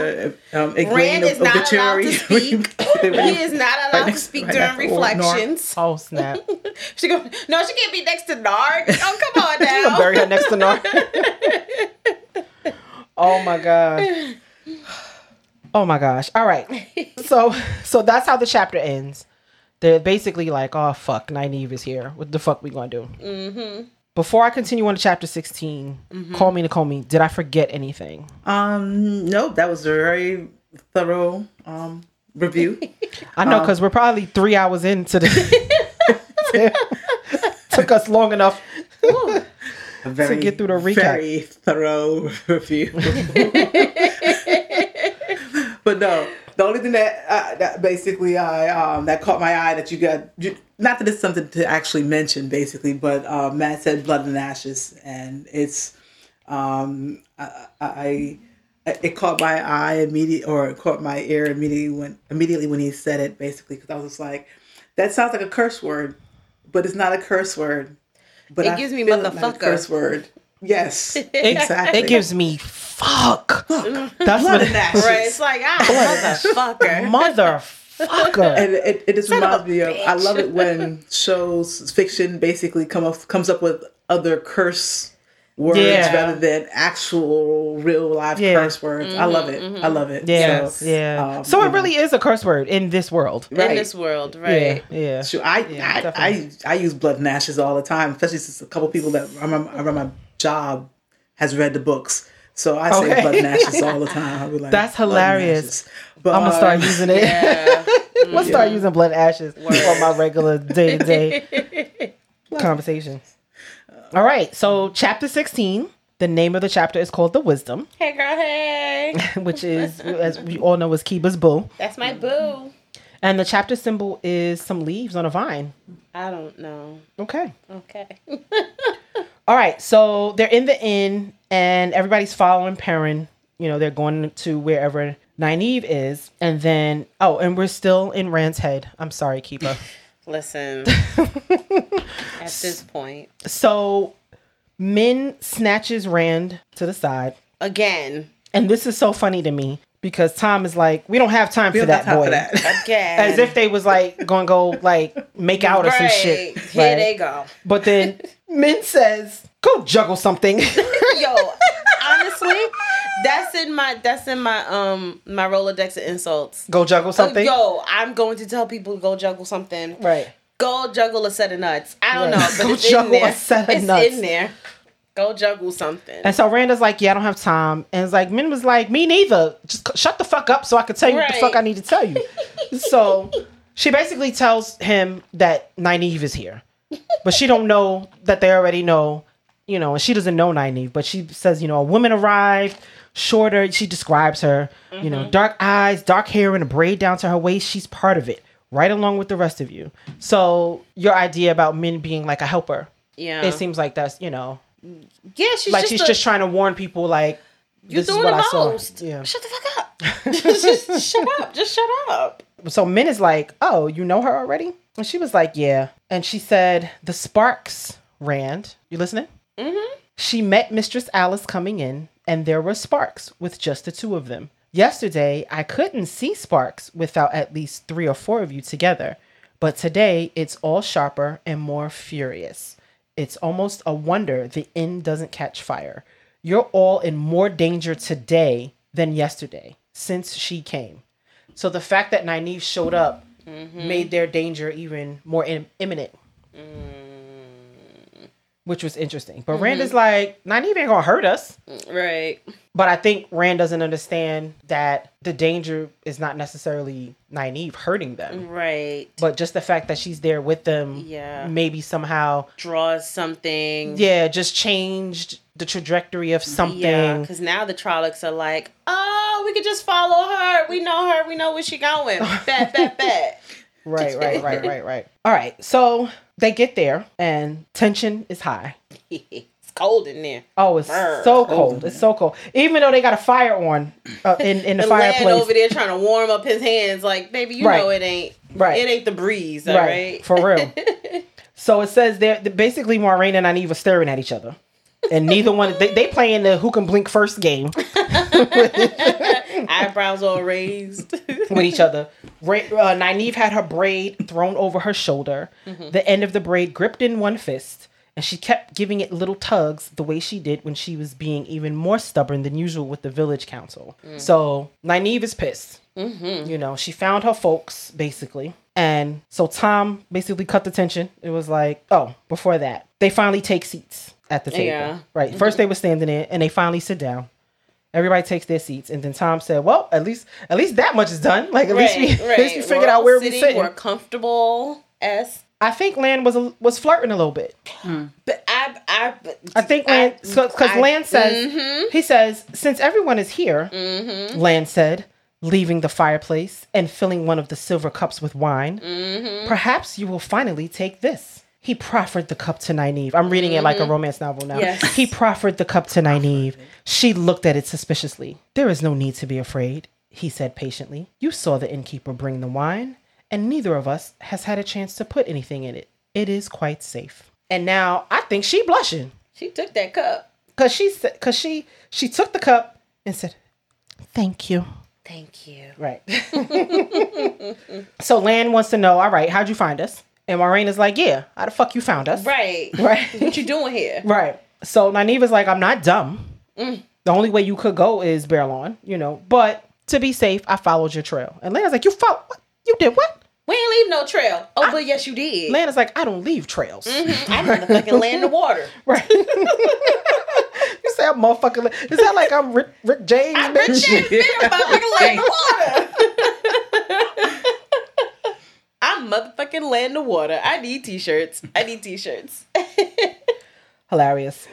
Speaker 3: the um,
Speaker 1: Rand is not allowed to speak. he is not allowed
Speaker 3: Right
Speaker 1: to speak
Speaker 3: right
Speaker 1: during
Speaker 3: after Old North.
Speaker 1: reflections.
Speaker 2: oh snap.
Speaker 1: She go, no, she can't be next to Nard. Oh, come on
Speaker 2: You
Speaker 1: now.
Speaker 2: gonna bury her next to Nor. oh my god. Oh my gosh. All right. So so that's how the chapter ends. They're basically like, oh fuck, Nynaeve is here. What the fuck we gonna do? Mm-hmm. Before I continue on to chapter 16, call me Nakomi. Did I forget anything?
Speaker 3: Um, no, that was a very thorough um review.
Speaker 2: I know because we're probably three hours into the. Took us long enough.
Speaker 3: A very,
Speaker 2: get through the recap.
Speaker 3: Very thorough review. But no, the only thing that uh, that basically I um that caught my eye that you got you, not that it's something to actually mention basically, but uh, Mat said blood and ashes, and it's um I, I it caught my eye immediately or it caught my ear immediately when immediately when he said it basically because I was just like that sounds like a curse word, but it's not a curse word. But
Speaker 1: It
Speaker 3: I
Speaker 1: gives me
Speaker 3: feel like a
Speaker 1: motherfucker.
Speaker 3: curse word. Yes,
Speaker 2: It,
Speaker 3: exactly.
Speaker 2: it gives me fuck. That's
Speaker 3: Blood
Speaker 2: what
Speaker 3: and
Speaker 2: it
Speaker 3: ashes.
Speaker 1: Right? It's like, ah, motherfucker.
Speaker 2: Motherfucker.
Speaker 3: and it, it just
Speaker 1: Son
Speaker 3: reminds
Speaker 1: a
Speaker 3: me of I love it when shows fiction basically come up comes up with other curse words
Speaker 2: Yeah.
Speaker 3: rather than actual real life
Speaker 2: Yeah.
Speaker 3: curse words. I love it.
Speaker 1: Mm-hmm,
Speaker 3: I love it.
Speaker 2: Yeah,
Speaker 3: So,
Speaker 2: yeah.
Speaker 3: um,
Speaker 2: so
Speaker 3: you
Speaker 2: it
Speaker 3: know.
Speaker 2: really is a curse word in this world.
Speaker 3: Right.
Speaker 1: In this world, right?
Speaker 2: Yeah, yeah.
Speaker 3: Sure, I,
Speaker 2: Yeah,
Speaker 3: I. I I use blood and ashes all the time, especially since a couple people that I remember, I remember my job has read the books. So I say
Speaker 2: Okay.
Speaker 3: blood and ashes all the time. I'll be like,
Speaker 2: That's hilarious.
Speaker 3: But,
Speaker 2: I'm gonna start
Speaker 3: um,
Speaker 2: using it.
Speaker 1: Yeah.
Speaker 2: I'm gonna start using blood ashes for my regular day to day conversations. All right, so chapter 16. The name of the chapter is called The Wisdom,
Speaker 1: hey, girl, hey.
Speaker 2: which is, as we all know, is Keba's boo.
Speaker 1: That's my boo.
Speaker 2: And the chapter symbol is some leaves on a vine.
Speaker 1: I don't know.
Speaker 2: Okay.
Speaker 1: Okay.
Speaker 2: All right, so they're in the inn and everybody's following Perrin. You know, they're going to wherever Nynaeve is. And then, oh, and we're still in Rand's head. I'm sorry, Keba.
Speaker 1: Listen. At this point,
Speaker 2: so Min snatches Rand to the side.
Speaker 1: again,
Speaker 2: And this is so funny to me because Thom is like, we don't have time
Speaker 3: we
Speaker 2: for
Speaker 3: don't
Speaker 2: that
Speaker 3: have time
Speaker 2: boy.
Speaker 3: for that.
Speaker 1: again,
Speaker 2: As if they was like going to go like make out or some shit.
Speaker 1: Here
Speaker 2: Right?
Speaker 1: they go.
Speaker 2: But then Min says, go juggle something.
Speaker 1: Yo, honestly, that's in my that's in my um my Rolodex of insults.
Speaker 2: go juggle
Speaker 1: Uh,
Speaker 2: something.
Speaker 1: Yo, I'm going to tell people to go juggle something.
Speaker 2: Right.
Speaker 1: Go juggle a set of nuts. I don't
Speaker 2: Right.
Speaker 1: know, but
Speaker 2: Go
Speaker 1: it's in
Speaker 2: juggle a set of
Speaker 1: it's
Speaker 2: nuts.
Speaker 1: in there. Go juggle something.
Speaker 2: And so Randa's like, yeah, I don't have time. And it's like, Min was like, me neither. Just c- shut the fuck up so I can tell you what the fuck I need to tell you. so she basically tells him that Nynaeve is here. But she don't know that they already know, you know, and she doesn't know Nynaeve. But she says, you know, a woman arrived, shorter. She describes her, you
Speaker 1: Mm-hmm.
Speaker 2: know, dark eyes, dark hair, and a braid down to her waist. She's part of it, right along with the rest of you. So your idea about Min being like a helper,
Speaker 1: yeah.
Speaker 2: it seems like that's, you know,
Speaker 1: yeah, she's
Speaker 2: like
Speaker 1: just
Speaker 2: she's
Speaker 1: a-
Speaker 2: just trying to warn people like
Speaker 1: you're
Speaker 2: this is
Speaker 1: doing
Speaker 2: what
Speaker 1: the
Speaker 2: I saw.
Speaker 1: most.
Speaker 2: Yeah.
Speaker 1: Shut the fuck up. just, just shut up. Just shut up.
Speaker 2: So Min is like, "Oh, you know her already?" And she was like, "Yeah." And she said, "The sparks, Rand. You listening?" Mm-hmm. She met Mistress Alys coming in, and there were sparks with just the two of them. Yesterday, I couldn't see sparks without at least three or four of you together. But today it's all sharper and more furious. It's almost a wonder the inn doesn't catch fire. You're all in more danger today than yesterday since she came. So the fact that Nynaeve showed up mm-hmm. made their danger even more Im- imminent. Mm. Which was interesting. But Rand is mm-hmm. like, Nynaeve ain't gonna hurt us.
Speaker 1: Right.
Speaker 2: But I think Rand doesn't understand that the danger is not necessarily Nynaeve hurting them.
Speaker 1: Right.
Speaker 2: But just the fact that she's there with them,
Speaker 1: Yeah.
Speaker 2: maybe somehow,
Speaker 1: Draws something.
Speaker 2: yeah, just changed the trajectory of something.
Speaker 1: Yeah, because now the Trollocs are like, oh, we could just follow her. We know her. We know where she going. Bet, bet, bet.
Speaker 2: Right, right, right, right, right. All right, so they get there and tension is high.
Speaker 1: it's cold in there.
Speaker 2: Oh, it's so cold. It's so cold. Even though they got a fire on uh, in in the
Speaker 1: The lad
Speaker 2: fireplace.
Speaker 1: over there trying to warm up his hands, like, baby, you
Speaker 2: Right.
Speaker 1: know it ain't.
Speaker 2: Right.
Speaker 1: It ain't the breeze, all
Speaker 2: right,
Speaker 1: right?
Speaker 2: for real. so it says they're that basically Maureen and Nynaeve are staring at each other, and neither one they, they playing the who can blink first game
Speaker 1: Eyebrows all raised.
Speaker 2: with each other. Ra- uh, Nynaeve had her braid thrown over her shoulder, mm-hmm. the end of the braid gripped in one fist, and she kept giving it little tugs the way she did when she was being even more stubborn than usual with the village council. Mm. So Nynaeve is pissed. Mm-hmm. You know, she found her folks basically. And so Thom basically cut the tension. It was like, oh, before that, they finally take seats at the table.
Speaker 1: Yeah.
Speaker 2: Right. First they were standing in and they finally sit down. Everybody takes their seats, and then Thom said, "Well, at least, at least that much is done. Like, at least we, at least we figured
Speaker 1: We're
Speaker 2: out
Speaker 1: all
Speaker 2: where we
Speaker 1: sitting,
Speaker 2: sitting."
Speaker 1: We're comfortable. S.
Speaker 2: I think Lan was a, was flirting a little bit.
Speaker 1: But I, I,
Speaker 2: I think Lan because
Speaker 1: I- mm-hmm.
Speaker 2: Lan says he says since everyone is here, Lan said, leaving the fireplace and filling one of the silver cups with wine.
Speaker 1: Mm-hmm.
Speaker 2: Perhaps you will finally take this. He proffered the cup to Nynaeve. I'm reading it like a romance novel now.
Speaker 1: Mm-hmm. Yes.
Speaker 2: He proffered the cup to Nynaeve. She looked at it suspiciously. There is no need to be afraid, he said patiently. You saw the innkeeper bring the wine, and neither of us has had a chance to put anything in it. It is quite safe. And now I think she blushing
Speaker 1: she took that cup.
Speaker 2: because she said because she she took the cup and said, "Thank you."
Speaker 1: Thank you.
Speaker 2: Right. so Lan wants to know, all right, how'd you find us? And Maureen is like, yeah, how the fuck you found us?
Speaker 1: Right.
Speaker 2: Right.
Speaker 1: What you doing here?
Speaker 2: Right. So Nynaeve is like, I'm not dumb. Mm. The only way you could go is Baerlon, you know. But to be safe, I followed your trail. And Lana's like, you followed? What? You did what?
Speaker 1: We ain't leave no trail. Oh, but yes, you did.
Speaker 2: Lana's like, I don't leave trails. Mm-hmm.
Speaker 1: I motherfucking Lan the Warder.
Speaker 2: Right. you say I'm motherfucking. Is that like I'm Rick, Rick James? bitch?
Speaker 1: Shit, bitch, I'm motherfucking Lan the Warder. I'm motherfucking Lan the Warder. I need t-shirts. I need t-shirts.
Speaker 2: Hilarious.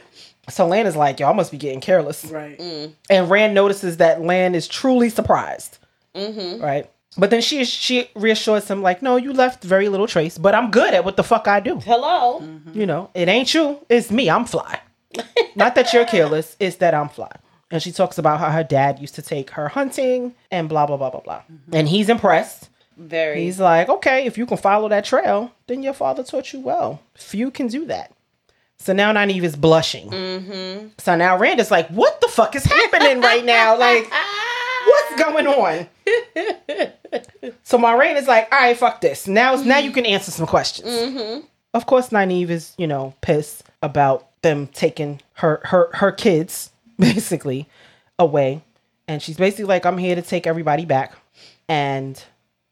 Speaker 2: So Lan is like, y'all must be getting careless.
Speaker 3: Right. Mm.
Speaker 2: And Rand notices that Lan is truly surprised. Mm-hmm. Right. But then she she reassures him like, no, you left very little trace, but I'm good at what the fuck I do.
Speaker 1: Hello. Mm-hmm.
Speaker 2: You know, it ain't you, it's me. I'm fly. Not that you're careless, it's that I'm fly. And she talks about how her dad used to take her hunting and blah blah blah blah blah. Mm-hmm. And he's impressed.
Speaker 1: Very.
Speaker 2: He's like, okay, if you can follow that trail, then your father taught you well. Few can do that. So now Nynaeve is blushing. Mm-hmm. So now Rand is like, what the fuck is happening right now? Like, what's going on? so Maureen is like, all right, fuck this. Now, now you can answer some questions. Mm-hmm. Of course, Nynaeve is, you know, pissed about them taking her her her kids basically away, and she's basically like, I'm here to take everybody back. And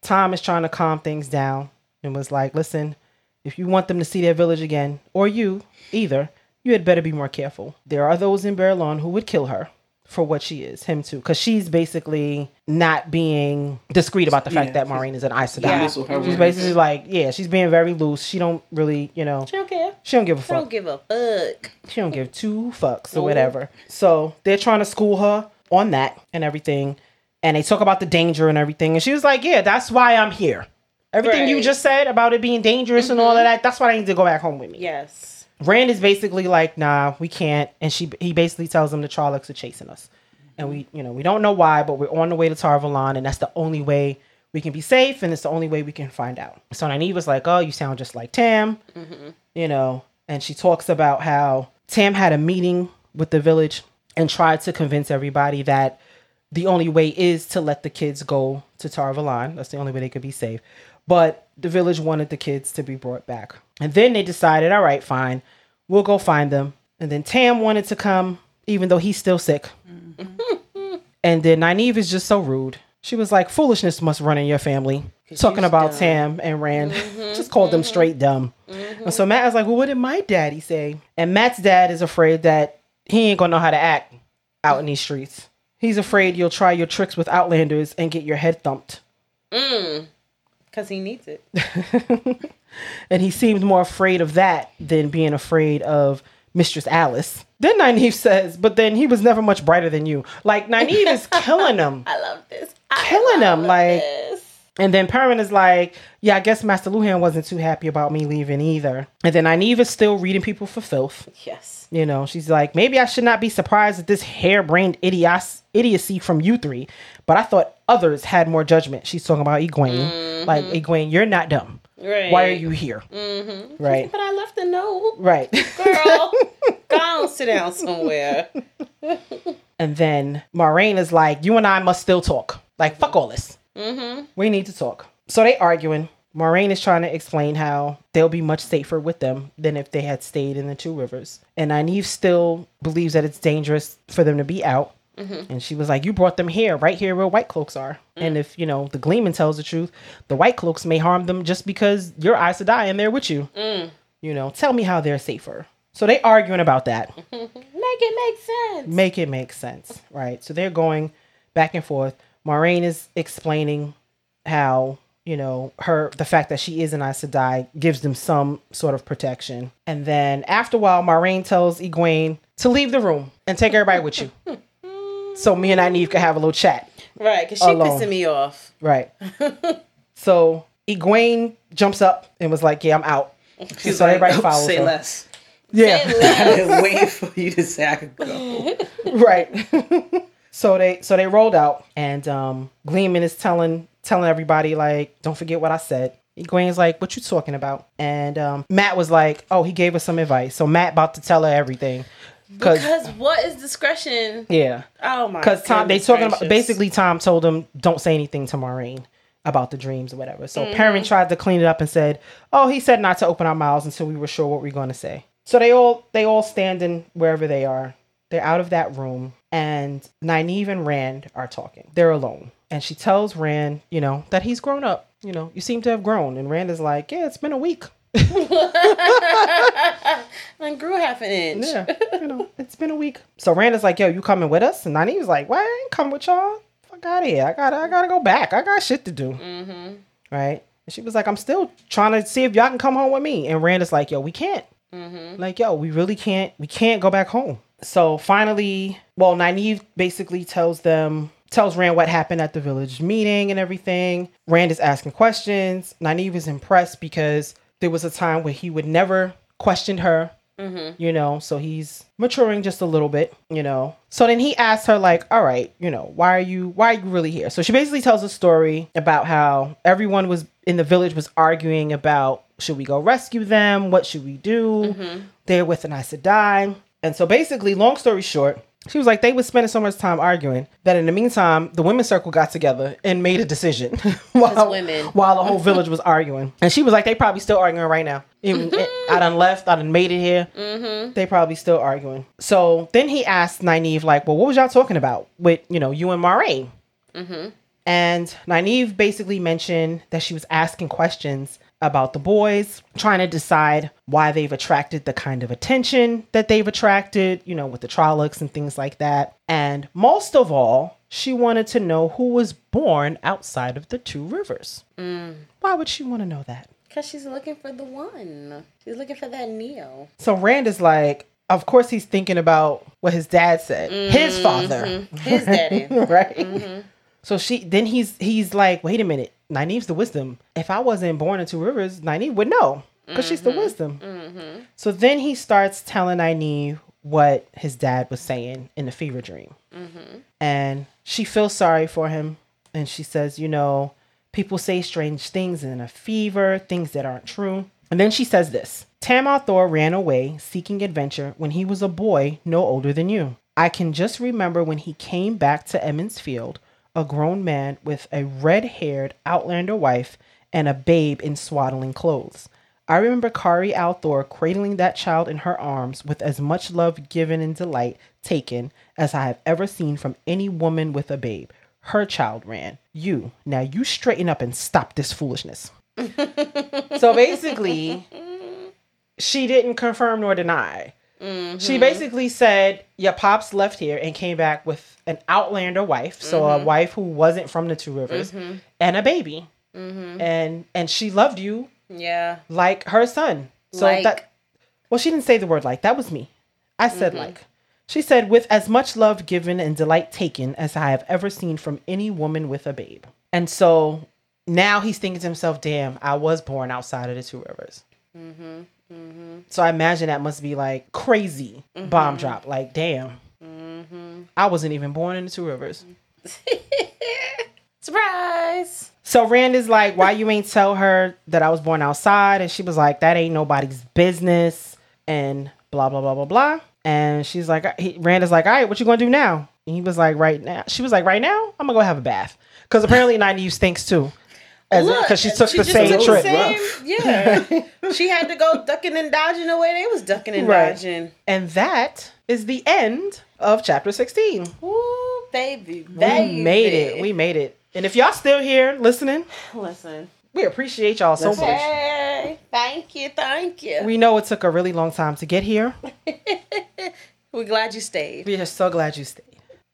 Speaker 2: Thom is trying to calm things down and was like, listen, if you want them to see their village again, or you either, you had better be more careful. There are those in Baerlon who would kill her for what she is, him too, because she's basically not being discreet about the fact
Speaker 3: Yeah,
Speaker 2: that Maureen is an Aes Sedai.
Speaker 1: Yeah.
Speaker 3: This was her
Speaker 2: She's basically like, yeah, she's being very loose. She don't really, you know,
Speaker 1: She don't care.
Speaker 2: she don't give a
Speaker 1: I don't give a fuck.
Speaker 2: She don't give two fucks or
Speaker 1: Nope.
Speaker 2: whatever. So they're trying to school her on that and everything. And they talk about the danger and everything. And she was like, yeah, that's why I'm here. Everything you just said about it being dangerous and all of mm-hmm. that, that's why I need to go back home with me.
Speaker 1: Yes.
Speaker 2: Rand is basically like, nah, we can't. And she he basically tells them the Trollocs are chasing us. And we, you know, we don't know why, but we're on the way to Tar Valon, and that's the only way we can be safe, and it's the only way we can find out. So Nynaeve was like, Oh, you sound just like Tam. Mm-hmm. You know, and she talks about how Tam had a meeting with the village and tried to convince everybody that the only way is to let the kids go to Tar Valon. That's the only way they could be safe. But the village wanted the kids to be brought back. And then they decided, all right, fine, we'll go find them. And then Tam wanted to come, even though he's still sick. Mm-hmm. and then Nynaeve is just so rude. She was like, foolishness must run in your family. Talking about
Speaker 1: dumb.
Speaker 2: Tam and Rand. Mm-hmm, just called them mm-hmm. straight dumb. And so Mat was like, well, what did my daddy say? And Mat's dad is afraid that he ain't gonna know how to act out in these streets. He's afraid you'll try your tricks with Outlanders and get your head thumped. Mm.
Speaker 1: Because he needs it.
Speaker 2: And he seemed more afraid of that than being afraid of Mistress Alys. Then Nynaeve says, but then he was never much brighter than you. Like Nynaeve is killing him.
Speaker 1: I love this. I
Speaker 2: Killing him,
Speaker 1: love
Speaker 2: like-
Speaker 1: this.
Speaker 2: And then Perrin is like, yeah, I guess Master Luhhan wasn't too happy about me leaving either. And then Nynaeve is still reading people for filth.
Speaker 1: Yes.
Speaker 2: You know, she's like, maybe I should not be surprised at this harebrained idios- idiocy from you three, but I thought others had more judgment. She's talking about Egwene. Like, Egwene, you're not dumb.
Speaker 1: Right.
Speaker 2: Why are you here? Mm-hmm. Right.
Speaker 1: But I left a note.
Speaker 2: Right.
Speaker 1: Girl, go on, sit down somewhere.
Speaker 2: and then Moiraine is like, you and I must still talk. Like, fuck all this. Mm-hmm. We need to talk. So they arguing. Moiraine is trying to explain how they'll be much safer with them than if they had stayed in the Two Rivers. And Nynaeve still believes that it's dangerous for them to be out. Mm-hmm. And she was like, You brought them here, right here where White Cloaks are. Mm. And if, you know, the Gleeman tells the truth, the White Cloaks may harm them just because your Aes Sedai and they're with you. Mm. You know, tell me how they're safer. So they arguing about that.
Speaker 1: Make it make sense.
Speaker 2: make it make sense, right? So they're going back and forth. Moiraine is explaining how you know her the fact that she is an Aes Sedai gives them some sort of protection, and then after a while, Moiraine tells Egwene to leave the room and take everybody with you, so me and Nynaeve can have a little chat,
Speaker 1: Right, because she
Speaker 2: Alone.
Speaker 1: pissing me off.
Speaker 2: right? so Egwene jumps up and was like, "Yeah, I'm out."
Speaker 3: She's
Speaker 2: so everybody
Speaker 3: "Oh,
Speaker 2: follows
Speaker 3: say
Speaker 2: her.
Speaker 3: less.
Speaker 2: Yeah,
Speaker 3: I've been waiting for you to say I could go.
Speaker 2: right so they so they rolled out and um gleeman is telling telling everybody like don't forget what i said. Egwene's like what you talking about? And um mat was like oh he gave us some advice. So mat about to tell her everything. Because
Speaker 1: what is discretion?
Speaker 2: yeah.
Speaker 1: Oh my
Speaker 2: because thom they talking about basically thom told him don't say anything to maureen about the dreams or whatever. So perrin tried to clean it up and said oh he said not to open our mouths until we were sure what we are going to say. So they all they all standing wherever they are they're out of that room and Nynaeve and Rand are talking. They're alone. And she tells Rand, you know, that he's grown up. You know, you seem to have grown. And Rand is like, yeah, it's been a week.
Speaker 1: I grew half an inch.
Speaker 2: Yeah, you know, it's been a week. So Rand is like, yo, you coming with us? And Nynaeve's like, well, I ain't coming with y'all. Fuck out of here. I gotta, I gotta go back. I got shit to do.
Speaker 1: Mm-hmm.
Speaker 2: Right? And she was like, I'm still trying to see if y'all can come home with me. And Rand is like, yo, we can't.
Speaker 1: Mm-hmm.
Speaker 2: Like, yo, we really can't. We can't go back home. So finally, well, Nynaeve basically tells them, tells Rand what happened at the village meeting and everything. Rand is asking questions. Nynaeve is impressed because there was a time where he would never question her. Mm-hmm. You know, so he's maturing just a little bit, you know. So then he asks her, like, all right, you know, why are you why are you really here? So she basically tells a story about how everyone was in the village was arguing about should we go rescue them? What should we do? Mm-hmm. They're with an Aes Sedai. And so basically, long story short, she was like, they was spending so much time arguing that in the meantime, the women's circle got together and made a decision while,
Speaker 1: women.
Speaker 2: while the whole village was arguing. And she was like, they probably still arguing right now. Even, mm-hmm. I done left, I done made it here. Mm-hmm. They probably still arguing. So then he asked Nynaeve, like, well, what was y'all talking about with, you know, you and Moiraine? Mm-hmm. And Nynaeve basically mentioned that she was asking questions about the boys, trying to decide why they've attracted the kind of attention that they've attracted, you know, with the Trollocs and things like that. And most of all, she wanted to know who was born outside of the two rivers. Mm. Why would she want to know that?
Speaker 1: Because she's looking for the one. She's looking for that Neo.
Speaker 2: So Rand is like, of course he's thinking about what his dad said, his mm-hmm. father,
Speaker 1: His daddy.
Speaker 2: right? Mm-hmm. So she then he's he's like, wait a minute, Nynaeve's the wisdom. If I wasn't born in Two Rivers, Nynaeve would know because she's the mm-hmm. wisdom. Mm-hmm. So then he starts telling Nynaeve what his dad was saying in the fever dream, mm-hmm. and she feels sorry for him, and she says, you know, people say strange things in a fever, things that aren't true. And then she says this Tam al'Thor ran away seeking adventure when he was a boy no older than you. I can just remember when he came back to Emond's Field, a grown man with a red haired Outlander wife and a babe in swaddling clothes. I remember Kari al'Thor cradling that child in her arms with as much love given and delight taken as I have ever seen from any woman with a babe. Her child ran. You, now you straighten up and stop this foolishness. so basically, she didn't confirm nor deny. She mm-hmm. basically said, Your pops left here and came back with an outlander wife, so a mm-hmm. wife who wasn't from the Two Rivers, mm-hmm. and a baby. And and she loved you
Speaker 1: Yeah.
Speaker 2: like her son. So
Speaker 1: Like.
Speaker 2: that well, she didn't say the word like. That was me. I said like. She said, with as much love given and delight taken as I have ever seen from any woman with a babe. And so now he's thinking to himself, damn, I was born outside of the two rivers. Mm-hmm. So I imagine that must be like crazy bomb mm-hmm. drop. Like, damn, mm-hmm. I wasn't even born in the two rivers.
Speaker 1: Surprise.
Speaker 2: So Rand is like, why you ain't tell her that I was born outside? And she was like, that ain't nobody's business. And blah blah blah blah blah. And she's like, he, Rand is like, all right, what you gonna do now? And he was like, right now. She was like, right now, I'm gonna go have a bath because apparently Nynaeve stinks too, because she took the
Speaker 1: just
Speaker 2: same
Speaker 1: took
Speaker 2: trip.
Speaker 1: same- yeah. she had to go ducking and dodging the way they was ducking and
Speaker 2: Right.
Speaker 1: dodging.
Speaker 2: And that is the end of chapter 16.
Speaker 1: Ooh, baby,
Speaker 2: We made it. We made it. And if y'all still here listening,
Speaker 1: listen.
Speaker 2: we appreciate y'all so much.
Speaker 1: Hey, thank you, thank you.
Speaker 2: We know it took a really long time to get here.
Speaker 1: We're glad you stayed.
Speaker 2: We are so glad you stayed.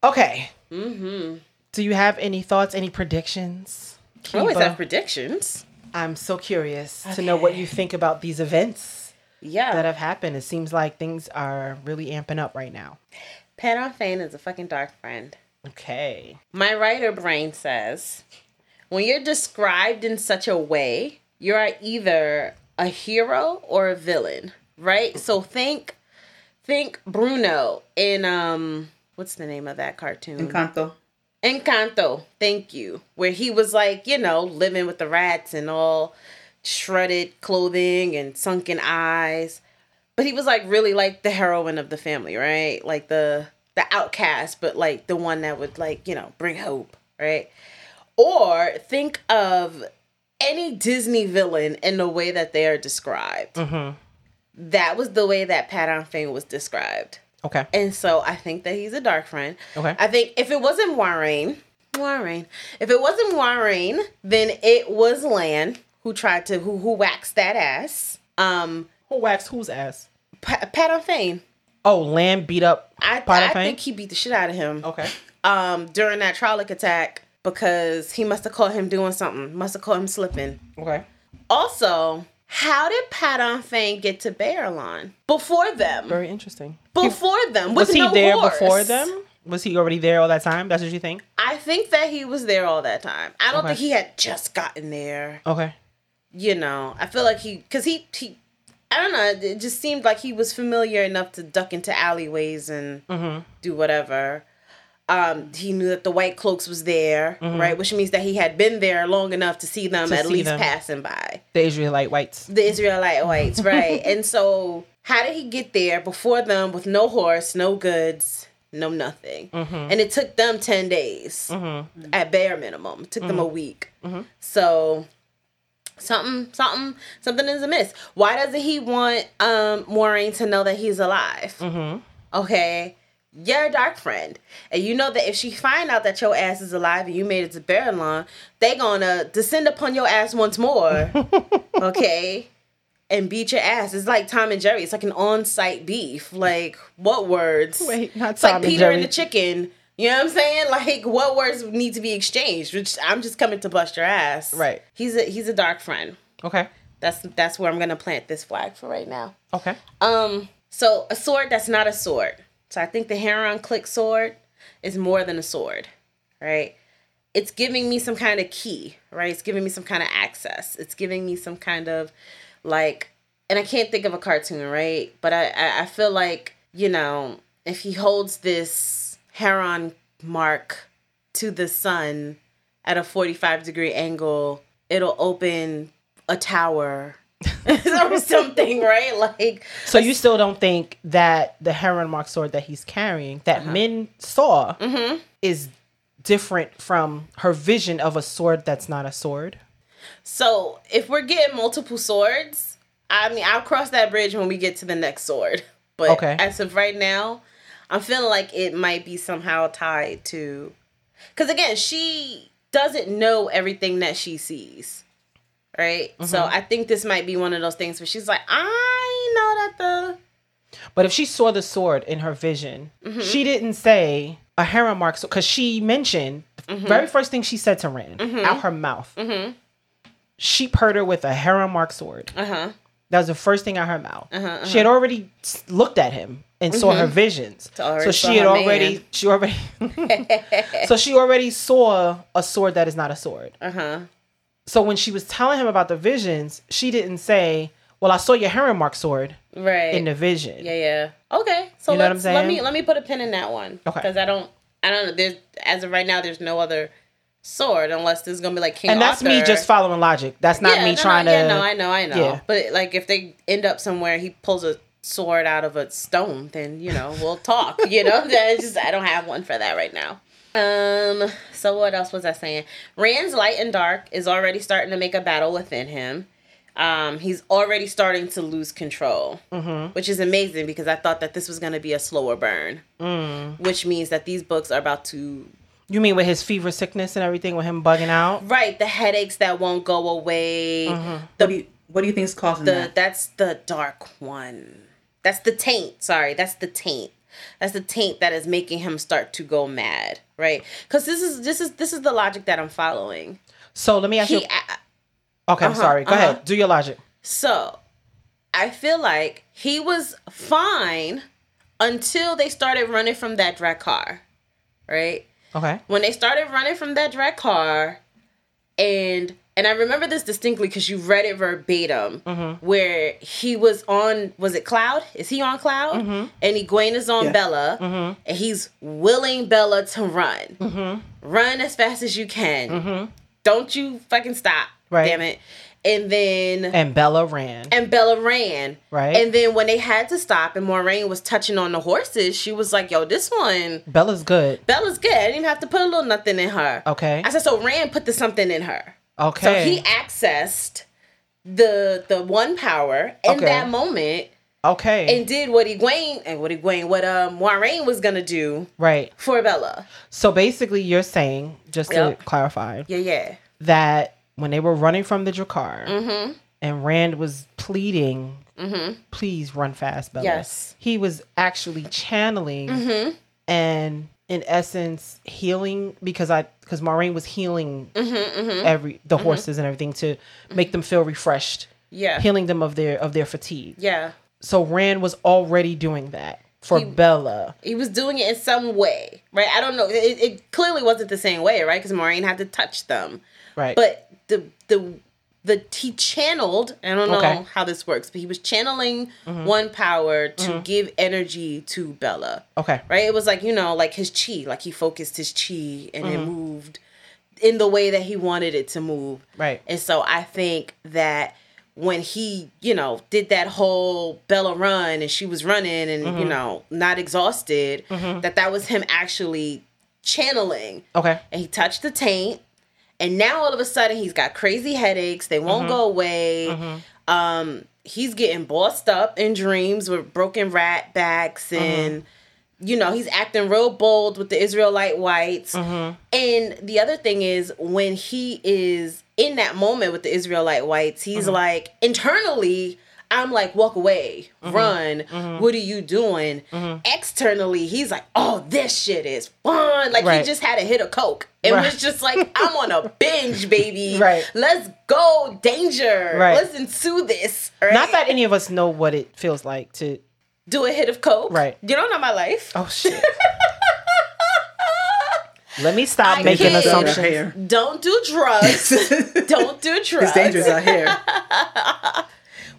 Speaker 2: Okay. Mm-hmm. Do you have any thoughts, any predictions?
Speaker 1: I always have predictions.
Speaker 2: I'm so curious to know what you think about these events
Speaker 1: Yeah.
Speaker 2: that have happened. It seems like things are really amping up right now.
Speaker 1: Padan Fain is a fucking dark friend.
Speaker 2: Okay.
Speaker 1: My writer brain says when you're described in such a way, you're either a hero or a villain, right? So think think Bruno in um what's the name of that cartoon?
Speaker 3: Encanto.
Speaker 1: Encanto, thank you. Where he was like, you know, living with the rats and all shredded clothing and sunken eyes. But he was like really like the heroine of the family, right? Like the the outcast, but like the one that would like, you know, bring hope, right? Or think of any Disney villain in the way that they are described. Mm-hmm. That was the way that Padan Fain was described.
Speaker 2: Okay.
Speaker 1: And so I think that he's a dark friend.
Speaker 2: Okay.
Speaker 1: I think if it wasn't Warren, Warren, if it wasn't Warren, then it was Lan who tried to who who waxed that ass. Um,
Speaker 2: Who waxed whose ass?
Speaker 1: Pa- Padan Fain.
Speaker 2: Oh, Lan beat up
Speaker 1: I, I think he beat the shit out of him.
Speaker 2: Okay.
Speaker 1: Um, during that Trolloc attack because he must have caught him doing something. Must have caught him slipping.
Speaker 2: Okay.
Speaker 1: Also, how did Padan Fain get to Baerlon before them?
Speaker 2: Very interesting.
Speaker 1: Before them, with
Speaker 2: Was he
Speaker 1: no
Speaker 2: there
Speaker 1: horse.
Speaker 2: before them? Was he already there all that time? That's what you think?
Speaker 1: I think that he was there all that time. I don't
Speaker 2: Okay.
Speaker 1: think he had just gotten there.
Speaker 2: Okay.
Speaker 1: You know, I feel like he, cause he, he, I don't know. It just seemed like he was familiar enough to duck into alleyways and
Speaker 2: Mm-hmm.
Speaker 1: do whatever. Um, he knew that the white cloaks was there, right? Which means that he had been there long enough to see them
Speaker 2: Mm-hmm. To
Speaker 1: at
Speaker 2: see
Speaker 1: least
Speaker 2: them.
Speaker 1: passing by
Speaker 2: The Israelite whites.
Speaker 1: the Israelite whites, right? and so, how did he get there before them with no horse, no goods, no nothing?
Speaker 2: Mm-hmm.
Speaker 1: And it took them 10 days at bare minimum. It took them
Speaker 2: Mm-hmm.
Speaker 1: a week. So, something, something, something is amiss. Why doesn't he want um Moiraine to know that he's alive?
Speaker 2: Mm-hmm.
Speaker 1: Okay. You're dark friend. And you know that if she find out that your ass is alive and you made it to Baerlon, they gonna descend upon your ass once more. okay? And beat your ass. It's like Tom and Jerry. It's like an on-site beef. Like, what words?
Speaker 2: Wait, not
Speaker 1: It's like
Speaker 2: and
Speaker 1: Peter and, the chicken. You know what I'm saying? Like, what words need to be exchanged? Which I'm just coming to bust your ass.
Speaker 2: Right.
Speaker 1: He's a he's a dark friend.
Speaker 2: Okay.
Speaker 1: That's that's where I'm gonna plant this flag for right now.
Speaker 2: Okay.
Speaker 1: Um, so a sword that's not a sword. So I think the Heron click sword is more than a sword, right? It's giving me some kind of key, right? It's giving me some kind of access. It's giving me some kind of like, and I can't think of a cartoon, right? But I, I, feel like, you know, if he holds this Heron mark to the sun at a 45 degree angle, it'll open a tower or something, right? Like,
Speaker 2: So you still don't think that the heron mark sword that he's carrying, that
Speaker 1: Uh-huh.
Speaker 2: Min saw,
Speaker 1: Mm-hmm.
Speaker 2: is different from her vision of a sword that's not a sword?
Speaker 1: So if we're getting multiple swords, I mean, I'll cross that bridge when we get to the next sword. But
Speaker 2: Okay.
Speaker 1: as of right now, I'm feeling like it might be somehow tied to, because again, she doesn't know everything that she sees, right? So
Speaker 2: Mm-hmm.
Speaker 1: I think this might be one of those things where she's like, I know that the
Speaker 2: But if she saw the sword in her vision,
Speaker 1: Mm-hmm.
Speaker 2: she didn't say a heron mark because she mentioned
Speaker 1: Mm-hmm.
Speaker 2: very first thing she said to Rand out her mouth. She purred her with a heron mark sword.
Speaker 1: uh huh
Speaker 2: That was the first thing out her mouth.
Speaker 1: Uh-huh,
Speaker 2: She had already looked at him and saw her visions. So she had already
Speaker 1: man.
Speaker 2: she already So she already saw a sword that is not a sword.
Speaker 1: uh huh
Speaker 2: So when she was telling him about the visions, she didn't say, "Well, I saw your heron mark sword
Speaker 1: right
Speaker 2: in the vision."
Speaker 1: Yeah, yeah. Okay, so
Speaker 2: You know what
Speaker 1: let's, let me let me put a pin in that one.
Speaker 2: Okay.
Speaker 1: Because I don't, I don't know. There's as of right now, there's no other sword unless there's gonna be like King
Speaker 2: And that's me just following logic. That's not
Speaker 1: Yeah,
Speaker 2: me
Speaker 1: no, no,
Speaker 2: trying
Speaker 1: yeah,
Speaker 2: to.
Speaker 1: no, I know, I know.
Speaker 2: Yeah.
Speaker 1: But like, if they end up somewhere, he pulls a sword out of a stone, then you know we'll talk. you know, that's just I don't have one for that right now. Um. So what else was I saying? Rand's light and dark is already starting to make a battle within him. Um, he's already starting to lose control,
Speaker 2: Mm-hmm.
Speaker 1: which is amazing because I thought that this was going to be a slower burn,
Speaker 2: Mm.
Speaker 1: which means that these books are about to
Speaker 2: You mean with his fever sickness and everything, with him bugging out?
Speaker 1: right the headaches that won't go away.
Speaker 2: Mm-hmm.
Speaker 3: what do you What do you think is causing
Speaker 1: the
Speaker 3: that?
Speaker 1: that's the dark one. That's the taint. Sorry, that's the taint. That's the taint that is making him start to go mad, right? Because this is this is this is the logic that I'm following.
Speaker 2: So let me ask you.
Speaker 1: He, I-
Speaker 2: Okay, I'm sorry. Go
Speaker 1: uh-huh.
Speaker 2: ahead. Do your logic.
Speaker 1: so, I feel like he was fine until they started running from that Draghkar, right?
Speaker 2: Okay.
Speaker 1: when they started running from that Draghkar and and I remember this distinctly because you read it verbatim, mm-hmm. where he was on, was it Cloud? Is he on Cloud? Mm-hmm. And Egwene is on
Speaker 3: Yeah.
Speaker 1: Bella, mm-hmm. and he's willing Bella to run. Run as fast as you can. Don't you fucking stop.
Speaker 2: Right.
Speaker 1: Damn it. And then
Speaker 2: And Bella ran.
Speaker 1: and Bella ran.
Speaker 2: Right.
Speaker 1: And then when they had to stop and Moiraine was touching on the horses, she was like, yo, this one,
Speaker 2: Bella's good.
Speaker 1: Bella's good. I didn't even have to put a little nothing in her.
Speaker 2: Okay.
Speaker 1: I said, so Rand put the something in her. So he accessed the the one power in
Speaker 2: Okay.
Speaker 1: that moment
Speaker 2: okay.
Speaker 1: and did what Egwene and what Egwene, what um Moiraine was gonna do
Speaker 2: right.
Speaker 1: for Bella.
Speaker 2: So basically, you're saying, just to
Speaker 1: Yep.
Speaker 2: clarify,
Speaker 1: Yeah, yeah.
Speaker 2: that when they were running from the Draghkar
Speaker 1: Mm-hmm.
Speaker 2: and Rand was pleading, please run fast, Bella.
Speaker 1: Yes.
Speaker 2: He was actually channeling
Speaker 1: Mm-hmm.
Speaker 2: and in essence healing because I because Moiraine was healing
Speaker 1: Mm-hmm,
Speaker 2: every the horses and everything to make them feel refreshed,
Speaker 1: Yeah.
Speaker 2: healing them of their of their fatigue.
Speaker 1: Yeah.
Speaker 2: So Rand was already doing that for Bella.
Speaker 1: He was doing it in some way, right? I don't know. It, it clearly wasn't the same way, right? Because Moiraine had to touch them.
Speaker 2: Right.
Speaker 1: But the the the he channeled. I don't know
Speaker 2: Okay. Mm-hmm.
Speaker 1: how this works, but he was channeling one power to give energy to Bella.
Speaker 2: okay.
Speaker 1: Right? It was like you know, like his chi, like he focused his chi and
Speaker 2: Mm-hmm.
Speaker 1: it moved in the way that he wanted it to move.
Speaker 2: Right.
Speaker 1: And so I think that when he, you know, did that whole Bella run and she was running and
Speaker 2: Mm-hmm.
Speaker 1: you know not exhausted, that that was him actually channeling
Speaker 2: Okay.
Speaker 1: and he touched the taint and now all of a sudden he's got crazy headaches. They won't mm-hmm. go away. Mm-hmm. Um he's getting bossed up in dreams with broken rat backs mm-hmm. and you know he's acting real bold with the israelite whites. And the other thing is when he is in that moment with the israelite whites he's like internally I'm like, walk away, mm-hmm. run. Mm-hmm. What are you doing? Mm-hmm. Externally, he's like, oh, this shit is fun. Like
Speaker 2: Right.
Speaker 1: he just had a hit of coke and
Speaker 2: Right.
Speaker 1: was just like, I'm on a binge, baby.
Speaker 2: Right.
Speaker 1: Let's go, danger.
Speaker 2: Right.
Speaker 1: Let's ensue this. Right?
Speaker 2: Not that any of us know what it feels like to.
Speaker 1: do a hit of coke.
Speaker 2: Right.
Speaker 1: You don't know my life.
Speaker 2: Oh shit. Let me stop
Speaker 1: I
Speaker 2: making
Speaker 1: can't.
Speaker 2: assumptions.
Speaker 3: Here.
Speaker 1: Don't do drugs. don't do drugs.
Speaker 3: It's dangerous out here.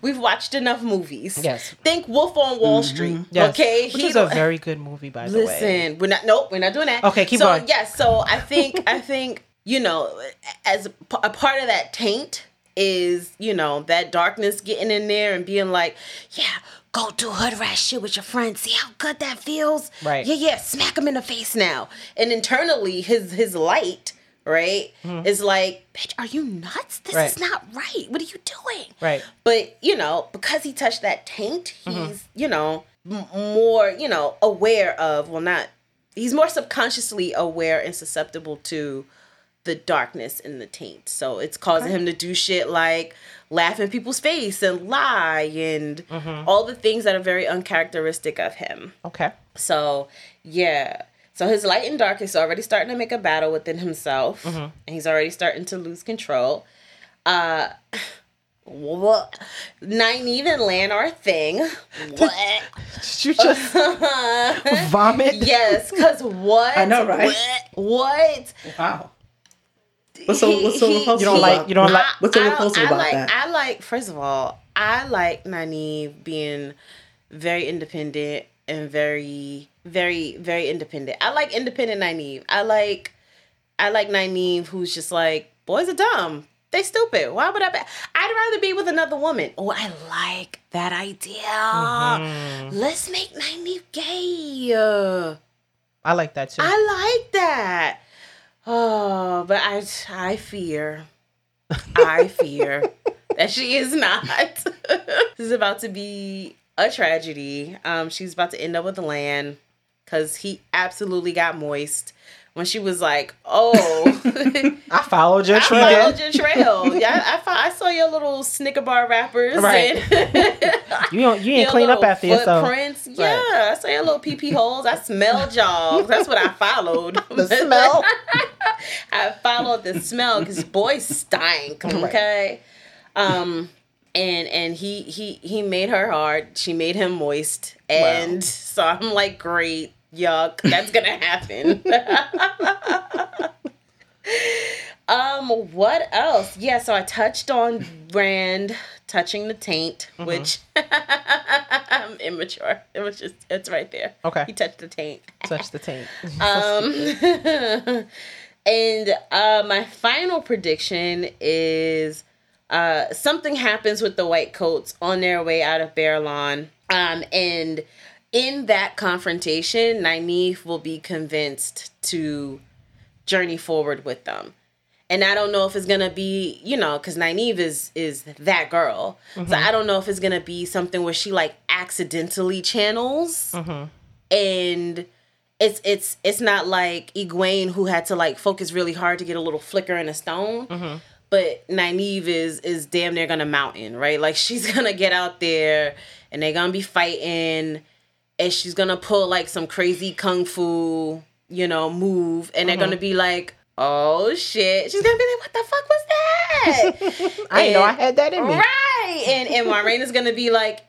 Speaker 1: We've watched enough movies.
Speaker 2: Yes.
Speaker 1: Think Wolf on Wall mm-hmm. Street.
Speaker 2: Yes.
Speaker 1: Okay.
Speaker 2: Which
Speaker 1: He
Speaker 2: is a very good movie, by the way.
Speaker 1: Listen, we're not. Nope, we're not doing that.
Speaker 2: Okay, keep
Speaker 1: so,
Speaker 2: going.
Speaker 1: Yes, so I think I think you know, as a part of that taint is you know that darkness getting in there and being like, yeah, go do hood rat shit with your friends. See how good that feels.
Speaker 2: Right.
Speaker 1: Yeah, yeah. Smack him in the face now. And internally, his his light right? Mm-hmm. Is like, bitch, are you nuts? This
Speaker 2: Right.
Speaker 1: is not right. What are you doing?
Speaker 2: Right.
Speaker 1: But you know, because he touched that taint, mm-hmm. he's you know m- more you know aware of. Well, not he's more subconsciously aware and susceptible to the darkness in the taint. So it's causing him to do shit like laugh in people's face and lie and mm-hmm. all the things that are very uncharacteristic of him.
Speaker 2: Okay.
Speaker 1: So yeah. So his light and dark is already starting to make a battle within himself, and he's already starting to lose control. Uh, what? Nynaeve and Lan are a thing. What?
Speaker 2: Did you just vomit?
Speaker 1: yes, cause what?
Speaker 3: I know, right?
Speaker 1: What?
Speaker 3: Wow. What's so what's so
Speaker 1: He- he-
Speaker 3: repulsive
Speaker 2: You don't like- you don't
Speaker 3: I-
Speaker 2: like-
Speaker 3: what's so
Speaker 1: I- I
Speaker 3: about
Speaker 1: like,
Speaker 3: that?
Speaker 1: I like. First of all, I like Nynaeve being very independent and very, very, very independent. I like independent Nynaeve. I like, I like Nynaeve who's just like boys are dumb. They stupid. Why would I? Be? I'd rather be with another woman. Oh, I like that idea.
Speaker 2: Mm-hmm.
Speaker 1: Let's make Nynaeve gay.
Speaker 2: I like that too.
Speaker 1: I like that. Oh, but I I fear. I fear that she is not. this is about to be a tragedy. Um, she's about to end up with Lan because he absolutely got moist when she was like, "Oh,
Speaker 2: I followed your
Speaker 1: I
Speaker 2: tree.
Speaker 1: followed your trail. Yeah, I, fo- I saw your little Snicker bar wrappers.
Speaker 2: Right.
Speaker 1: And
Speaker 2: You don't, you ain't
Speaker 1: your
Speaker 2: clean up after yourself.
Speaker 1: Footprints. Yeah, I saw your little pee pee holes. I smelled y'all. That's what I followed.
Speaker 2: The smell.
Speaker 1: I followed the smell because boy stank. Okay. Um, and and he he he made her hard. She made him moist, and so I'm like, great, yuck, that's gonna happen. um, what else? Yeah, so I touched on Rand touching the taint, which I'm immature. It was just it's right there.
Speaker 2: Okay.
Speaker 1: he touched the taint.
Speaker 2: Touch the taint.
Speaker 1: Um, and uh, my final prediction is uh, something happens with the white coats on their way out of Baerlon. Um, and in that confrontation, Nynaeve will be convinced to journey forward with them. And I don't know if it's gonna be, you know, because Nynaeve is is that girl. So mm-hmm. I don't know if it's gonna be something where she like accidentally channels mm-hmm. and it's it's it's not like Egwene who had to like focus really hard to get a little flicker in a stone. Mm-hmm. But Nynaeve is is damn near gonna mountain, right? Like she's gonna get out there and they're gonna be fighting and she's gonna pull like some crazy kung fu, you know, move and they're gonna mm-hmm. be like, Oh shit. She's gonna be like, What the fuck was that?
Speaker 2: I didn't know I had that in me.
Speaker 1: Right. And and Moiraine's gonna be like,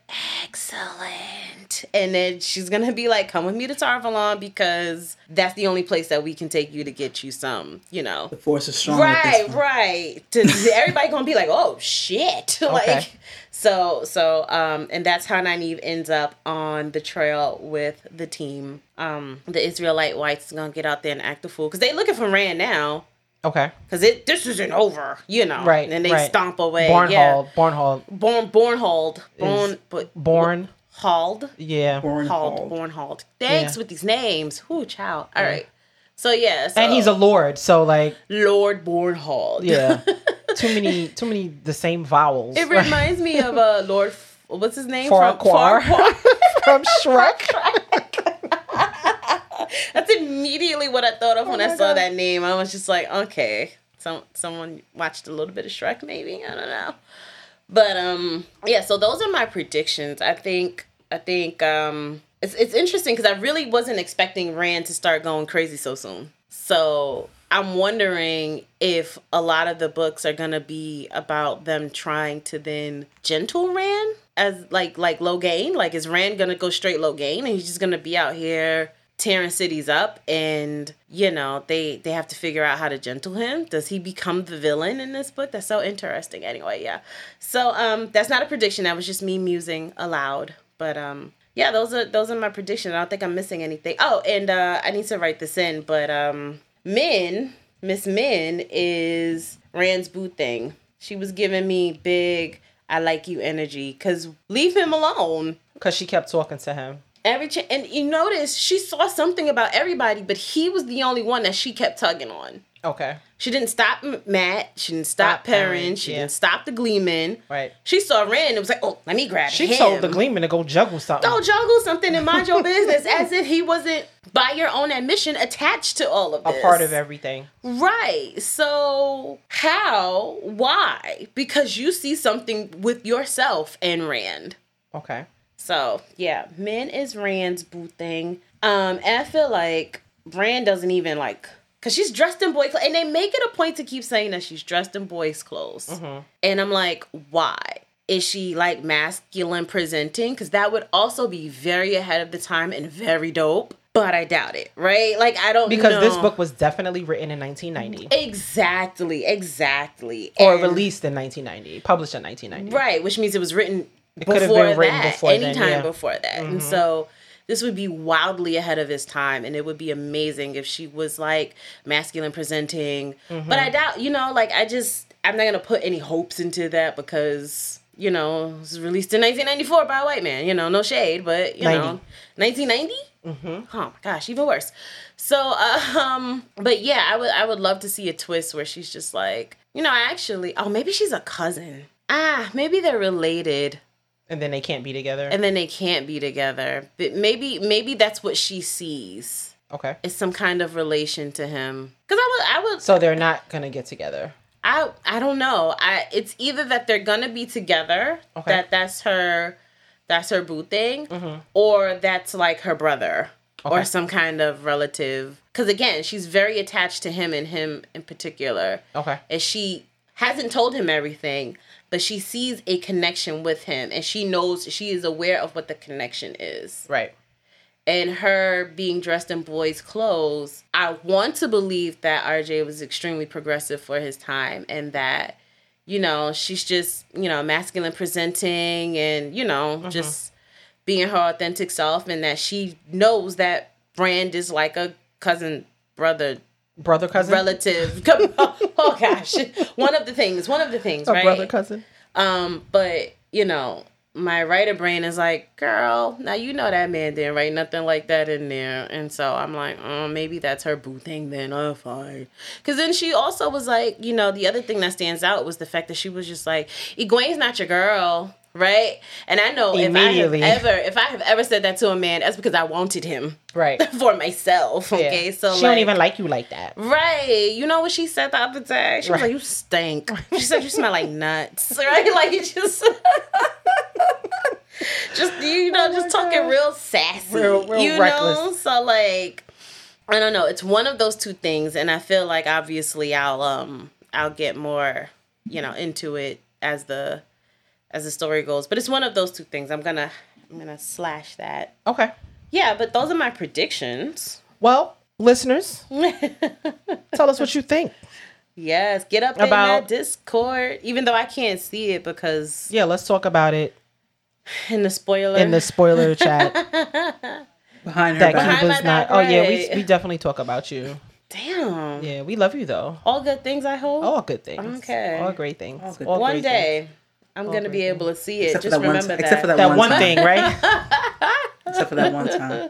Speaker 1: excellent. And then she's gonna be like, come with me to Tar Valon because that's the only place that we can take you to get you some, you know.
Speaker 3: the force is strong.
Speaker 1: Right, right. To everybody gonna be like, oh shit. like so so um and that's how Nynaeve ends up on the trail with the team. Um the Israelite whites gonna get out there and act a fool. Cause they looking for Rand now.
Speaker 2: Okay.
Speaker 1: Cause it this isn't over, you know.
Speaker 2: Right.
Speaker 1: And they
Speaker 2: right.
Speaker 1: stomp away.
Speaker 2: Born
Speaker 1: yeah.
Speaker 2: hauled. Bornhald.
Speaker 1: Born born hauled. Born but
Speaker 2: Born.
Speaker 1: Hauled.
Speaker 2: Yeah.
Speaker 3: Bornhald.
Speaker 1: hauled. Bornhald. Thanks
Speaker 2: Yeah.
Speaker 1: with these names. Whoo child. All right. So yeah, so
Speaker 2: And he's a lord, so like,
Speaker 1: Lord Bornhald.
Speaker 2: yeah. too many, too many the same vowels.
Speaker 1: It reminds me of uh, Lord. What's his name?
Speaker 2: Farquaad.
Speaker 1: Farquaad.
Speaker 2: From Shrek.
Speaker 1: That's immediately what I thought of when
Speaker 2: Oh
Speaker 1: I saw
Speaker 2: God.
Speaker 1: that name. I was just like, okay, some someone watched a little bit of Shrek, maybe I don't know. But um, yeah. So those are my predictions. I think I think um, it's it's interesting because I really wasn't expecting Rand to start going crazy so soon. So I'm wondering if a lot of the books are gonna be about them trying to then gentle Rand as like like Logain. Like is Rand gonna go straight Logain and he's just gonna be out here tearing cities up and you know they they have to figure out how to gentle him? Does he become the villain in this book? That's so interesting. Anyway yeah. So um that's not a prediction. That was just me musing aloud but um yeah those are those are my predictions i don't think i'm missing anything oh and uh i need to write this in but um min miss min is rand's boo thing she was giving me big i like you energy because leave him alone
Speaker 2: Because she kept talking to him.
Speaker 1: Every ch- and you notice she saw something about everybody, but he was the only one that she kept tugging on.
Speaker 2: Okay.
Speaker 1: She didn't stop Mat. She didn't stop,
Speaker 2: Stop
Speaker 1: Perrin.
Speaker 2: Perrin,
Speaker 1: She
Speaker 2: yeah.
Speaker 1: didn't stop the Gleeman.
Speaker 2: Right.
Speaker 1: She saw Rand and was like, oh, let me grab
Speaker 2: She
Speaker 1: him.
Speaker 2: She told the Gleeman to go juggle something.
Speaker 1: Go juggle something and mind your business as if he wasn't, by your own admission, attached to all of this.
Speaker 2: a part of everything.
Speaker 1: Right. So, how? Why? Because you see something with yourself and Rand.
Speaker 2: Okay.
Speaker 1: So, yeah, Min is Rand's boo thing. Um, and I feel like Rand doesn't even like because she's dressed in boy clothes, and they make it a point to keep saying that she's dressed in boys' clothes. Mm-hmm. And I'm like, why? Is she like masculine presenting? Because that would also be very ahead of the time and very dope. But I doubt it, right? Like I don't
Speaker 2: Because this book was definitely written in 1990
Speaker 1: exactly, exactly,
Speaker 2: or
Speaker 1: And-
Speaker 2: released in 1990, published in 1990.
Speaker 1: Right, which means it was written
Speaker 2: have
Speaker 1: before
Speaker 2: been written
Speaker 1: that,
Speaker 2: before then, yeah.
Speaker 1: before that. And mm-hmm. so this would be wildly ahead of his time and it would be amazing if she was like masculine presenting. But I doubt, you know, like I just I'm not going to put any hopes into that because you know, it was released in 1994 by a white man. You know, no shade, but you
Speaker 2: 90.
Speaker 1: know, 1990. Mm-hmm. Oh my gosh, even worse. So, uh, um, but yeah, I would I would love to see a twist where she's just like, you know, I actually, oh, maybe she's a cousin. Ah, maybe they're related,
Speaker 2: And then they can't be together.
Speaker 1: and then they can't be together. But maybe maybe that's what she sees.
Speaker 2: okay.
Speaker 1: Is some kind of relation to him. Because I would I would
Speaker 2: So they're not to get together.
Speaker 1: I I don't know. I it's either that they're gonna be together,
Speaker 2: Okay.
Speaker 1: that that's her that's her boo thing, mm-hmm. or that's like her brother or some kind of relative. Because again, she's very attached to him and him in particular,
Speaker 2: Okay.
Speaker 1: and she hasn't told him everything, but she sees a connection with him, and she knows she is aware of what the connection is
Speaker 2: Right.
Speaker 1: and her being dressed in boys' clothes, I want to believe that RJ was extremely progressive for his time and that, you know, she's just, you know, masculine presenting and, you know, mm-hmm. just being her authentic self and that she knows that Brand is like a cousin, brother,
Speaker 2: Brother cousin.
Speaker 1: relative. Oh gosh. One of the things, one of the things,
Speaker 2: A
Speaker 1: right?
Speaker 2: brother cousin.
Speaker 1: Um, but you know, my writer brain is like, girl, now you know that man didn't write nothing like that in there, and so I'm like, oh, maybe that's her boo thing. Then oh, fine. Because then she also was like, you know, the other thing that stands out was the fact that she was just like, Egwene's not your girl. Right, and I know if I have ever, if I have ever said that to a man, that's because I wanted him
Speaker 2: Right.
Speaker 1: for myself.
Speaker 2: Yeah.
Speaker 1: Okay, so
Speaker 2: she
Speaker 1: like,
Speaker 2: don't even like you like that.
Speaker 1: Right. You know what she said the other day? She was like, You stink. She said you smell like nuts. Right? Like you just just you know, just talking real sassy.
Speaker 2: Oh Real- real
Speaker 1: you know? So like I don't know. It's one of those two things, and I feel like obviously I'll um I'll get more, you know, into it as the as the story goes. But it's one of those two things. I'm gonna I'm gonna slash that.
Speaker 2: Okay.
Speaker 1: Yeah, but those are my predictions.
Speaker 2: Well, listeners, tell us what you think.
Speaker 1: Yes, get up in
Speaker 2: About-
Speaker 1: that Discord. Even though I can't see it because
Speaker 2: Yeah, let's talk about it
Speaker 1: in the spoiler.
Speaker 2: in the spoiler chat.
Speaker 3: behind her
Speaker 2: That
Speaker 3: back.
Speaker 1: Behind my
Speaker 2: not.
Speaker 1: back,
Speaker 2: Oh yeah, we we definitely talk about you.
Speaker 1: Damn.
Speaker 2: Yeah, we love you though.
Speaker 1: All good things, I hope.
Speaker 2: All good things.
Speaker 1: Okay.
Speaker 2: All great things.
Speaker 3: All good
Speaker 2: All
Speaker 1: One
Speaker 2: great
Speaker 1: day,
Speaker 2: things.
Speaker 1: I'm gonna be able to see it.
Speaker 3: Except for
Speaker 1: Just
Speaker 3: that one.
Speaker 1: remember that.
Speaker 3: Except for that,
Speaker 2: That
Speaker 3: one,
Speaker 2: one thing, right?
Speaker 3: Except for that one time.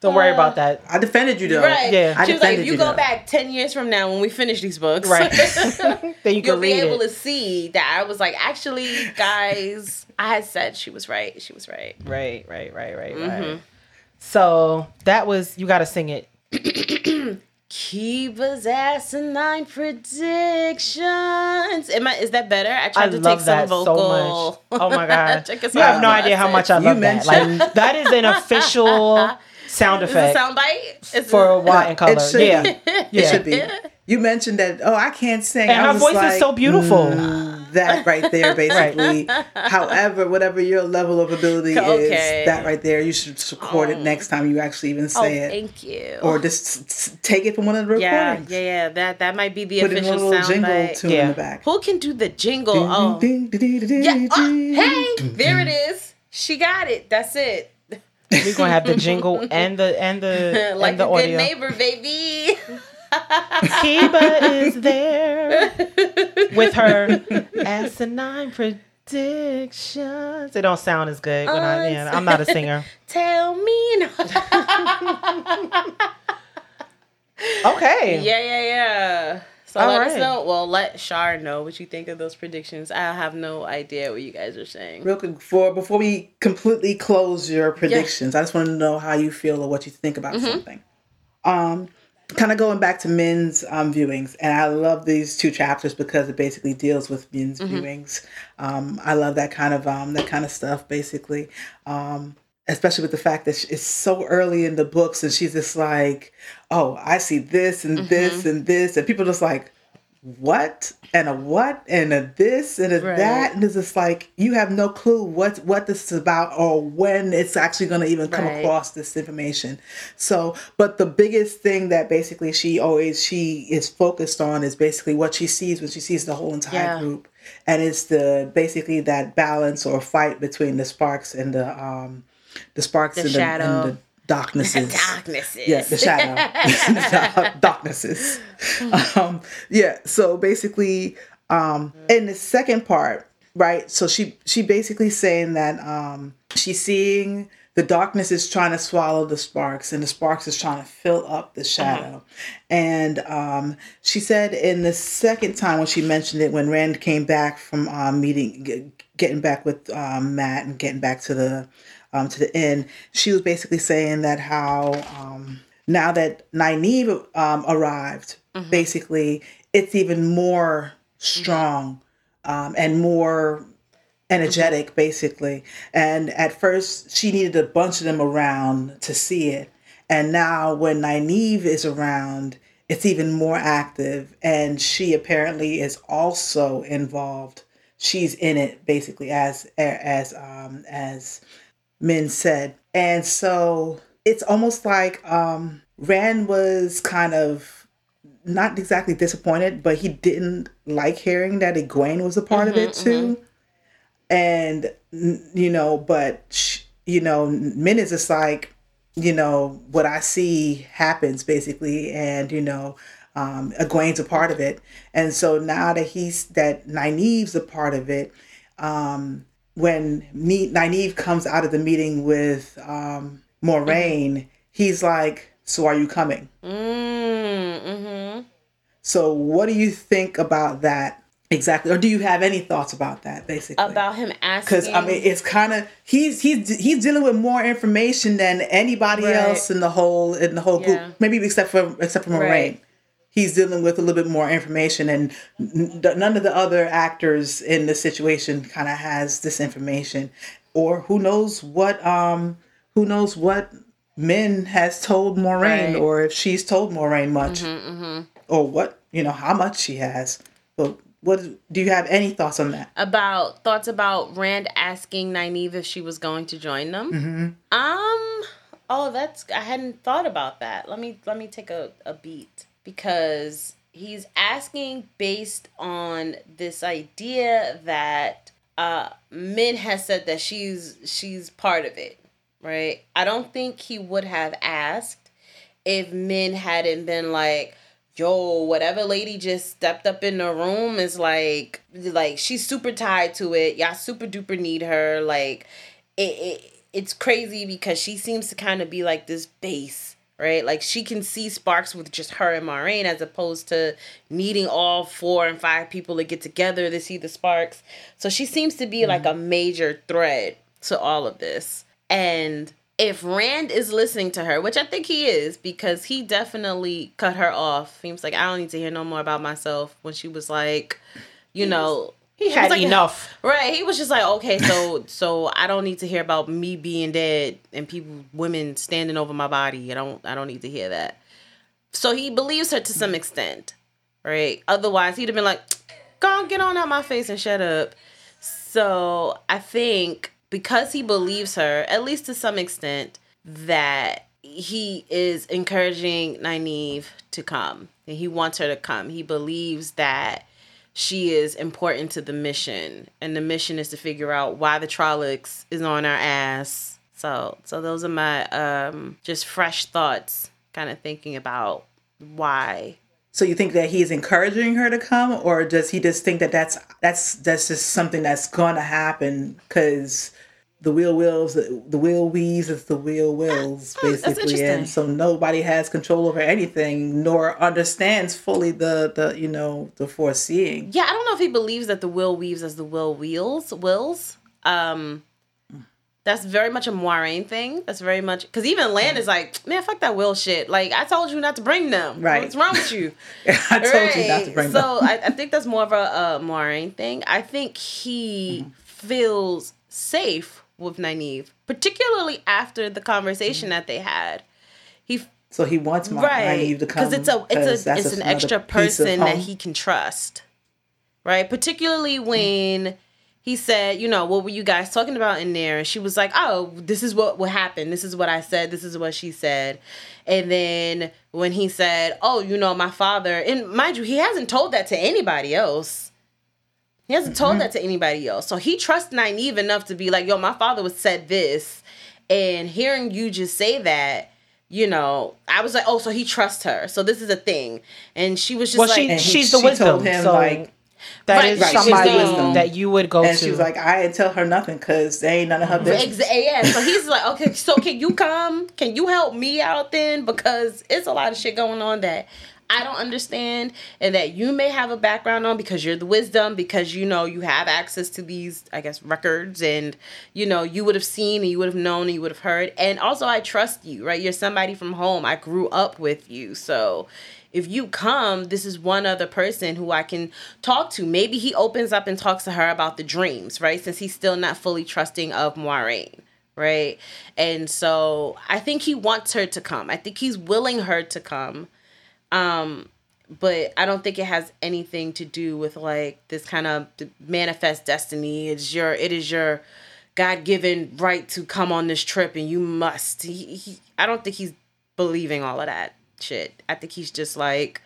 Speaker 2: Don't worry about that.
Speaker 3: I defended you though.
Speaker 1: Right.
Speaker 2: Yeah.
Speaker 3: I
Speaker 1: She was like, if you
Speaker 3: you,
Speaker 1: go
Speaker 3: though.
Speaker 1: back ten years from now when we finish these books,
Speaker 2: Right. then you
Speaker 1: you'll
Speaker 2: can
Speaker 1: be
Speaker 2: read
Speaker 1: able
Speaker 2: it.
Speaker 1: to see that I was like, actually, guys, I had said she was right. She was right.
Speaker 2: Right, right, right, right,
Speaker 1: Mm-hmm.
Speaker 2: right. So that was you got to sing it.
Speaker 1: Keba's asinine predictions. Am I? Is that better? I tried
Speaker 2: I
Speaker 1: to
Speaker 2: love
Speaker 1: take
Speaker 2: that
Speaker 1: some
Speaker 2: so
Speaker 1: vocal.
Speaker 2: much. Oh my god,
Speaker 1: Check us
Speaker 2: you have no idea how much I
Speaker 3: You
Speaker 2: love that.
Speaker 3: mentioned-
Speaker 2: Like that is an official sound
Speaker 1: Is it a
Speaker 2: effect
Speaker 1: soundbite? Is
Speaker 2: for
Speaker 1: it-
Speaker 2: WoT in Color.
Speaker 3: It should
Speaker 2: Yeah,
Speaker 3: be.
Speaker 2: yeah.
Speaker 3: It should be. You mentioned that. Oh, I can't sing.
Speaker 2: And
Speaker 3: I
Speaker 2: her
Speaker 3: was
Speaker 2: voice is so beautiful.
Speaker 3: mm, that right there, basically. However, whatever your level of ability
Speaker 1: Okay.
Speaker 3: is, that right there, you should record it next time you actually even
Speaker 1: Oh,
Speaker 3: say it,
Speaker 1: thank you.
Speaker 3: or just s- s- take it from one of the
Speaker 1: yeah,
Speaker 3: recordings.
Speaker 1: yeah, yeah. yeah. That that might be the
Speaker 3: Put in a
Speaker 1: official
Speaker 3: little jingle
Speaker 1: soundbite.
Speaker 3: tune in
Speaker 2: Yeah.
Speaker 3: the back.
Speaker 1: Who can do the jingle? oh, yeah. Oh, hey, there it is. She got it. That's it.
Speaker 2: We're gonna have the jingle and the and the
Speaker 1: like
Speaker 2: and the
Speaker 1: a good
Speaker 2: audio.
Speaker 1: neighbor, baby.
Speaker 2: Keba is there with her asinine predictions. It don't sound as good when I. Yeah, I'm not a singer.
Speaker 1: Tell me. No.
Speaker 2: Okay.
Speaker 1: Yeah, yeah, yeah. So
Speaker 2: All
Speaker 1: let us know. Well, let Shar know what you think of those predictions. I have no idea what you guys are saying.
Speaker 3: Real quick, before before we completely close your predictions, I just want to know how you feel or what you think about something. Um, kind of going back to Min's um, viewings, and I love these two chapters because it basically deals with Min's viewings. Um, I love that kind of um, that kind of stuff, basically. Um, especially with the fact that it's so early in the books, and she's just like, "Oh, I see this and this and this," and people just like, what and a what and a this and a
Speaker 1: Right.
Speaker 3: that and it's just like you have no clue what what this is about or when it's actually going to even come
Speaker 1: Right.
Speaker 3: across this information so but the biggest thing that basically she always she is focused on is basically what she sees when she sees the whole entire
Speaker 1: Yeah.
Speaker 3: group and it's the basically that balance or fight between the sparks and the um the sparks and, the, and the darknesses
Speaker 1: Darknesses.
Speaker 3: yeah, the shadow, darknesses. Um, yeah. So basically, um, in the second part, right? So she she basically saying that um, she's seeing the darkness is trying to swallow the sparks, and the sparks is trying to fill up the shadow. And um, she said in the second time when she mentioned it, when Rand came back from um, meeting, g- getting back with um, Mat and getting back to the um, to the end. she was basically saying that how um, now that Nynaeve um, arrived, basically it's even more strong um, and more energetic, basically. And at first, she needed a bunch of them around to see it. And now, when Nynaeve is around, it's even more active. And she apparently is also involved. She's in it, basically, as as um, as Min said. And so it's almost like um, Rand was kind of not exactly disappointed, but he didn't like hearing that Egwene was a part of it too. And you know, but you know, Min is just like, you know, what I see happens basically, and you know, um, Egwene's a part of it, and so now that he's that Nynaeve's a part of it, um, when Ne- Nynaeve comes out of the meeting with um, Moiraine, he's like, "So are you coming?"
Speaker 1: Mm, mm-hmm.
Speaker 3: So what do you think about that exactly, or do you have any thoughts about that basically?
Speaker 1: About him asking.
Speaker 3: because I mean, it's kind of he's he's he's dealing with more information than anybody
Speaker 1: Right.
Speaker 3: else in the whole in the whole group,
Speaker 1: Yeah.
Speaker 3: maybe except for except for Moiraine.
Speaker 1: Right.
Speaker 3: He's dealing with a little bit more information, and none of the other actors in the situation kind of has this information, or who knows what um who knows what Min has told Moiraine,
Speaker 1: Right.
Speaker 3: or if she's told Moiraine much,
Speaker 1: Mm-hmm,
Speaker 3: or what you know how much she has. But what do you have any thoughts on that?
Speaker 1: about thoughts about Rand asking Nynaeve if she was going to join them.
Speaker 3: Mm-hmm.
Speaker 1: Um. Oh, that's I hadn't thought about that. Let me let me take a, a beat because he's asking based on this idea that uh Min has said that she's she's part of it, right? I don't think he would have asked if Min hadn't been like, yo, whatever lady just stepped up in the room is like, like she's super tied to it. Y'all super duper need her. Like, it, it it's crazy because she seems to kind of be like this base, right? Like she can see sparks with just her and Moiraine as opposed to needing all four and five people to get together to see the sparks. So she seems to be like mm-hmm. a major thread to all of this. And if Rand is listening to her, which I think he is, because he definitely cut her off. He was like, I don't need to hear no more about myself when she was like, you know,
Speaker 2: He had
Speaker 1: like-
Speaker 2: enough.
Speaker 1: Right. He was just like, okay, so so I don't need to hear about me being dead and people women standing over my body. I don't I don't need to hear that. So he believes her to some extent. Right? Otherwise he'd have been like, go on, get on out my face and shut up. So I think because he believes her, at least to some extent, that he is encouraging Nynaeve to come. And he wants her to come. He believes that she is important to the mission. And the mission is to figure out why the Trollocs is on our ass. So so those are my um just fresh thoughts, kind of thinking about why
Speaker 3: So you think that he's encouraging her to come, or does he just think that that's that's that's just something that's to happen because the wheel wills, the wheel weaves, it's the wheel wills, basically, and so nobody has control over anything, nor understands fully the the you know the foreseeing.
Speaker 1: Yeah, I don't know if he believes that the will weaves as the will wheels wills. Um, that's very much a Moiraine thing. That's very much because even Lan is like, man, fuck that will shit. Like I told you not to bring them.
Speaker 3: Right.
Speaker 1: What's wrong with you?
Speaker 3: I told you not to bring
Speaker 1: so
Speaker 3: them.
Speaker 1: I, I think that's more of a, a Moiraine thing. I think he
Speaker 3: Mm-hmm.
Speaker 1: feels safe with Nynaeve, particularly after the conversation that they had. He
Speaker 3: So he wants my
Speaker 1: right
Speaker 3: Nynaeve to come
Speaker 1: because it's a it's a it's an extra person that he can trust right? Particularly when he said you know what were you guys talking about in there? And she was like oh this is what what happened. This is what i said. This is what she said. And then when he said oh you know my father and mind you he hasn't told that to anybody else he hasn't told mm-hmm. that to anybody else. So he trusts Nynaeve enough to be like, yo, my father was said this. And hearing you just say that, you know, I was like, oh, so he trusts her. So this is a thing. And she was just
Speaker 2: Well,
Speaker 1: like,
Speaker 2: she
Speaker 3: And he-
Speaker 2: she's the
Speaker 3: she
Speaker 2: wisdom.
Speaker 3: told him,
Speaker 2: so
Speaker 3: like-
Speaker 2: that
Speaker 1: Right,
Speaker 2: is
Speaker 1: right,
Speaker 2: somebody
Speaker 1: the wisdom.
Speaker 2: that you would go
Speaker 3: and
Speaker 2: to.
Speaker 3: she was like, I didn't tell her nothing because they ain't none of her business.
Speaker 1: Ex- yeah. So he's like, okay, so can you come? Can you help me out then? Because it's a lot of shit going on that I don't understand and that you may have a background on because you're the wisdom, because you know you have access to these, I guess, records and you know, you would have seen and you would have known and you would have heard. And also I trust you, right? You're somebody from home. I grew up with you. So if you come, this is one other person who I can talk to. Maybe he opens up and talks to her about the dreams, right? Since he's still not fully trusting of Moiraine, right? And so I think he wants her to come. I think he's willing her to come. Um, but I don't think it has anything to do with like this kind of manifest destiny. It's your it is your God given right to come on this trip and you must. He, he, I don't think he's believing all of that shit. I think he's just like,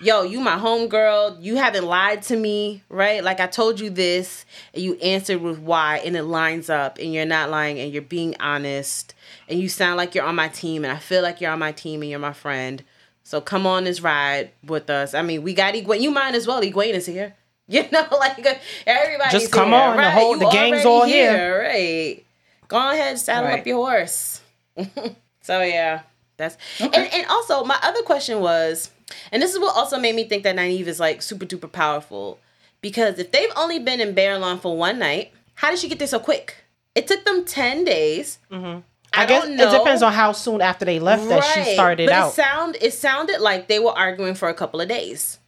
Speaker 1: yo, you my homegirl. You haven't lied to me, right? Like I told you this and you answered with why and it lines up and you're not lying and you're being honest and you sound like you're on my team and I feel like you're on my team and you're my friend. So come on this ride with us. I mean, we got Egwene. You might as well. Egwene is here. You know, like everybody's
Speaker 2: Just come
Speaker 1: here,
Speaker 2: on, the
Speaker 1: right?
Speaker 2: whole-
Speaker 1: You
Speaker 2: the gang's all here.
Speaker 1: Right. Go ahead, saddle
Speaker 3: Right.
Speaker 1: up your horse. so yeah, that's and, and also my other question was, and this is what also made me think that Nynaeve is like super duper powerful, because if they've only been in Baerlon for one night, how did she get there so quick? It took them ten days.
Speaker 2: Mm-hmm. I, guess
Speaker 1: don't
Speaker 2: it depends on how soon after they left that she
Speaker 1: Right.
Speaker 2: started
Speaker 1: but
Speaker 2: out.
Speaker 1: It sound it sounded like they were arguing for a couple of days.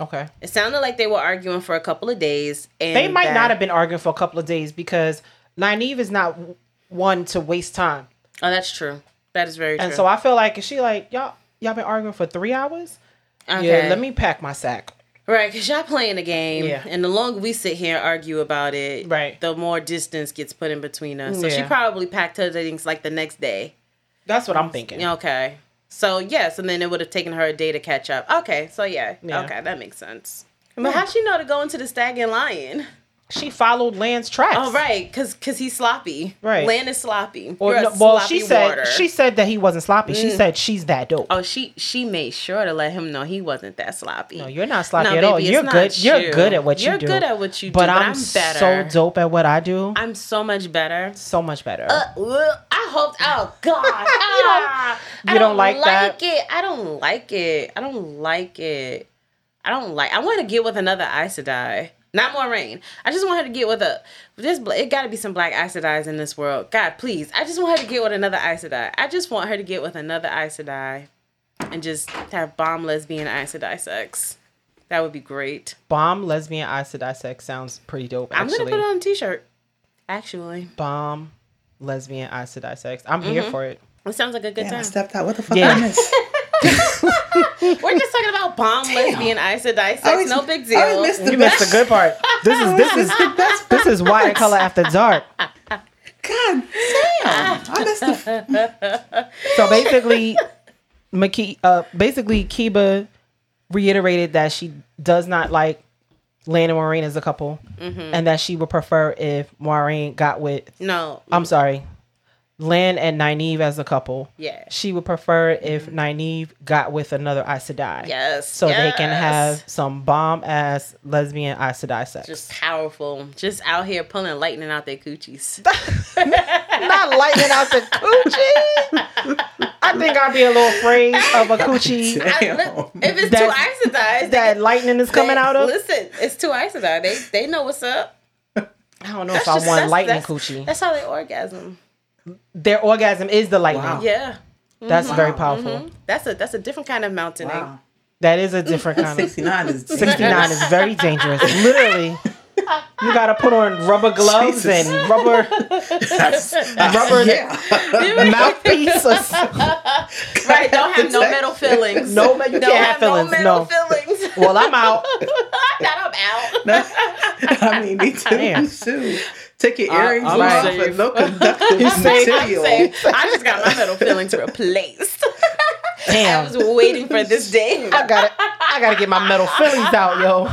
Speaker 2: okay.
Speaker 1: It sounded like they were arguing for a couple of days, and
Speaker 2: They might
Speaker 1: that-
Speaker 2: not have been arguing for a couple of days because Nynaeve is not one to waste time.
Speaker 1: Oh, that's true. That is very true.
Speaker 2: And so I feel like is she like y'all y'all been arguing for three hours?
Speaker 1: okay.
Speaker 2: Yeah, let me pack my sack.
Speaker 1: Right, because y'all playing a game,
Speaker 2: Yeah.
Speaker 1: and the longer we sit here and argue about it,
Speaker 2: Right.
Speaker 1: the more distance gets put in between us. So she probably packed her things like the next day.
Speaker 2: That's what I'm thinking.
Speaker 1: Okay. So yes, and then it would have taken her a day to catch up. Okay, so yeah,
Speaker 2: Yeah.
Speaker 1: okay, that makes sense. But how she know to go into the stag and lion?
Speaker 2: She followed Lan's tracks.
Speaker 1: Oh right, cause cause he's sloppy.
Speaker 2: Right.
Speaker 1: Land is sloppy.
Speaker 2: Or, no, well,
Speaker 1: sloppy
Speaker 2: she said
Speaker 1: water.
Speaker 2: she said that he wasn't sloppy.
Speaker 1: Mm.
Speaker 2: She said she's that dope.
Speaker 1: Oh, she she made sure to let him know he wasn't that sloppy.
Speaker 2: No, you're not sloppy
Speaker 1: No,
Speaker 2: at all.
Speaker 1: baby, it's
Speaker 2: You're good. You're good at what you do.
Speaker 1: You're good at what you do,
Speaker 2: but
Speaker 1: but
Speaker 2: I'm,
Speaker 1: I'm
Speaker 2: so dope at what I do.
Speaker 1: I'm so much better.
Speaker 2: so much better.
Speaker 1: Uh, I hope. Oh God, Ah,
Speaker 2: you
Speaker 1: I
Speaker 2: don't like that?
Speaker 1: it. I don't like it. I don't like it. I don't like. I want to get with another Aes Sedai. Not more rain. I just want her to get with a. This it got to be some black Aes Sedais in this world. God, please. I just want her to get with another Aes Sedai. I just want her to get with another Aes Sedai, and just have bomb lesbian Aes Sedai sex. That would be great.
Speaker 2: Bomb lesbian Aes Sedai sex sounds pretty dope.
Speaker 1: I'm gonna put it on a T-shirt. Actually,
Speaker 2: bomb lesbian Aes Sedai sex. I'm here
Speaker 1: Mm-hmm.
Speaker 2: for it.
Speaker 1: it sounds like a good
Speaker 3: Damn, I
Speaker 1: time.
Speaker 3: stepped out. What the fuck
Speaker 2: Yeah.
Speaker 3: I missed?
Speaker 1: We're just talking about bomb lesbian Aes Sedai sex.
Speaker 3: always-
Speaker 1: no big
Speaker 3: I
Speaker 1: deal.
Speaker 3: always missed the
Speaker 2: You missed the good part. This is this is this is why white color after dark.
Speaker 3: God damn! I missed the.
Speaker 2: So basically, Maki, uh, basically Keba reiterated that she does not like Lan and Moiraine as a couple,
Speaker 1: Mm-hmm.
Speaker 2: and that she would prefer if Moiraine got with.
Speaker 1: No,
Speaker 2: I'm sorry, Lan and Nynaeve as a couple.
Speaker 1: Yeah.
Speaker 2: She would prefer if mm-hmm. Nynaeve got with another Aes Sedai.
Speaker 1: Yes.
Speaker 2: So they can have some bomb ass lesbian Aes Sedai sex.
Speaker 1: just powerful, just out here pulling lightning out their coochies.
Speaker 2: not lightning out the coochie. I think I'd be a little afraid of a coochie
Speaker 1: I- look, if it's
Speaker 2: That-
Speaker 1: two Aes Sedais,
Speaker 2: that lightning is coming
Speaker 1: they-
Speaker 2: out of.
Speaker 1: Listen, it's two Aes Sedai. They they know what's up.
Speaker 2: I don't know
Speaker 1: That's
Speaker 2: if I
Speaker 1: just-
Speaker 2: want lightning
Speaker 1: that's-
Speaker 2: coochie.
Speaker 1: That's how they orgasm.
Speaker 2: Their orgasm is the lightning.
Speaker 3: Wow.
Speaker 1: Yeah,
Speaker 2: That's very powerful.
Speaker 1: Mhm. that's a that's a different kind of mountaining.
Speaker 3: Wow.
Speaker 2: That is a different kind of.
Speaker 3: 69 is
Speaker 2: 69 is very dangerous. Literally. You gotta put on rubber gloves
Speaker 3: Jesus.
Speaker 2: and rubber
Speaker 3: That's,
Speaker 2: rubber
Speaker 3: yeah.
Speaker 2: mouthpiece.
Speaker 1: Right? Don't have no metal fillings.
Speaker 2: No, you
Speaker 1: Don't
Speaker 2: can't have fillings,
Speaker 1: No metal
Speaker 2: no.
Speaker 1: fillings.
Speaker 2: well, I'm out.
Speaker 1: That I'm out.
Speaker 3: I mean, me too.
Speaker 2: Damn.
Speaker 3: Too. Take your earrings
Speaker 1: I'm
Speaker 3: off
Speaker 1: safe.
Speaker 3: and no conductive
Speaker 2: You safe.
Speaker 1: I'm
Speaker 3: material.
Speaker 1: I just got my metal fillings replaced. I was waiting for this day.
Speaker 2: I gotta, I gotta get my metal fillings out, yo.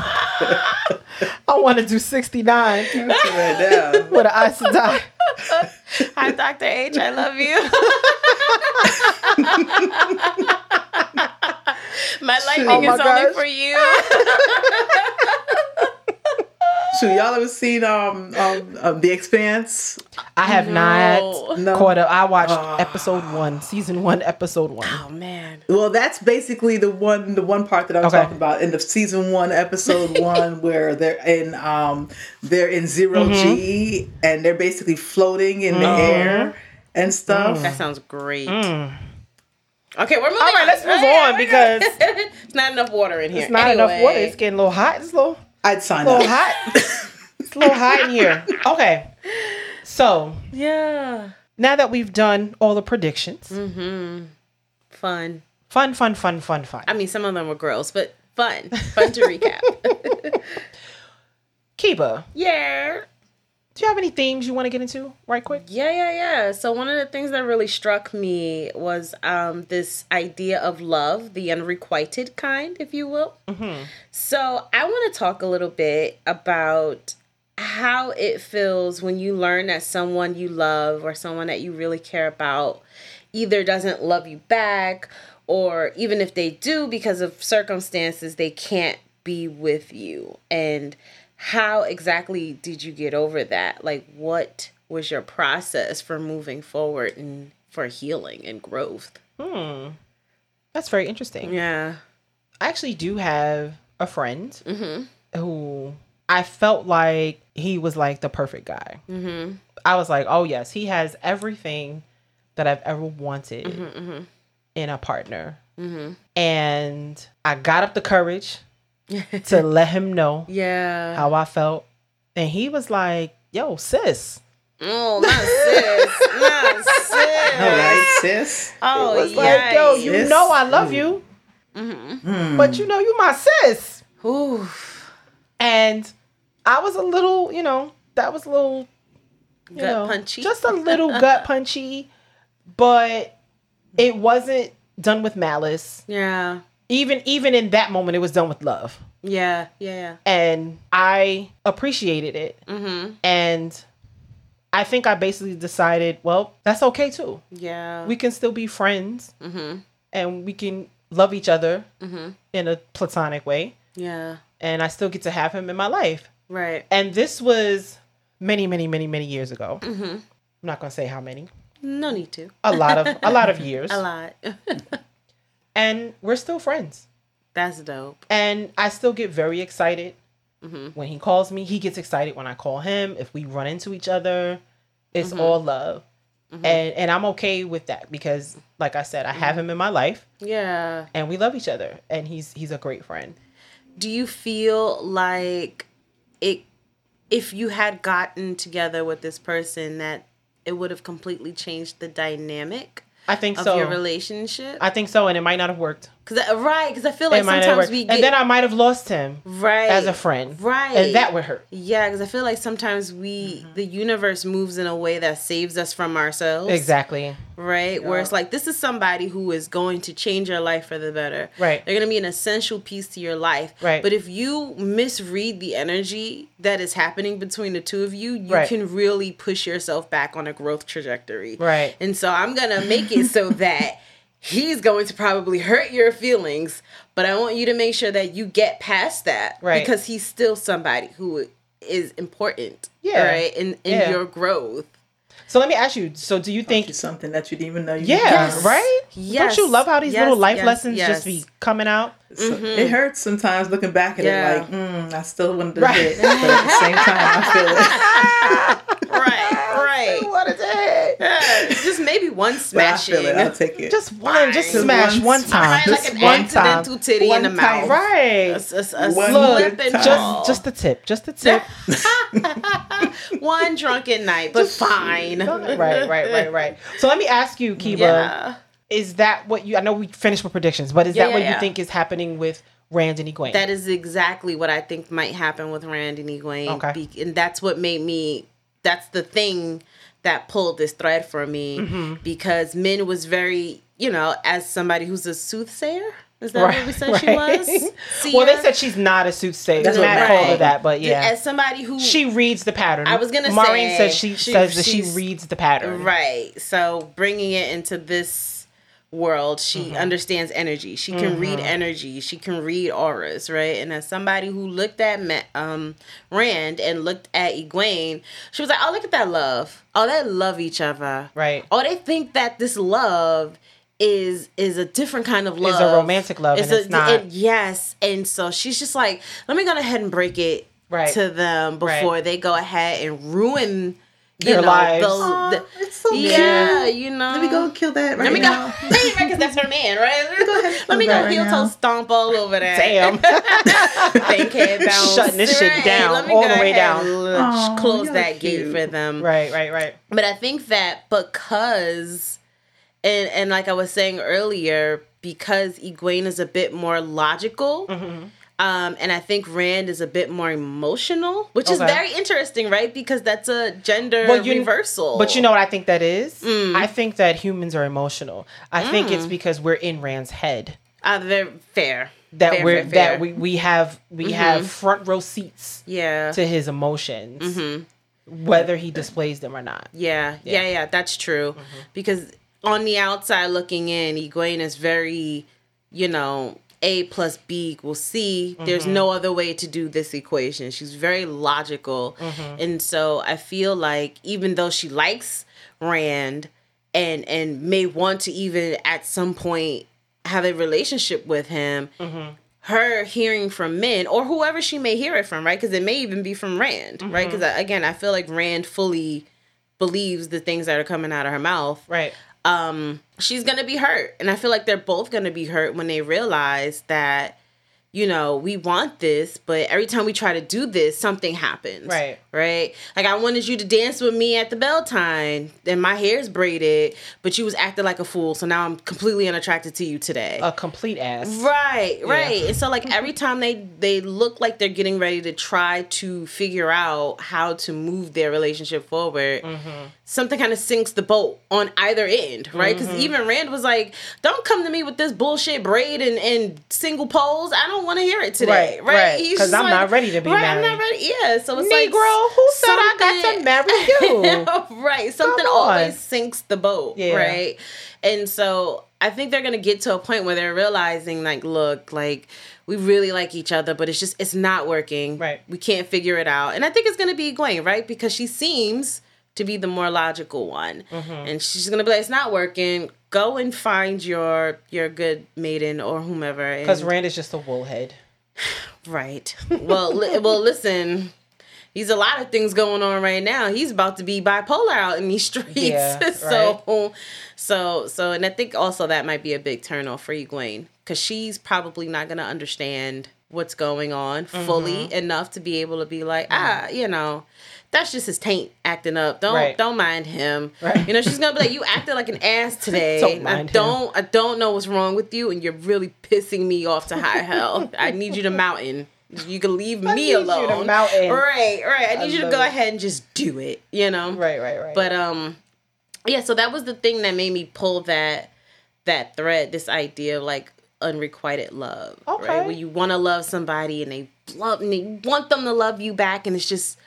Speaker 2: I want to do 69
Speaker 3: Right now.
Speaker 2: with an Aes Sedai.
Speaker 1: Hi, Dr. H. I love you. my lightning
Speaker 2: Oh my
Speaker 1: is only for you.
Speaker 3: So y'all ever seen um, um, um The Expanse?
Speaker 2: I have
Speaker 1: No.
Speaker 2: not
Speaker 3: No.
Speaker 2: caught up. I watched
Speaker 3: Ah.
Speaker 2: episode one, season one, episode one.
Speaker 1: Oh man.
Speaker 3: Well, that's basically the one the one part that I'm
Speaker 2: Okay.
Speaker 3: talking about in the season one, episode one, where they're in um they're in 0
Speaker 2: Mm-hmm.
Speaker 3: G and they're basically floating in the air and stuff.
Speaker 1: That sounds great.
Speaker 2: Mm.
Speaker 1: Okay, we're moving
Speaker 2: All right,
Speaker 1: on.
Speaker 2: let's move
Speaker 1: Okay,
Speaker 2: on because
Speaker 1: it's not enough water in here.
Speaker 2: it's not enough water. It's getting a little hot. It's a little,
Speaker 3: I'd sign
Speaker 2: little
Speaker 3: up.
Speaker 2: hot. it's a little hot in here. Okay. So
Speaker 1: Yeah.
Speaker 2: now that we've done all the predictions, mm-hmm.
Speaker 1: Fun.
Speaker 2: fun, fun, fun, fun, fun.
Speaker 1: I mean, some of them were gross, but fun. Fun to recap.
Speaker 2: Keba,
Speaker 1: yeah.
Speaker 2: Do you have any themes you want to get into right quick?
Speaker 1: Yeah, yeah, yeah. So one of the things that really struck me was um, this idea of love, the unrequited kind, if you will. So I want to talk a little bit about how it feels when you learn that someone you love or someone that you really care about either doesn't love you back or even if they do because of circumstances they can't be with you and how exactly did you get over that like what was your process for moving forward and for healing and growth
Speaker 2: Hmm. That's very interesting.
Speaker 1: yeah
Speaker 2: I actually do have a friend who I felt like he was like the perfect guy. Mm-hmm. I was like, oh yes, he has everything that I've ever wanted in a partner. And I got up the courage to let him know
Speaker 1: yeah
Speaker 2: how I felt, and he was like, "Yo, sis."
Speaker 1: oh not sis not sis
Speaker 3: All right, sis.
Speaker 1: oh
Speaker 2: It was like, "Yo, you
Speaker 3: Sis.
Speaker 2: know I love mm. you, mm-hmm. but you know you my sis."
Speaker 1: Ooh.
Speaker 2: And I was a little, you know, that was a little you
Speaker 1: Gut
Speaker 2: know,
Speaker 1: punchy.
Speaker 2: Just a little gut punchy, but it wasn't done with malice.
Speaker 1: yeah
Speaker 2: Even even in that moment it was done with love.
Speaker 1: yeah yeah
Speaker 2: And I appreciated it.
Speaker 1: mm-hmm
Speaker 2: And I think I basically decided, well, that's okay too.
Speaker 1: yeah
Speaker 2: We can still be friends
Speaker 1: mm-hmm
Speaker 2: and we can love each other
Speaker 1: mm-hmm
Speaker 2: in a platonic way.
Speaker 1: yeah
Speaker 2: And I still get to have him in my life.
Speaker 1: right
Speaker 2: And this was many, many, many, many years ago.
Speaker 1: mm-hmm
Speaker 2: I'm not gonna say how many.
Speaker 1: no need to
Speaker 2: A lot of a lot of years.
Speaker 1: a lot
Speaker 2: And we're still friends.
Speaker 1: that's dope
Speaker 2: And I still get very excited
Speaker 1: Mhm.
Speaker 2: when he calls me. He gets excited when I call him. If we run into each other, it's mm-hmm. all love. Mm-hmm. And and I'm okay with that because like I said, I have mm-hmm. him in my life
Speaker 1: yeah
Speaker 2: and we love each other and he's he's a great friend.
Speaker 1: do you feel like it if you had gotten together with this person that it would have completely changed the dynamic
Speaker 2: I think
Speaker 1: of
Speaker 2: so.
Speaker 1: your relationship
Speaker 2: I think so and it might not have worked.
Speaker 1: Cause I, right, because I feel like
Speaker 2: It might not
Speaker 1: sometimes
Speaker 2: work.
Speaker 1: we get
Speaker 2: and then I might have lost him
Speaker 1: right
Speaker 2: as a friend.
Speaker 1: right,
Speaker 2: And that would hurt.
Speaker 1: Yeah, because I feel like sometimes we mm-hmm. the universe moves in a way that saves us from ourselves.
Speaker 2: Exactly.
Speaker 1: Right, where it's like this is somebody who is going to change your life for the better.
Speaker 2: Right.
Speaker 1: they're going to be an essential piece to your life.
Speaker 2: Right.
Speaker 1: but if you misread the energy that is happening between the two of you, you
Speaker 2: Right.
Speaker 1: can really push yourself back on a growth trajectory.
Speaker 2: Right.
Speaker 1: and so I'm gonna make it so that. He's going to probably hurt your feelings, but I want you to make sure that you get past that.
Speaker 2: Right.
Speaker 1: Because he's still somebody who is important.
Speaker 2: Yeah.
Speaker 1: Right. In in
Speaker 2: Yeah.
Speaker 1: your growth.
Speaker 2: So let me ask you. So do you think?
Speaker 3: It's something that you didn't even know you
Speaker 2: Yeah.
Speaker 1: Yes.
Speaker 2: Right.
Speaker 1: Yes.
Speaker 2: Don't you love how these
Speaker 1: Yes,
Speaker 2: little life
Speaker 1: yes,
Speaker 2: lessons
Speaker 1: yes.
Speaker 2: just be coming out?
Speaker 3: So It hurts sometimes looking back at
Speaker 1: Yeah.
Speaker 3: it like, mm, I still wanted to
Speaker 2: Right.
Speaker 3: hit. But at the same time, I feel it.
Speaker 1: Right. Right.
Speaker 2: What is it?
Speaker 1: Yeah, just maybe one
Speaker 3: But I
Speaker 1: smashing.
Speaker 3: feel it. I'll take it.
Speaker 2: Just one. Just
Speaker 1: Fine.
Speaker 2: smash one
Speaker 3: one
Speaker 2: time. Just
Speaker 1: like an
Speaker 2: one time.
Speaker 1: accidental titty in the
Speaker 3: One
Speaker 1: mouth.
Speaker 3: time.
Speaker 2: Right.
Speaker 1: A, a, a
Speaker 3: One
Speaker 1: slip
Speaker 3: good
Speaker 1: and
Speaker 3: time.
Speaker 1: fall.
Speaker 2: Just just the tip. Just the tip.
Speaker 1: one drunken night, but fine.
Speaker 2: right, right, right, right. So let me ask you, Keba,
Speaker 1: Yeah.
Speaker 2: is that what you I know we finished with predictions, but is
Speaker 1: Yeah,
Speaker 2: that what
Speaker 1: yeah,
Speaker 2: you
Speaker 1: yeah.
Speaker 2: think is happening with Rand and Egwene?
Speaker 1: That is exactly what I think might happen with Rand and Egwene.
Speaker 2: Okay.
Speaker 1: Be- and that's what made me, that's the thing that pulled this thread for me
Speaker 2: Mm-hmm.
Speaker 1: because Min was very, you know, as somebody who's a soothsayer. Is that what we said she
Speaker 2: right.
Speaker 1: was?
Speaker 2: well, they said she's not a soothsayer.
Speaker 3: That's
Speaker 2: Mat
Speaker 3: what-
Speaker 2: called her that, but yeah.
Speaker 1: As somebody who
Speaker 2: she reads the pattern.
Speaker 1: I was gonna
Speaker 2: Moiraine
Speaker 1: say, Moiraine
Speaker 2: says she,
Speaker 1: she-
Speaker 2: says that she reads the pattern.
Speaker 1: Right. So bringing it into this world, she
Speaker 2: Mm-hmm.
Speaker 1: understands energy. She can read energy. She can read auras, right? And as somebody who looked at um Rand and looked at Egwene, she was like, "Oh, look at that love. Oh, they love each other.
Speaker 2: Right.
Speaker 1: Oh, they think that this love." Is is a different kind of love.
Speaker 2: It's a romantic love, and it's not.
Speaker 1: and yes, and so she's just like, let me go ahead and break it
Speaker 2: Right.
Speaker 1: to them before
Speaker 2: Right.
Speaker 1: they go ahead and ruin you
Speaker 2: Their
Speaker 1: know,
Speaker 2: lives.
Speaker 1: the-
Speaker 3: Aw,
Speaker 1: the-
Speaker 3: it's so
Speaker 1: yeah,
Speaker 3: cute.
Speaker 1: you know.
Speaker 3: Let me go kill that right
Speaker 1: Let me
Speaker 3: now.
Speaker 1: go. Because that's her man, right? Let me
Speaker 3: go ahead
Speaker 1: Let me go
Speaker 3: that
Speaker 1: heel
Speaker 3: right
Speaker 1: toe stomp all over that.
Speaker 2: Damn.
Speaker 1: Bankhead bounce.
Speaker 2: Shutting this shit down,
Speaker 1: Let
Speaker 2: all the way down.
Speaker 1: and
Speaker 3: Aw,
Speaker 1: close
Speaker 3: you're
Speaker 1: that gate for them.
Speaker 2: right, right, right.
Speaker 1: But I think that because, and and like I was saying earlier, because Egwene is a bit more logical.
Speaker 2: Mm-hmm.
Speaker 1: Um, and I think Rand is a bit more emotional, which is very interesting, right? Because that's a gender
Speaker 2: Well, you-
Speaker 1: reversal.
Speaker 2: But you know what I think that is?
Speaker 1: Mm.
Speaker 2: I think that humans are emotional. I think it's because we're in Rand's head.
Speaker 1: uh, very fair.
Speaker 2: That
Speaker 1: Fair,
Speaker 2: we're
Speaker 1: fair, fair.
Speaker 2: that we, we have we
Speaker 1: Mm-hmm.
Speaker 2: have front row seats
Speaker 1: yeah.
Speaker 2: to his emotions. Whether he displays them or not.
Speaker 1: Yeah, yeah, yeah, that's true.
Speaker 2: Mm-hmm.
Speaker 1: Because on the outside looking in, Egwene is very, you know, A plus B equals C. There's
Speaker 2: Mm-hmm.
Speaker 1: no other way to do this equation. She's very logical.
Speaker 2: Mm-hmm.
Speaker 1: And so I feel like even though she likes Rand and and may want to even at some point have a relationship with him,
Speaker 2: Mm-hmm.
Speaker 1: her hearing from Min or whoever she may hear it from, right? Because it may even be from Rand, right?
Speaker 2: Mm-hmm.
Speaker 1: Because again, I feel like Rand fully believes the things that are coming out of her mouth.
Speaker 2: Right.
Speaker 1: Um, she's gonna be hurt, and I feel like they're both gonna be hurt when they realize that. You know, we want this, but every time we try to do this, something happens.
Speaker 2: Right.
Speaker 1: Right. Like I wanted you to dance with me at the bell time, and my hair's braided, but you was acting like a fool. So now I'm completely unattracted to you today.
Speaker 2: A complete ass.
Speaker 1: Right, right. And so like every time they they look like they're getting ready to try to figure out how to move their relationship forward, mm-hmm. something kind of sinks the boat on either end, right? Because mm-hmm. even Rand was like, "Don't come to me with this bullshit braid and, and single poles. I don't want to hear it today."
Speaker 2: Right,
Speaker 1: Right,
Speaker 2: right.
Speaker 1: Just
Speaker 2: I'm not ready to be
Speaker 1: right, I'm not
Speaker 2: married.
Speaker 1: ready. Yeah, so it's like
Speaker 2: Negro, who said I got to marry you?
Speaker 1: right. Something always sinks the boat.
Speaker 2: Yeah.
Speaker 1: Right. And so I think they're gonna get to a point where they're realizing, like, look, like we really like each other, but it's just it's not working.
Speaker 2: Right.
Speaker 1: We can't figure it out. And I think it's gonna be Gwen, right? Because she seems to be the more logical one.
Speaker 2: Mm-hmm.
Speaker 1: And she's gonna be like, it's not working. Go and find your your good maiden or whomever.
Speaker 2: Because Rand is just a woolhead.
Speaker 1: Right. Well, li- well, listen. he's a lot of things going on right now. He's about to be bipolar out in these streets.
Speaker 2: Yeah,
Speaker 1: so, so, so, and I think also that might be a big turn off for Egwene because she's probably not gonna understand what's going on fully enough to be able to be like, ah, you know, that's just his taint acting up. Don't
Speaker 2: Right.
Speaker 1: don't mind him.
Speaker 2: Right.
Speaker 1: You know, she's gonna be like, you acted like an ass today.
Speaker 2: Don't
Speaker 1: I
Speaker 2: mind him.
Speaker 1: don't I don't know what's wrong with you, and you're really pissing me off to high hell. I need you to mountain. You can leave me
Speaker 2: need you to
Speaker 1: alone.
Speaker 2: mountain.
Speaker 1: Right, right. I need you to go
Speaker 2: it.
Speaker 1: ahead and just do it. You know.
Speaker 2: Right, right, right.
Speaker 1: But um, yeah. So that was the thing that made me pull that that thread. This idea of like unrequited love.
Speaker 2: Okay.
Speaker 1: Right. When you want to love somebody and they love and they want them to love you back, and it's just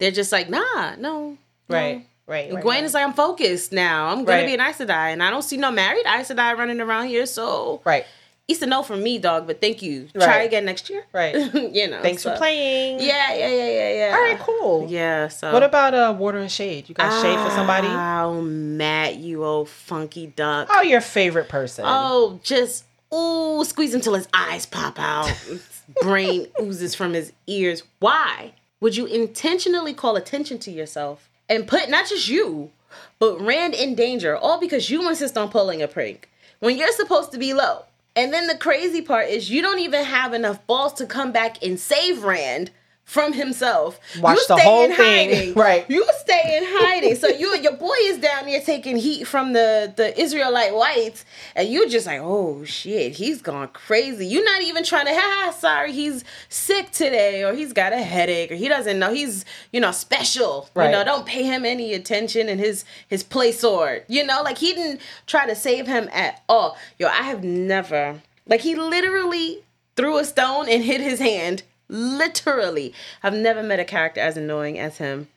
Speaker 1: they're just like, nah, no. no.
Speaker 2: right, right. right,
Speaker 1: Gwen
Speaker 2: right.
Speaker 1: is like, I'm focused now. I'm gonna
Speaker 2: Right.
Speaker 1: be an Aes Sedai, and I don't see no married Aes Sedai running around here. So
Speaker 2: right,
Speaker 1: it's a no from me, dog. But thank you. Try again next year.
Speaker 2: right.
Speaker 1: you know.
Speaker 2: Thanks
Speaker 1: so-
Speaker 2: for playing.
Speaker 1: Yeah, yeah, yeah, yeah, yeah.
Speaker 2: All right, cool.
Speaker 1: Yeah. So
Speaker 2: What about uh water and shade? You got shade for somebody?
Speaker 1: Oh, Mat, you old funky duck.
Speaker 2: Oh, your favorite person.
Speaker 1: Oh, just ooh, squeeze until his eyes pop out. Brain oozes from his ears. Why would you intentionally call attention to yourself and put not just you, but Rand in danger, all because you insist on pulling a prank when you're supposed to be low? And then the crazy part is you don't even have enough balls to come back and save Rand from himself.
Speaker 2: Watch
Speaker 1: you
Speaker 2: the
Speaker 1: stay
Speaker 2: whole
Speaker 1: in
Speaker 2: thing.
Speaker 1: hiding.
Speaker 2: Right.
Speaker 1: You stay in hiding. so you your boy is down there taking heat from the the Israelite whites, and you just like, oh shit, he's gone crazy. You're not even trying to, ha, sorry, he's sick today, or he's got a headache, or he doesn't know he's you know special.
Speaker 2: Right.
Speaker 1: You know, don't pay him any attention in his his play sword. You know, like he didn't try to save him at all. Yo, I have never like he literally threw a stone and hit his hand. Literally, I've never met a character as annoying as him.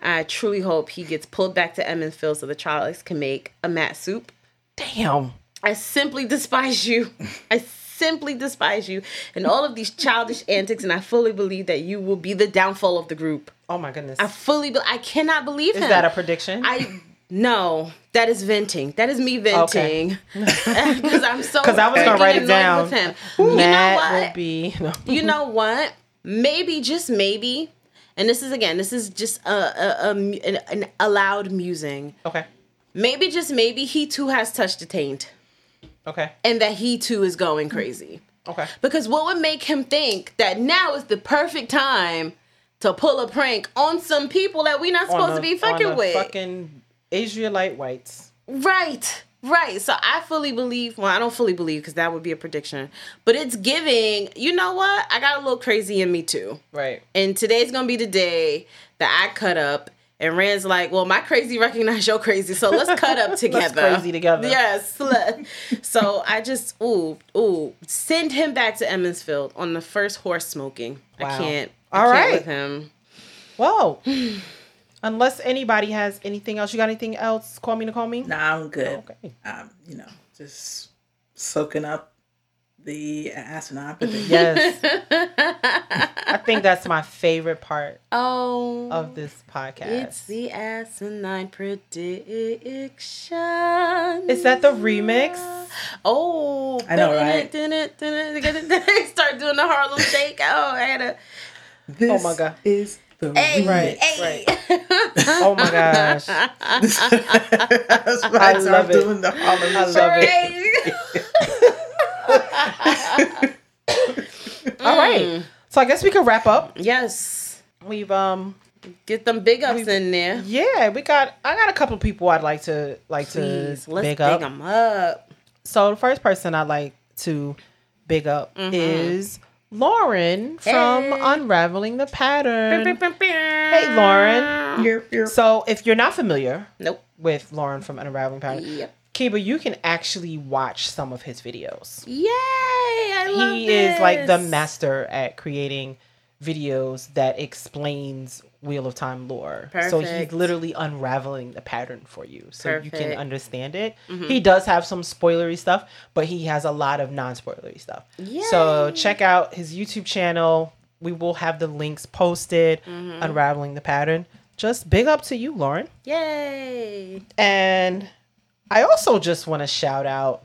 Speaker 1: I truly hope he gets pulled back to Emond's Field so the Charles can make a mat soup.
Speaker 2: Damn.
Speaker 1: I simply despise you. I simply despise you and all of these childish antics, and I fully believe that you will be the downfall of the group.
Speaker 2: Oh my goodness.
Speaker 1: I fully, be- I cannot believe
Speaker 2: Is
Speaker 1: him.
Speaker 2: that a prediction?
Speaker 1: I no, that is venting. That is me venting because I'm so
Speaker 2: because I was gonna write it down.
Speaker 1: With him. You know what?
Speaker 2: will be. No.
Speaker 1: you know what? Maybe just maybe, and this is again, this is just a, a, a an, an allowed musing.
Speaker 2: Okay.
Speaker 1: Maybe just maybe he too has touched a taint,
Speaker 2: Okay.
Speaker 1: and that he too is going crazy.
Speaker 2: Okay.
Speaker 1: Because what would make him think that now is the perfect time to pull a prank on some people that we're not supposed
Speaker 2: On
Speaker 1: to be fucking
Speaker 2: on the
Speaker 1: with?
Speaker 2: Fucking Israelite whites.
Speaker 1: Right. Right. So I fully believe, well, I don't fully believe because that would be a prediction, but it's giving, you know what? I got a little crazy in me too.
Speaker 2: Right.
Speaker 1: And today's going to be the day that I cut up. And Rand's like, well, my crazy recognize your crazy, so let's cut up together.
Speaker 2: crazy together.
Speaker 1: Yes. so I just, ooh, ooh, send him back to Emond's Field on the first horse smoking. I can't. I
Speaker 2: All
Speaker 1: can't
Speaker 2: right.
Speaker 1: with him.
Speaker 2: Whoa. Unless anybody has anything else, you got anything else? Call me to call me.
Speaker 3: Nah, I'm good.
Speaker 2: Okay.
Speaker 3: Um, you know, just soaking up the asinine prediction.
Speaker 2: Yes. I think that's my favorite part
Speaker 1: Oh.
Speaker 2: of this podcast.
Speaker 1: It's the asinine prediction.
Speaker 2: Is that the remix?
Speaker 1: Oh,
Speaker 3: I know, right?
Speaker 1: Start doing the Harlem Shake. Oh, I had a
Speaker 3: This
Speaker 2: Oh my God.
Speaker 3: is
Speaker 1: hey,
Speaker 2: Right,
Speaker 1: hey.
Speaker 2: Oh my gosh.
Speaker 3: That's why
Speaker 2: I
Speaker 3: I
Speaker 2: love
Speaker 3: love
Speaker 2: it.
Speaker 3: doing the Harlem
Speaker 2: I love it. All right. So I guess we could wrap up.
Speaker 1: yes,
Speaker 2: We've um
Speaker 1: get them big ups in there.
Speaker 2: yeah, we got I got a couple people I'd like to like
Speaker 1: Please,
Speaker 2: to
Speaker 1: let's
Speaker 2: big
Speaker 1: big
Speaker 2: up.
Speaker 1: them up.
Speaker 2: So the first person I'd like to big up is Lauren from
Speaker 1: Hey.
Speaker 2: Unraveling the Pattern. Hey Lauren.
Speaker 3: You're, you're,
Speaker 2: So if you're not familiar
Speaker 1: Nope.
Speaker 2: with Lauren from Unraveling Pattern,
Speaker 1: Yep.
Speaker 2: Keba, you can actually watch some of his videos.
Speaker 1: Yay! I love
Speaker 2: he is like the master at creating videos that explains Wheel of Time lore. So he's literally unraveling the pattern for you so you can understand it. He does have some spoilery stuff, but he has a lot of non-spoilery stuff. So check out his YouTube channel. We will have the links posted, unraveling the pattern. Just big up to you, Lauren.
Speaker 1: Yay!
Speaker 2: And I also just want to shout out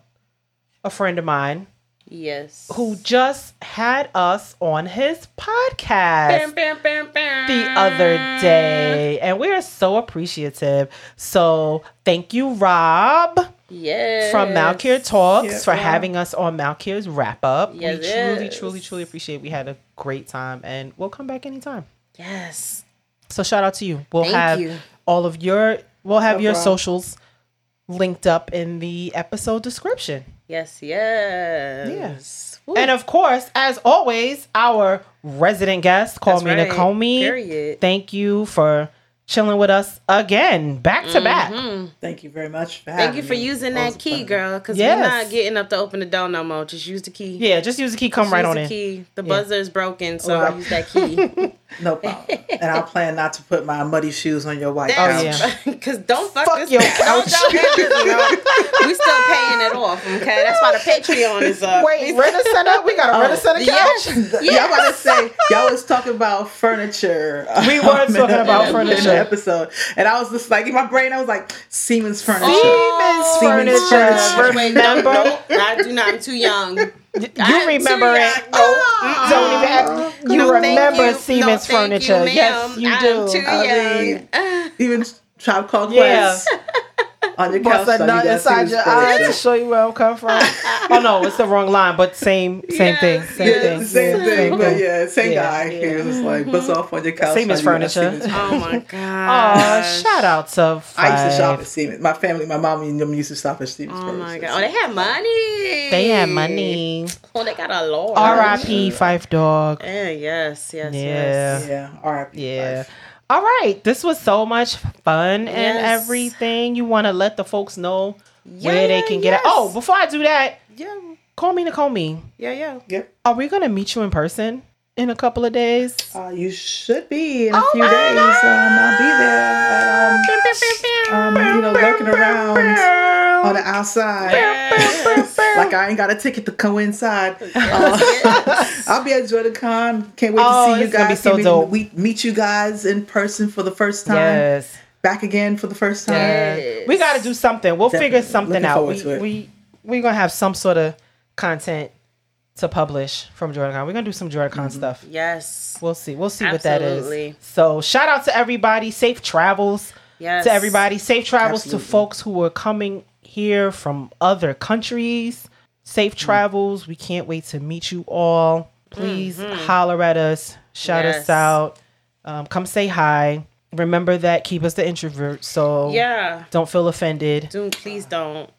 Speaker 2: a friend of mine
Speaker 1: Yes.
Speaker 2: who just had us on his podcast the other day. And we are so appreciative. So thank you, Rob.
Speaker 1: Yes.
Speaker 2: From Malkier Talks
Speaker 3: Yeah,
Speaker 2: for
Speaker 3: Rob.
Speaker 2: having us on Malkier's wrap up.
Speaker 1: Yes,
Speaker 2: we truly,
Speaker 1: yes.
Speaker 2: truly, truly appreciate. We had a great time, and we'll come back anytime.
Speaker 1: Yes.
Speaker 2: So shout out to you. We'll
Speaker 1: Thank
Speaker 2: have
Speaker 1: you.
Speaker 2: all of your we'll have
Speaker 3: No
Speaker 2: your
Speaker 3: problem.
Speaker 2: socials linked up in the episode description.
Speaker 1: Yes. Yes. Woo.
Speaker 2: And of course, as always, our resident guest, call me
Speaker 1: right.
Speaker 2: Nakomi.
Speaker 1: Period.
Speaker 2: Thank you for chilling with us again, back to back. Mm-hmm.
Speaker 3: Thank you very much for
Speaker 1: Thank you for
Speaker 3: me.
Speaker 1: using that key, girl. Because
Speaker 2: Yes.
Speaker 1: we're not getting up to open the door no more. Just use the key.
Speaker 2: Yeah, just use the key, come
Speaker 1: Just
Speaker 2: right
Speaker 1: use
Speaker 2: on
Speaker 1: the
Speaker 2: in.
Speaker 1: key. The
Speaker 2: Yeah.
Speaker 1: buzzer is broken, so
Speaker 3: Well,
Speaker 1: use that key.
Speaker 3: No problem. and I'll plan not to put my muddy shoes on your white
Speaker 2: Oh,
Speaker 3: couch.
Speaker 2: yeah.
Speaker 1: Because don't fuck,
Speaker 2: Fuck
Speaker 1: this
Speaker 2: your
Speaker 1: couch. Don't, don't this, girl. We still paying it off, okay? That's why the Patreon is up.
Speaker 2: Wait, rent a center? We got a rent a center couch?
Speaker 1: Yes.
Speaker 3: Y'all
Speaker 1: yes.
Speaker 3: about to say y'all was talking about furniture.
Speaker 2: We were
Speaker 3: um,
Speaker 2: talking about
Speaker 3: in-
Speaker 2: furniture.
Speaker 3: in episode, and I was just like in my brain, I was like Seaman's furniture.
Speaker 1: Oh,
Speaker 2: Seaman's
Speaker 3: Seaman's
Speaker 2: furniture.
Speaker 3: furniture.
Speaker 1: Wait, no, no, I do not. I'm too young.
Speaker 2: You
Speaker 1: I'm
Speaker 2: remember it.
Speaker 1: young. Oh, uh-uh.
Speaker 2: Don't even act- you
Speaker 1: no,
Speaker 2: remember
Speaker 1: you.
Speaker 2: Seaman's
Speaker 1: no,
Speaker 2: furniture.
Speaker 1: You,
Speaker 2: yes, you
Speaker 1: I'm
Speaker 2: do.
Speaker 1: too
Speaker 3: I
Speaker 1: young.
Speaker 3: mean, Even Tribe Called
Speaker 2: Yeah.
Speaker 3: Quest on your
Speaker 2: Bust
Speaker 3: couch.
Speaker 2: a nut inside your eye to show you where I'm coming from. oh no, it's the wrong line, but same same
Speaker 1: Yes,
Speaker 2: thing. Same
Speaker 3: Yeah,
Speaker 2: thing.
Speaker 3: same
Speaker 2: yeah,
Speaker 3: thing, but yeah, same
Speaker 2: Yeah,
Speaker 3: guy.
Speaker 2: yeah.
Speaker 3: He was just like, bust mm-hmm. off on your couch.
Speaker 2: Seaman's
Speaker 3: son, you got
Speaker 2: furniture.
Speaker 1: Oh my
Speaker 2: Oh,
Speaker 1: god.
Speaker 2: shout out to Phife.
Speaker 3: I used to shop at Seaman's. My family, my mom and them used to shop at Seaman's.
Speaker 1: Oh my god. Oh, they have money.
Speaker 2: They had money.
Speaker 1: Oh, they got a lot.
Speaker 2: R.I.P. Phife Dawg.
Speaker 1: Yeah, yes, yes,
Speaker 2: Yeah.
Speaker 1: yes.
Speaker 3: Yeah, R.I.P.
Speaker 2: Yeah.
Speaker 3: Life.
Speaker 2: All right. This was so much fun and everything. You want to let the folks know
Speaker 1: Yeah,
Speaker 2: where they can get
Speaker 1: yes.
Speaker 2: it. Oh, before I do that,
Speaker 1: Yeah,
Speaker 2: call me Nicole me.
Speaker 1: yeah, yeah.
Speaker 3: Yeah.
Speaker 2: Are we gonna meet you in person in a couple of days?
Speaker 3: Uh, you should be in a
Speaker 2: Oh
Speaker 3: few days. Um, I'll be there. Um, um, you know, lurking around on the outside. Like I ain't got a ticket to come inside. Uh, I'll be at JordanCon. Can't wait
Speaker 2: Oh,
Speaker 3: to see you
Speaker 2: gonna be
Speaker 3: guys.
Speaker 2: so dope.
Speaker 3: we meet you guys in person for the first time.
Speaker 2: Yes.
Speaker 3: Back again for the first time.
Speaker 1: Yes.
Speaker 2: We got to do something. We'll figure something
Speaker 3: Looking
Speaker 2: out. We we we're gonna have some sort of content to publish from JordanCon. We're gonna do some JordanCon
Speaker 3: Mm-hmm.
Speaker 2: stuff.
Speaker 1: Yes.
Speaker 2: We'll see. We'll see what that is. So shout out to everybody. Safe travels
Speaker 1: Yes.
Speaker 2: to everybody. Safe travels
Speaker 3: Absolutely.
Speaker 2: to folks who are coming here from other countries. Safe
Speaker 3: Mm.
Speaker 2: travels. We can't wait to meet you all. Please holler at us. Shout us
Speaker 1: Mm-hmm.
Speaker 2: Out. Um, come say hi. Remember that keep us the introvert. So
Speaker 1: Yeah.
Speaker 2: don't feel offended.
Speaker 1: Dude, please don't.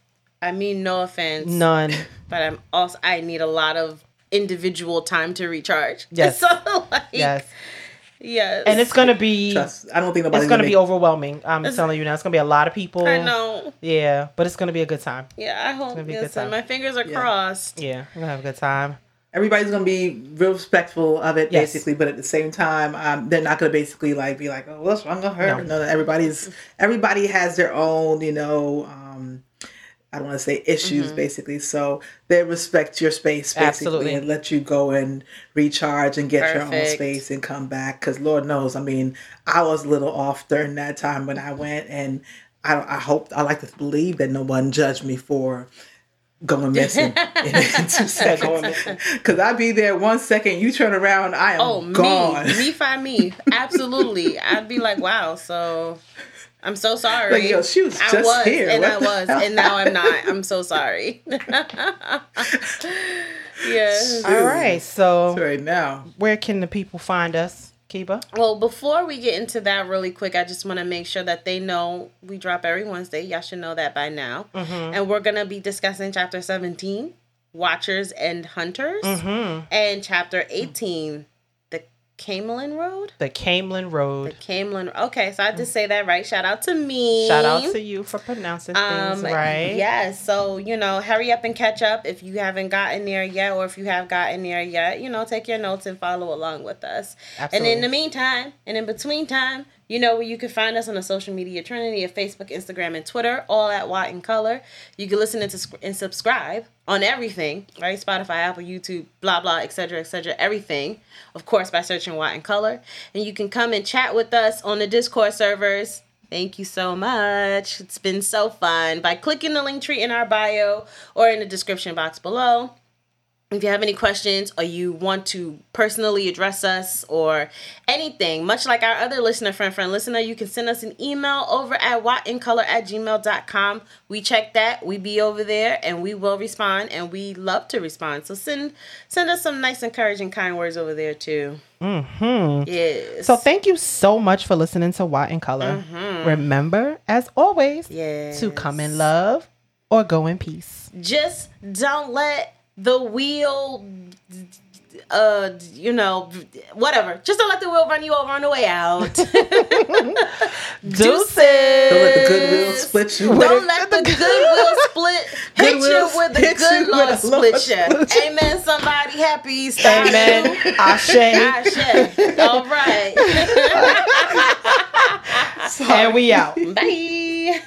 Speaker 1: I mean, no offense.
Speaker 2: None.
Speaker 1: But I'm also I need a lot of individual time to recharge.
Speaker 2: Yes.
Speaker 1: So like,
Speaker 2: Yes.
Speaker 1: yes.
Speaker 2: And it's gonna be
Speaker 3: Trust. I don't think nobody's
Speaker 2: it's gonna be
Speaker 3: make-
Speaker 2: overwhelming. I'm telling you now. It's gonna be a lot of people.
Speaker 1: I know.
Speaker 2: Yeah, but it's gonna be a good time.
Speaker 1: Yeah, I hope.
Speaker 2: It's gonna be a good time.
Speaker 1: my fingers are
Speaker 3: Yeah.
Speaker 1: crossed.
Speaker 2: Yeah, we're gonna have a good time.
Speaker 3: everybody's gonna be real respectful of it,
Speaker 2: Yes.
Speaker 3: basically. But at the same time, um, they're not gonna basically like be like, "Oh, what's wrong with her?"
Speaker 2: No.
Speaker 3: No, everybody's everybody has their own, you know. Um, I don't want to say issues, mm-hmm. basically. So they respect your space, basically,
Speaker 2: Absolutely.
Speaker 3: and let you go and recharge and get your own space and come back. Because Lord knows, I mean, I was a little off during that time when I went, and I, I hope I like to believe that no one judged me for going missing in, two seconds. Because I'd be there one second, you turn around, I am
Speaker 1: Oh,
Speaker 3: gone.
Speaker 1: me, me, find me. Absolutely, I'd be like, wow. So, I'm so sorry.
Speaker 3: Like, yo, she was
Speaker 1: I was,
Speaker 3: here.
Speaker 1: and
Speaker 3: What
Speaker 1: I was,
Speaker 3: hell?
Speaker 1: and now I'm not. I'm so sorry. yes.
Speaker 2: All right, so
Speaker 3: right now.
Speaker 2: where can the people find us, Keba?
Speaker 1: Well, before we get into that really quick, I just want to make sure that they know we drop every Wednesday. Y'all should know that by now.
Speaker 2: Mm-hmm.
Speaker 1: And we're going to be discussing chapter 17, Watchers and Hunters,
Speaker 2: Mm-hmm.
Speaker 1: and chapter 18, the Caemlyn Road.
Speaker 2: The
Speaker 1: Caemlyn
Speaker 2: Road.
Speaker 1: The. Caemlyn. Okay, so I just say that right. Shout out to me.
Speaker 2: Shout out to you for pronouncing things
Speaker 1: Um,
Speaker 2: right.
Speaker 1: Yes. So, you know, hurry up and catch up if you haven't gotten there yet, or if you have gotten there yet, you know, take your notes and follow along with us.
Speaker 2: Absolutely.
Speaker 1: And in the meantime, and in between time, you know where you can find us on the social media trinity of Facebook, Instagram, and Twitter, all at WoT in Color. You can listen and, and subscribe on everything, right? Spotify, Apple, YouTube, blah, blah, etc., etc., everything. Of course, by searching WoT in Color. And you can come and chat with us on the Discord servers. Thank you so much. It's been so fun. By clicking the link tree in our bio or in the description box below. If you have any questions or you want to personally address us or anything, much like our other listener friend friend listener, you can send us an email over at wotincolor at gmail.com. We check that. We be over there and we will respond and we love to respond. So send send us some nice encouraging kind words over there too. Mm-hmm. Yes.
Speaker 2: So thank you so much for listening to WoT in Color. Remember, as always,
Speaker 1: Yes.
Speaker 2: to come in love or go in peace.
Speaker 1: just don't let the wheel uh you know whatever just don't let the wheel run you over on the way out
Speaker 2: Deuces.
Speaker 3: Don't let the goodwill split you.
Speaker 1: don't let the goodwill split hit you with the good
Speaker 3: Lord
Speaker 1: split you amen somebody happy Easter
Speaker 2: Amen. Ashe.
Speaker 1: Ashe. all right
Speaker 2: and we out.
Speaker 1: bye